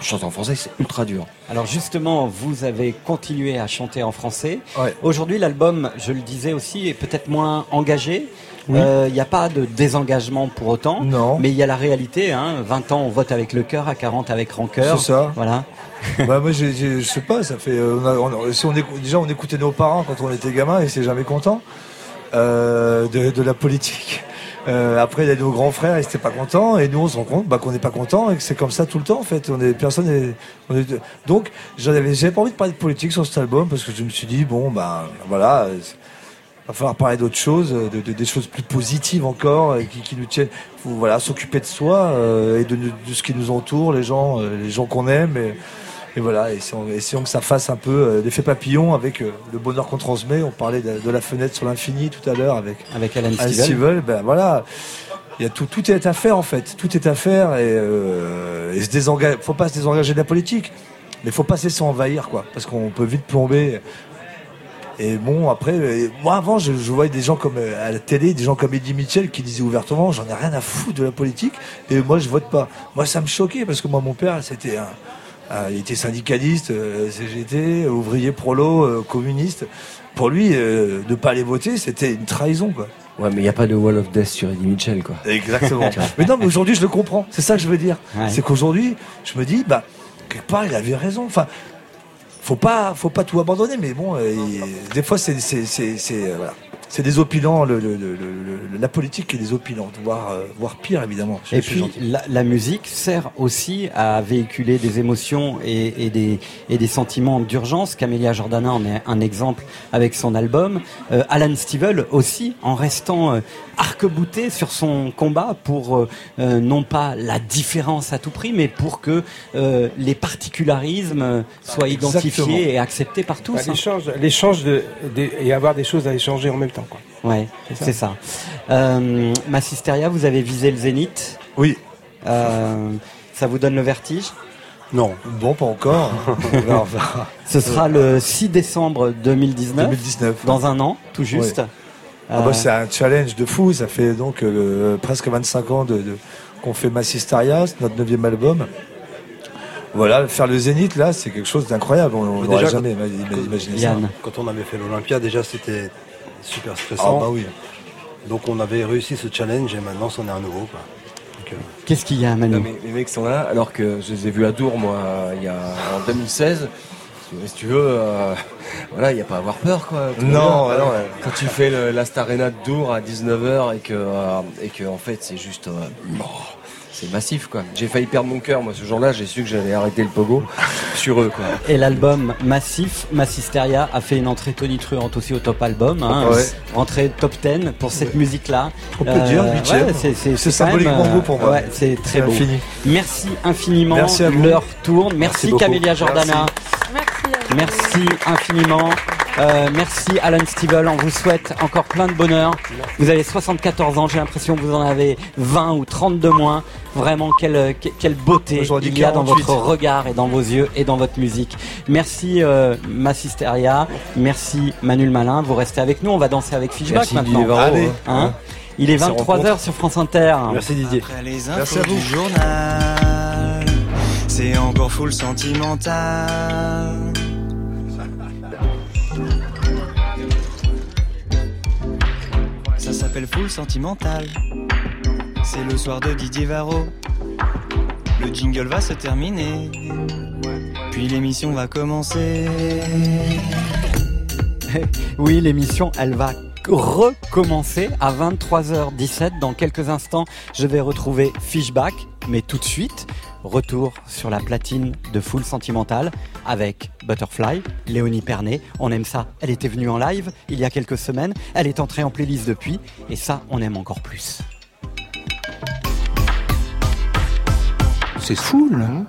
chanter en français, c'est ultra dur. Alors justement, vous avez continué à chanter en français. Aujourd'hui, l'album, je le disais aussi, est peut-être moins engagé. Oui. Il n'y a pas de désengagement pour autant. Non. Mais il y a la réalité. Hein. 20 ans, on vote avec le cœur, à 40 avec rancœur. C'est ça. Voilà. <laughs> bah, moi, je sais pas, ça fait. euh, on a- on a- si on écou- déjà, on écoutait nos parents quand on était gamin et c'est jamais content euh, de, de la politique. Euh, après, il a nos grands frères, ils étaient pas contents, et nous, on se rend compte bah, qu'on n'est pas content et que c'est comme ça tout le temps, en fait. On est, personne est, on est- donc, j'en avais, j'avais pas envie de parler de politique sur cet album parce que je me suis dit, bon, bah, voilà, euh, va falloir parler d'autres choses, de, de- des choses plus positives encore, et qui, qui nous tiennent. Faut, voilà, s'occuper de soi euh, et de, de ce qui nous entoure, les gens, euh, les gens qu'on aime. Et, et voilà, essayons, essayons que ça fasse un peu euh, l'effet papillon avec euh, le bonheur qu'on transmet. On parlait de, de la fenêtre sur l'infini tout à l'heure avec, Avec Alan Alan. Stivell. Ben voilà, il y a tout, tout est à faire en fait. Tout est à faire et, euh, et se désengager. Faut pas se désengager de la politique, mais faut pas se laisser envahir quoi, parce qu'on peut vite plomber. Et bon, après, euh, moi avant, je, je voyais des gens comme à la télé, des gens comme Eddie Mitchell qui disaient ouvertement, j'en ai rien à foutre de la politique, et moi je vote pas. Moi ça me choquait parce que moi mon père, c'était un- il était syndicaliste, euh, CGT, ouvrier prolo, euh, communiste. Pour lui, euh, de pas aller voter, c'était une trahison quoi. Ouais, mais il n'y a pas de Wall of Death sur Eddie Mitchell, quoi. Exactement. <laughs> mais non, mais aujourd'hui, je le comprends. C'est ça que je veux dire. Ouais. C'est qu'aujourd'hui, je me dis, bah, quelque part, il avait raison. Enfin, faut pas, faut pas tout abandonner. Mais bon, euh, il- des fois, c'est, c'est, c'est, c'est, euh, voilà. C'est des opilants, le, le- le- le- la politique est des opilants, voire, euh, voire pire évidemment. Et puis la, la musique sert aussi à véhiculer des émotions et, et des, et des sentiments d'urgence. Camélia Jordana en est un exemple avec son album. Euh, Alan Stivell aussi, en restant euh, arc-bouté sur son combat pour euh, euh, non pas la différence à tout prix, mais pour que euh, les particularismes soient Exactement. identifiés et acceptés par tous. Bah, hein. l'échange, l'échange de, de- et avoir des choses à échanger en même temps. Quoi. Ouais, C'est ça. Euh, Massisteria, vous avez visé le zénith Oui. Euh, ça vous donne le vertige? Non. Bon, pas encore. <laughs> Ce sera le 6 décembre 2019. 2019. Dans un an, tout juste. Ouais. Ah bah, c'est un challenge de fou. Ça fait donc euh, presque 25 ans de, de- qu'on fait Massistaria, c'est notre neuvième album. Voilà, faire le Zénith là, c'est quelque chose d'incroyable. On n'aurait jamais quand- imaginé ça. Quand on avait fait l'Olympia, déjà c'était super stressant. Ah bah oui. Donc on avait réussi ce challenge et maintenant c'en est un nouveau. Euh, Qu'est-ce qu'il y a, Manu Non, mais les mecs sont là, alors que je les ai vus à Dour, moi, il y a, en 2016. Si tu veux, euh, <laughs> voilà, il n'y a pas à avoir peur, quoi. Non, ouais. Quand tu fais le, la Star Arena de Dour à 19h et que, euh, et que en fait, c'est juste. euh, oh, c'est massif, quoi. J'ai failli perdre mon cœur, moi, ce jour-là, j'ai su que j'allais arrêter le pogo <laughs> sur eux, quoi. Et l'album Massif, Massisteria, a fait une entrée tonitruante aussi au top album. Hein, Ouais. Entrée top 10 pour cette musique-là. On peut dire huitième. ouais, c'est- c'est- symboliquement même, beau pour moi. ouais, c'est très C'est beau. infini. Merci infiniment. Merci à vous. L'heure tourne. Merci. Camélia Jordana. Merci. Merci infiniment. Euh, merci Alan Stivell, on vous souhaite encore plein de bonheur. Vous avez 74 ans, j'ai l'impression que vous en avez 20 ou 30 de moins. Vraiment, quelle, que- quelle beauté il y a dans 48. votre regard et dans vos yeux et dans votre musique. Merci euh, Massisteria, merci Manuel Malin, vous restez avec nous, on va danser avec Fishback Merci maintenant. Didier Varro, Allez, hein. hein. Il est On se 23h rencontre. sur France Inter. Merci Didier. Après les Merci à vous. du journal, c'est encore full sentimental. S'appelle full sentimental. C'est le soir de Didier Varro. Le jingle va se terminer. Puis l'émission va commencer. <laughs> Oui, l'émission, elle va recommencer à 23h17. Dans quelques instants, je vais retrouver Fishback, mais tout de suite, retour sur la platine de Full Sentimental avec Butterfly, Léonie Pernet. On aime ça. Elle était venue en live il y a quelques semaines. Elle est entrée en playlist depuis. Et ça, on aime encore plus. C'est fou, là.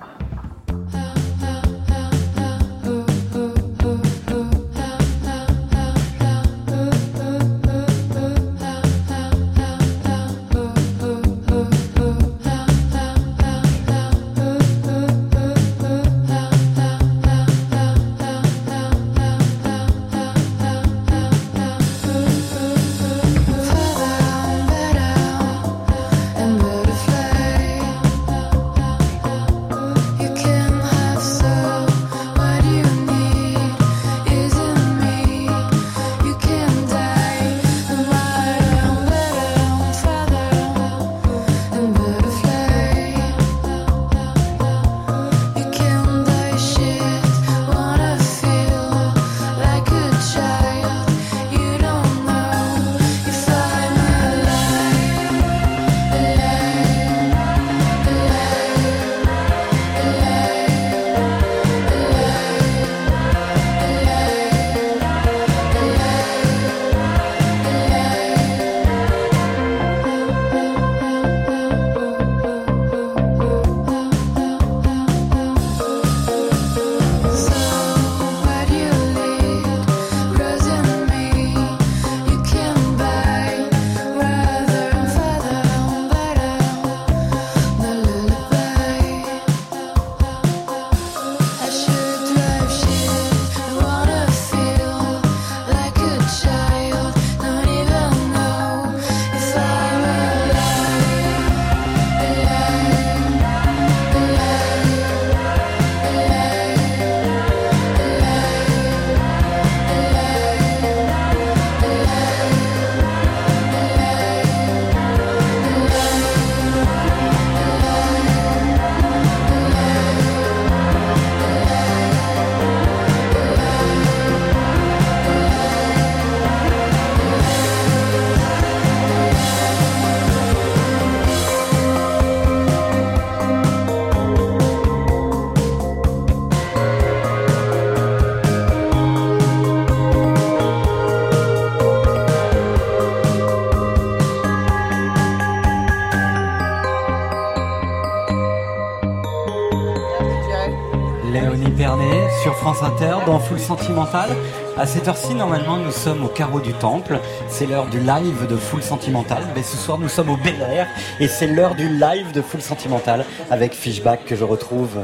dans Full Sentimental. À cette heure-ci, normalement, nous sommes au carreau du temple. C'est l'heure du live de Full Sentimental. Mais ce soir, nous sommes au Bel Air et c'est l'heure du live de Full Sentimental avec Fishback que je retrouve.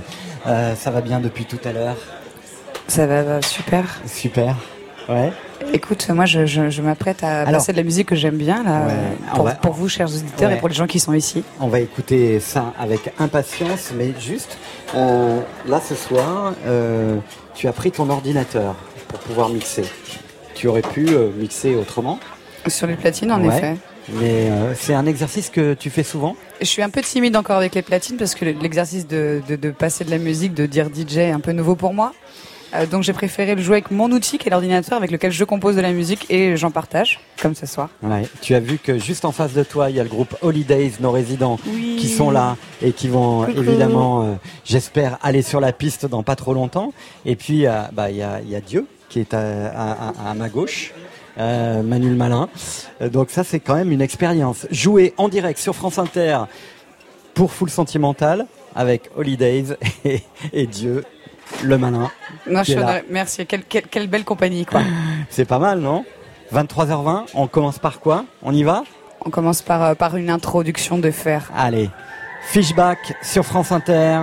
Euh, ça va bien depuis tout à l'heure? Ça va super. Super. Ouais. Écoute, moi je, m'apprête à Alors, passer de la musique que j'aime bien là, pour, vous, chers auditeurs, et pour les gens qui sont ici. On va écouter ça avec impatience, mais juste euh, là ce soir, euh, tu as pris ton ordinateur pour pouvoir mixer. Tu aurais pu euh, mixer autrement. Sur les platines, en Ouais. effet. Mais euh, c'est un exercice que tu fais souvent? Je suis un peu timide encore avec les platines parce que l'exercice de, de, de passer de la musique, de dire DJ est un peu nouveau pour moi. Euh, donc j'ai préféré le jouer avec mon outil qui est l'ordinateur avec lequel je compose de la musique et j'en partage, comme ce soir. Ouais. Tu as vu que juste en face de toi, il y a le groupe Holidays, nos résidents, Oui. qui sont là et qui vont Coucou. évidemment, euh, j'espère, aller sur la piste dans pas trop longtemps. Et puis, euh, bah, il y, a, y a Dieu qui est à, à- à- à ma gauche. Euh, Manu le Malin. Euh, Donc ça, c'est quand même une expérience. Jouer en direct sur France Inter pour Full Sentimental avec Holidays <laughs> et, et Dieu le. Non, je là. suis- merci, quelle, quelle, quelle belle compagnie quoi. <laughs> C'est pas mal, non? 23h20, on commence par quoi? On y va? On commence par, euh, par une introduction de fer. Allez, Fishback sur France Inter,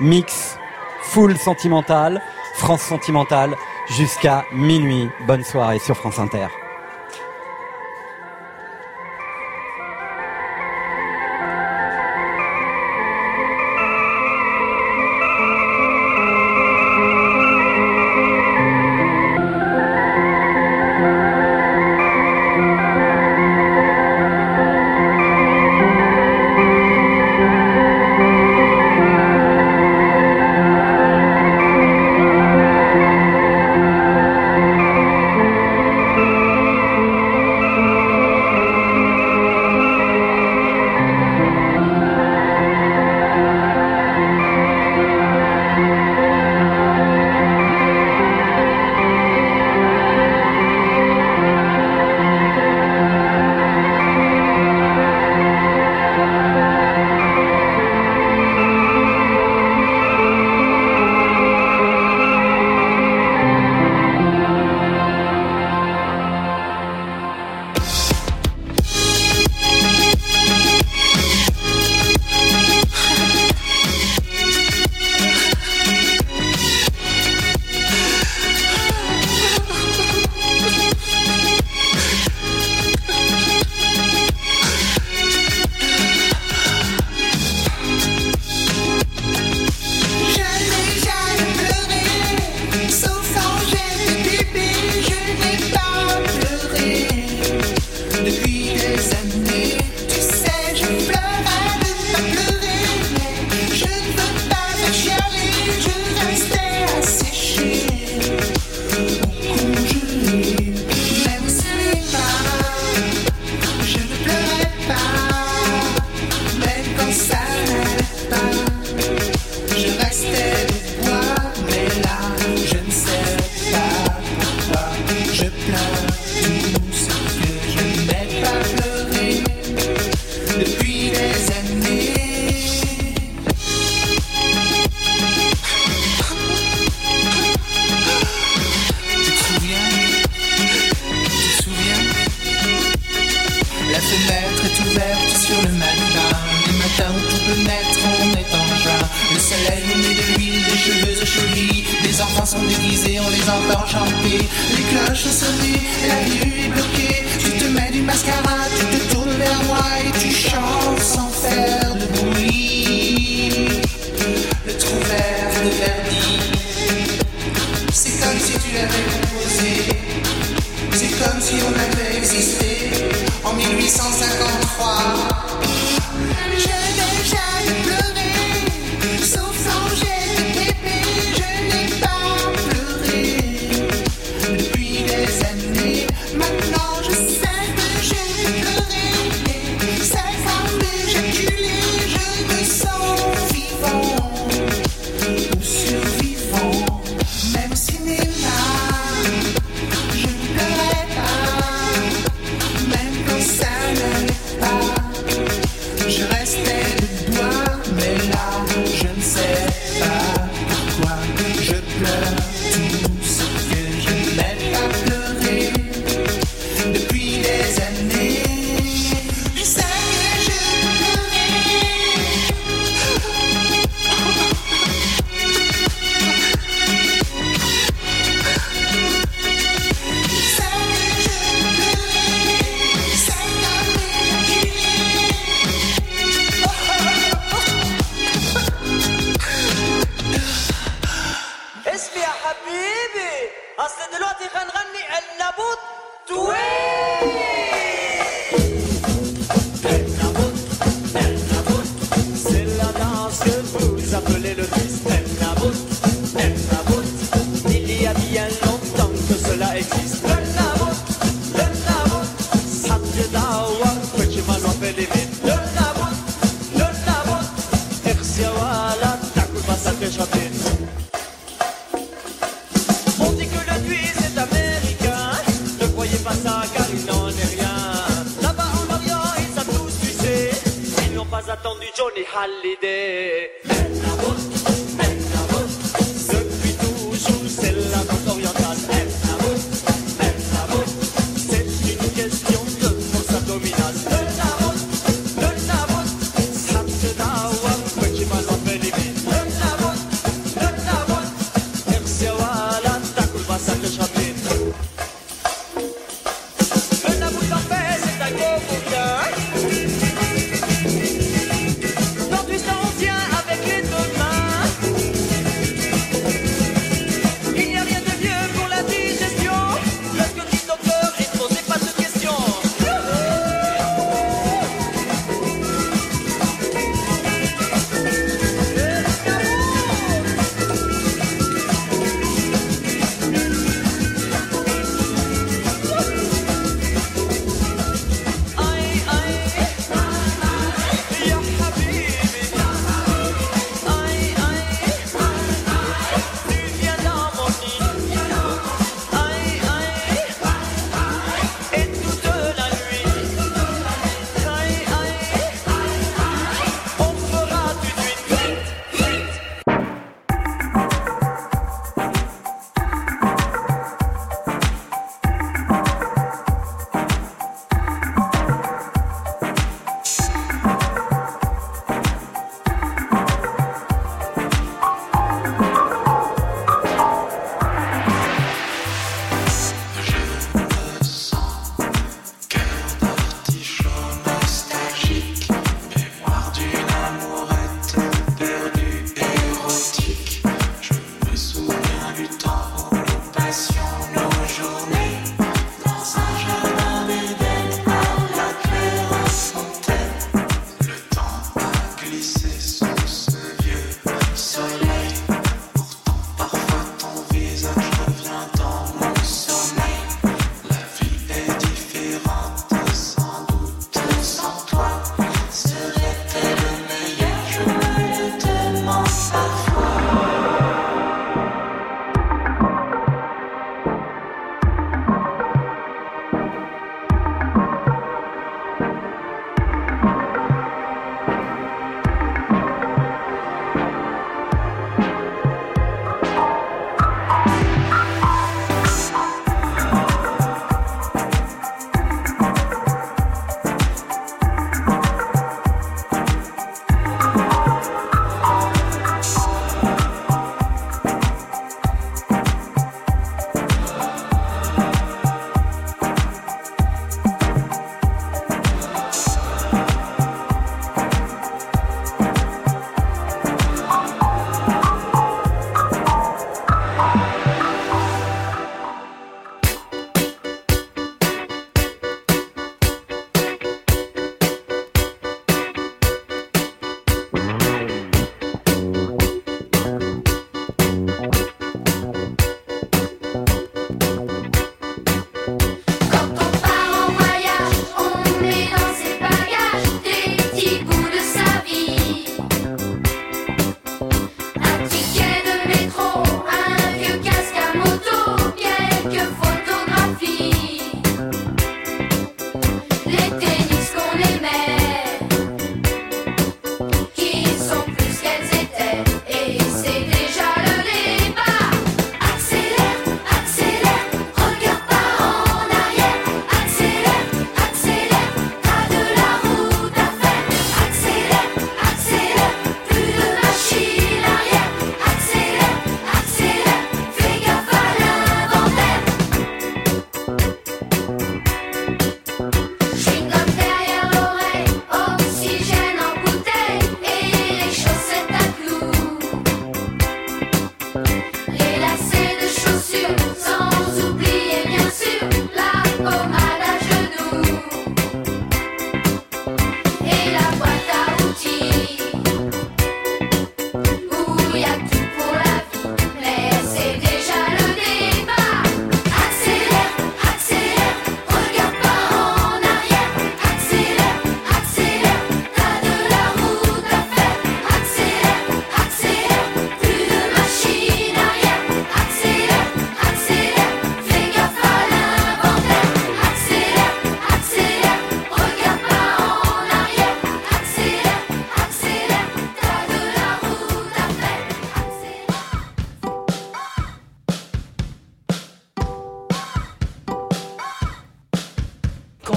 mix, full sentimental, France sentimentale, jusqu'à minuit. Bonne soirée sur France Inter.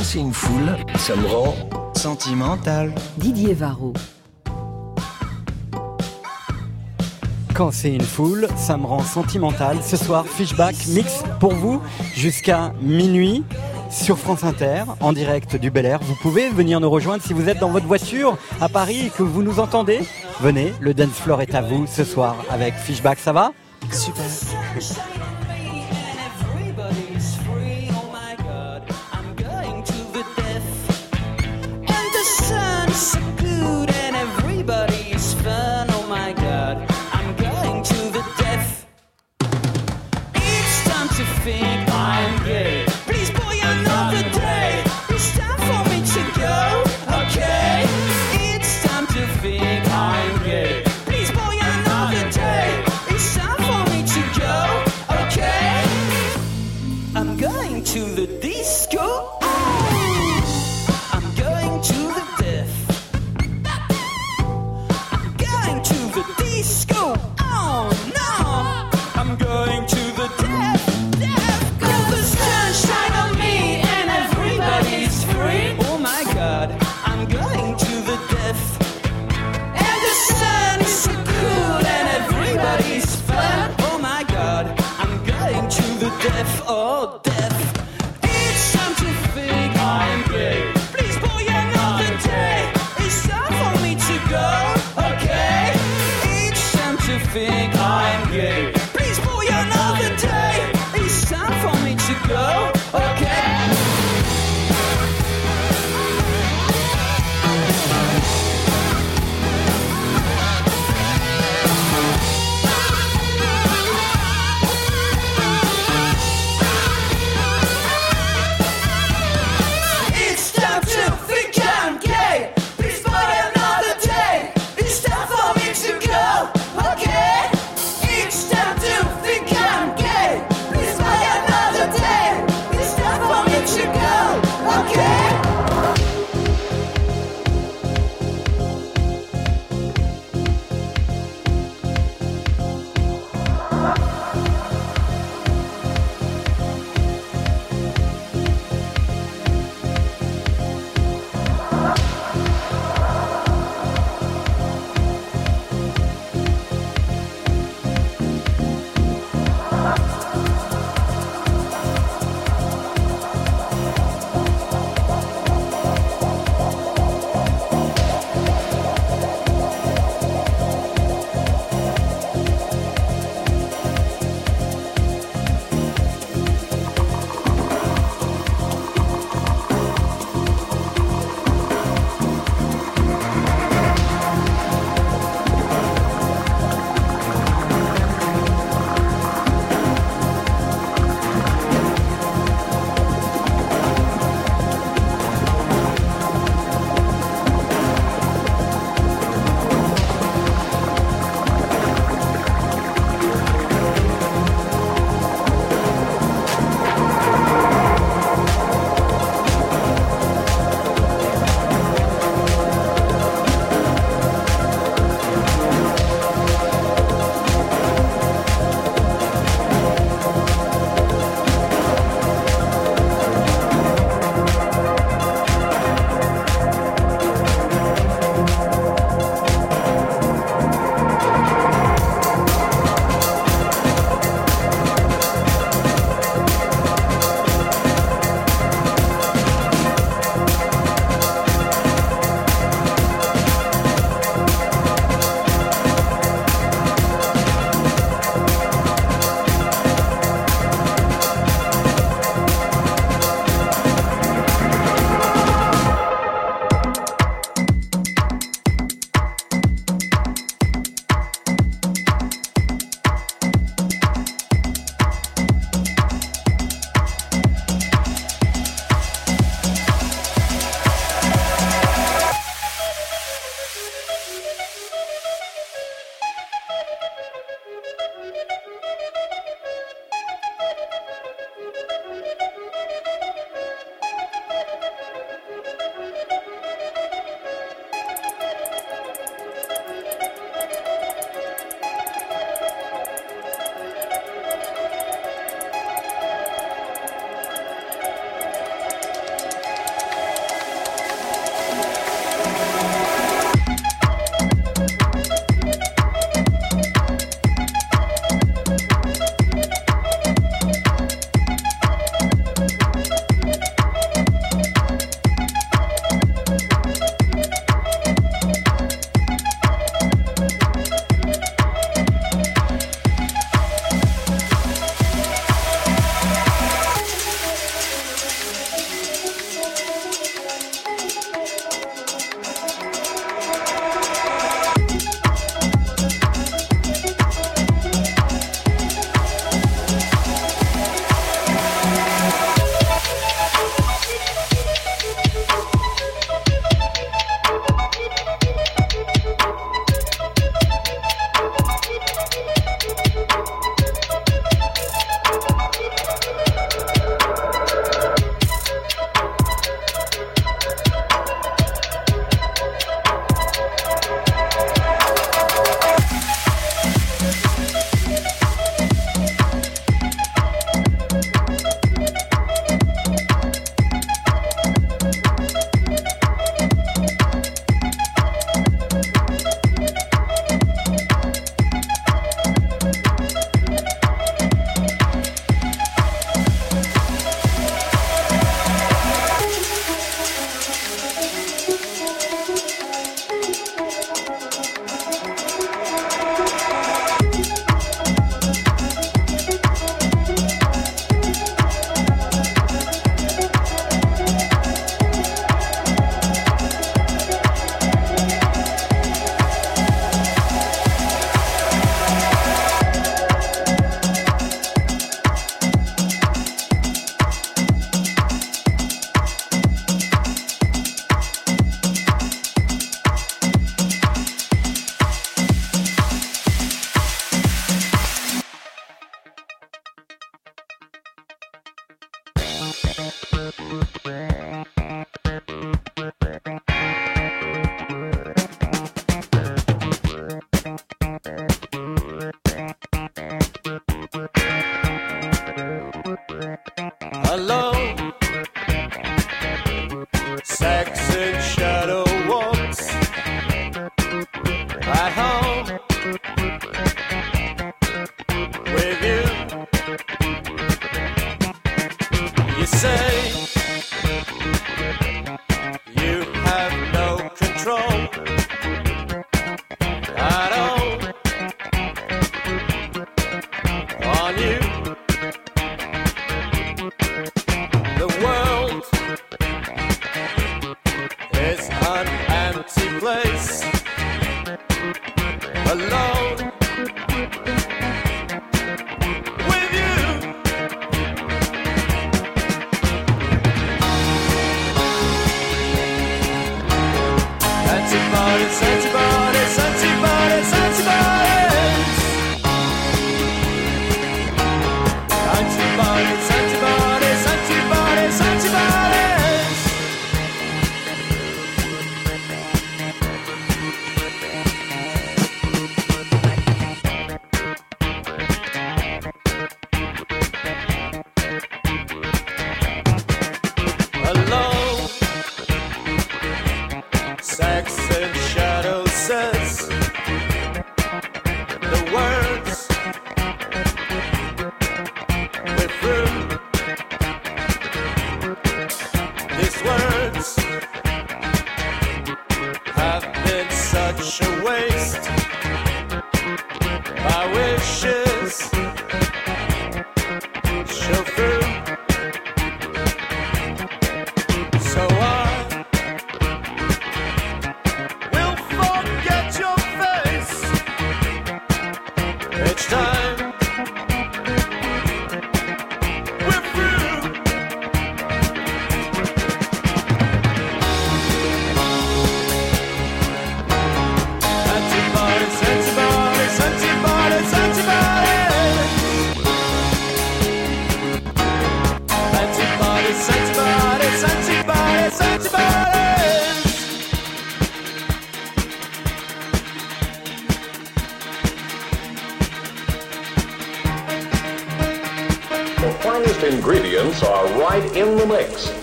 traverser une foule, ça me rend sentimental. Didier Varro. Quand c'est une foule, ça me rend sentimental. Ce soir, Fishback mix pour vous jusqu'à minuit sur France Inter, en direct du Bel Air. Vous pouvez venir nous rejoindre si vous êtes dans votre voiture à Paris et que vous nous entendez. Venez, le dance floor est à vous ce soir avec Fishback, ça va? Super.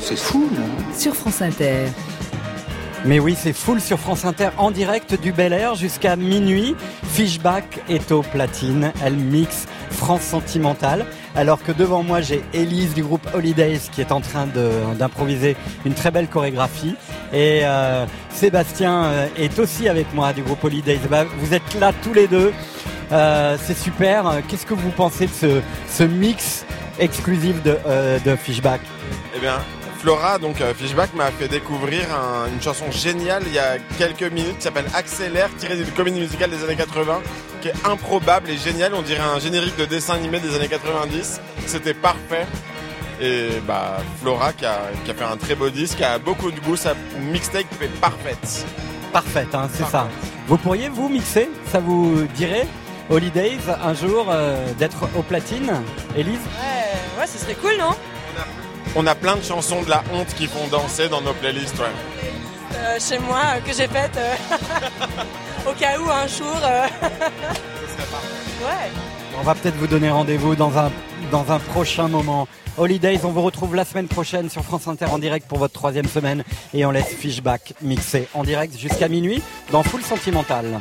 C'est fou, Sur France Inter. Mais oui, c'est full sur France Inter en direct du Bel Air jusqu'à minuit. Fishback est au platine. Elle mixe France Sentimentale. Alors que devant moi, j'ai Élise du groupe Holidays qui est en train d'improviser une très belle chorégraphie. Et euh, Sébastien euh, est aussi avec moi du groupe Holidays. Bah, vous êtes là tous les deux. Euh, c'est super. Qu'est-ce que vous pensez de ce, ce mix exclusif de, euh, de Fishback? Eh bien, Flora, donc euh, Fishback, m'a fait découvrir un- une chanson géniale il y a quelques minutes qui s'appelle Accélère, tirée d'une comédie musicale des années 80, qui est improbable et géniale. On dirait un générique de dessin animé des années 90. C'était parfait. Et bah, Flora qui a, qui a fait un très beau disque, qui a beaucoup de goût, sa mixtape est parfaite. Parfaite, hein, c'est ça. Vous pourriez vous mixer Ça vous dirait Holidays un jour euh, d'être au platine Élise? Ouais, ouais, ce serait cool, non? On a plein de chansons de la honte qui font danser dans nos playlists, ouais. Euh, Chez moi, euh, que j'ai faite euh, <laughs> au cas où un jour. euh, <laughs> ouais. On va peut-être vous donner rendez-vous dans un, dans un prochain moment. Holidays, on vous retrouve la semaine prochaine sur France Inter en direct pour votre troisième semaine et on laisse Fishback mixer en direct jusqu'à minuit dans Full Sentimental.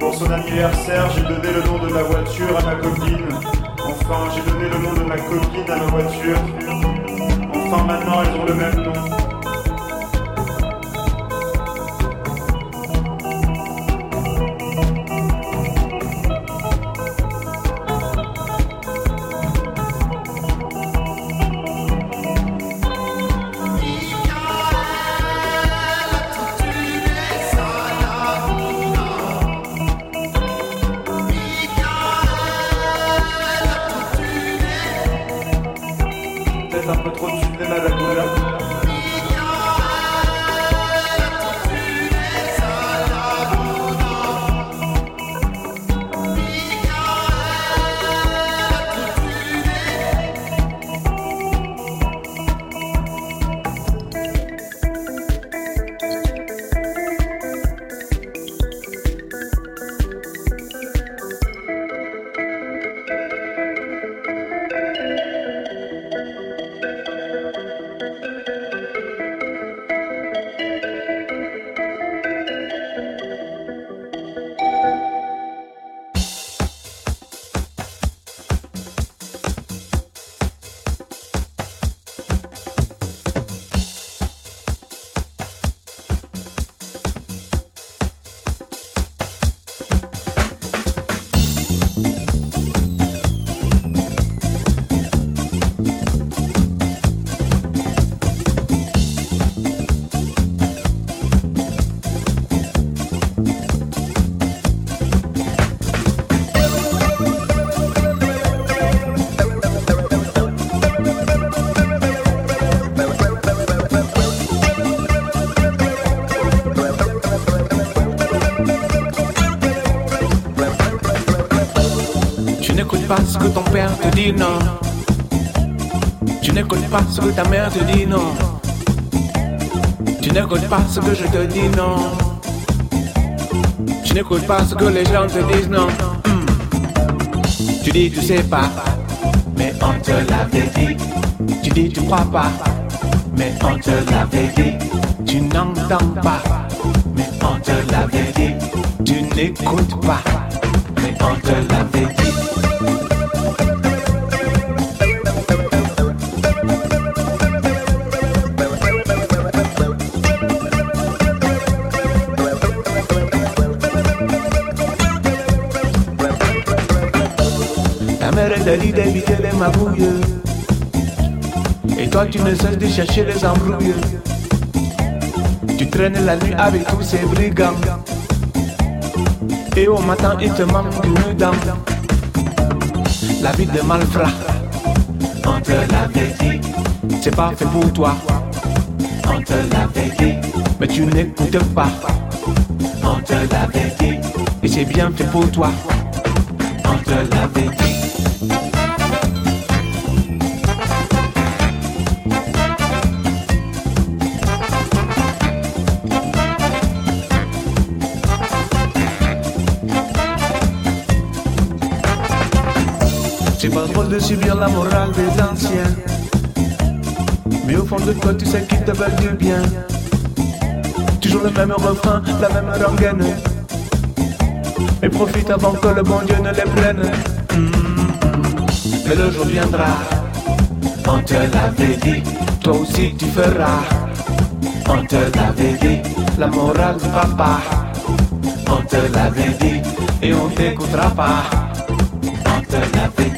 Pour son anniversaire, j'ai donné le nom de ma voiture à ma copine. Enfin, j'ai donné le nom de ma copine à ma voiture. Enfin, maintenant, elles ont le même nom. Non. Tu n'écoutes pas ce que ta mère te dit, non. Tu n'écoutes pas ce que je te dis, non. Tu n'écoutes pas ce que les gens te disent, non. Hmm. Tu dis tu sais pas, mais on te l'avait dit. Tu dis tu crois pas, mais on te l'avait dit. Tu n'entends pas, mais on te l'avait dit. Tu n'écoutes pas, mais on te l'avait dit. D'aller d'éviter les magouilles. Et toi tu ne cesses de chercher les embrouilles. Tu traînes la nuit avec tous ces brigands. Et au matin il te manque une dame. La vie de malfrat, on te l'avait dit. C'est pas fait pour toi, on te l'avait dit. Mais tu n'écoutes pas, on te l'avait dit. Et c'est bien fait pour toi, on te l'avait dit. De subir la morale des anciens. Mais au fond de toi, tu sais qu'ils te veulent du bien. Toujours le même refrain, la même rengaine. Et profite avant que le bon Dieu ne les prenne. Mm. Mais le jour viendra, on te l'avait dit, toi aussi tu feras. On te l'avait dit, la morale du papa. On te l'avait dit, et on t'écoutera pas. On te l'avait dit.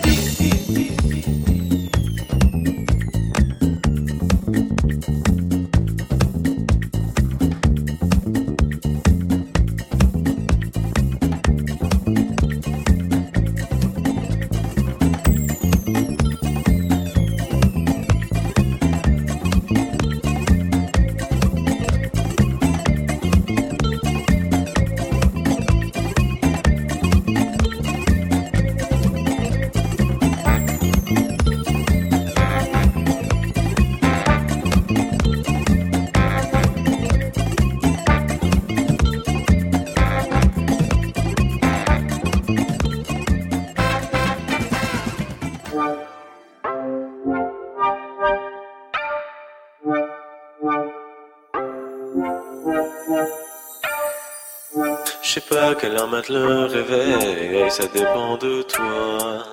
Sais pas quelle heure mettre le réveil, ça dépend de toi.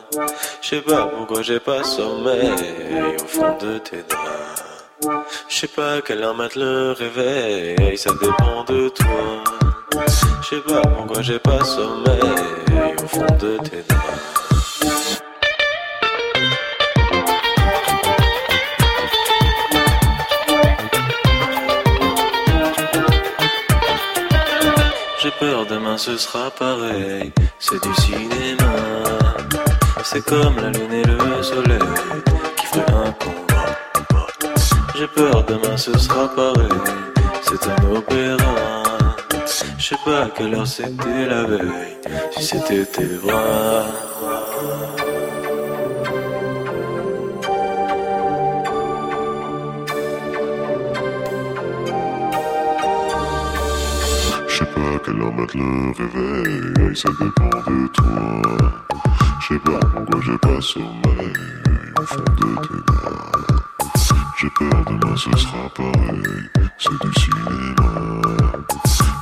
Je sais pas pourquoi j'ai pas sommeil au fond de tes draps. Je sais pas quelle heure mettre le réveil, ça dépend de toi. Je sais pas pourquoi j'ai pas sommeil au fond de tes draps. Peur demain ce sera pareil, c'est du cinéma. C'est comme la lune et le soleil qui feraient un combat. J'ai peur demain ce sera pareil, c'est un opéra. Je sais pas à quelle heure c'était la veille, si c'était tes bras. Quelle heure mettre le réveil, ça dépend de toi. Je sais pas pourquoi j'ai pas sommeil au fond de tes draps. J'ai peur demain ce sera pareil, c'est du cinéma.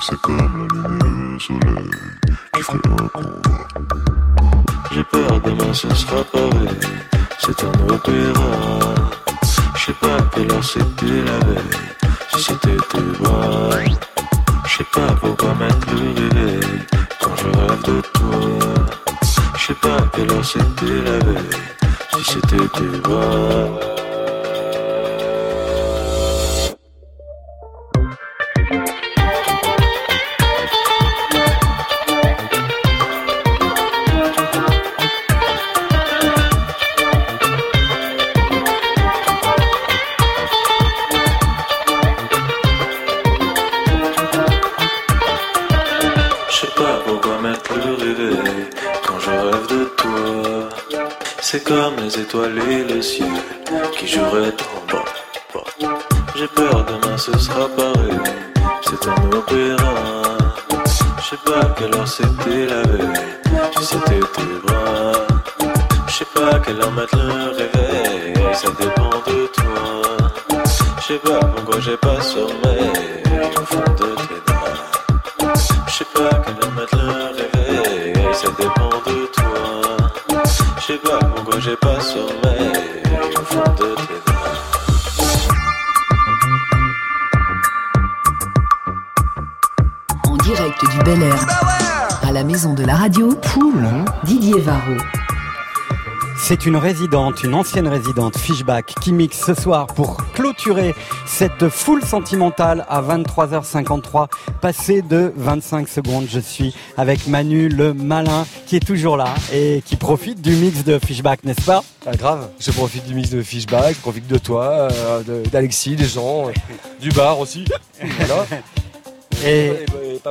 C'est comme la lune et le soleil qui ferait un combat. J'ai peur demain ce sera pareil, c'est un opéra. Je sais pas quelle heure c'était la veille, si c'était tes bras. Je sais pas pourquoi réveil quand je rêve de toi. Je sais pas à quelle heure c'était la veille, si c'était tes bras. C'est une résidente, une ancienne résidente Fishback qui mixe ce soir pour clôturer cette foule sentimentale à 23h53, passé de 25 secondes. Je suis avec Manu le malin qui est toujours là et qui profite du mix de Fishback, n'est-ce pas? Ah, grave, je profite du mix de Fishback, je profite de toi, euh, de- d'Alexis, des gens, euh, du bar aussi. Voilà. Et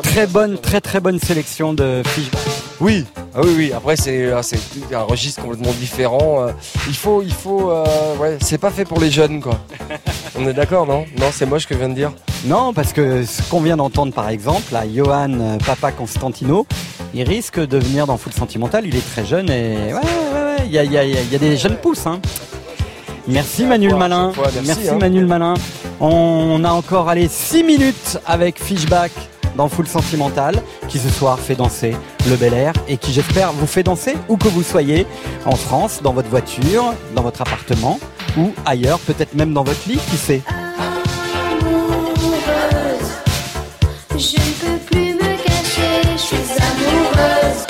très bonne, très très bonne sélection de Fishback. Oui, ah oui, oui. Après, c'est ah, un registre complètement différent. euh, Il faut, il faut, euh, ouais, c'est pas fait pour les jeunes, quoi. <laughs> On est d'accord, non? Non, c'est moche ce que je viens de dire. Non, parce que ce qu'on vient d'entendre par exemple, là, Johan euh, Papa Constantino, il risque de venir dans Full Sentimental, il est très jeune et ouais, ouais, ouais, il y a, il y a- il y a des jeunes pousses. Hein. Merci Manu le Malin, fois, merci, hein. Manu le Malin. On a encore allé 6 minutes avec Fishback dans Full Sentimental, qui ce soir fait danser le Bel Air et qui j'espère vous fait danser où que vous soyez, en France, dans votre voiture, dans votre appartement ou ailleurs, peut-être même dans votre lit, qui sait. amoureuse. Je ne peux plus me cacher, je suis amoureuse.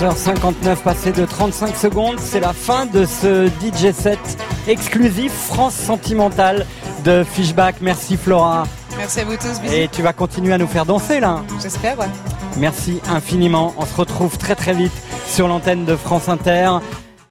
23h59 passé de 35 secondes. C'est la fin de ce DJ set exclusif France Sentimentale de Fishback. Merci Flora. Merci à vous tous, bisous. Et tu vas continuer à nous faire danser là. J'espère, ouais. Merci infiniment. On se retrouve très très vite sur l'antenne de France Inter.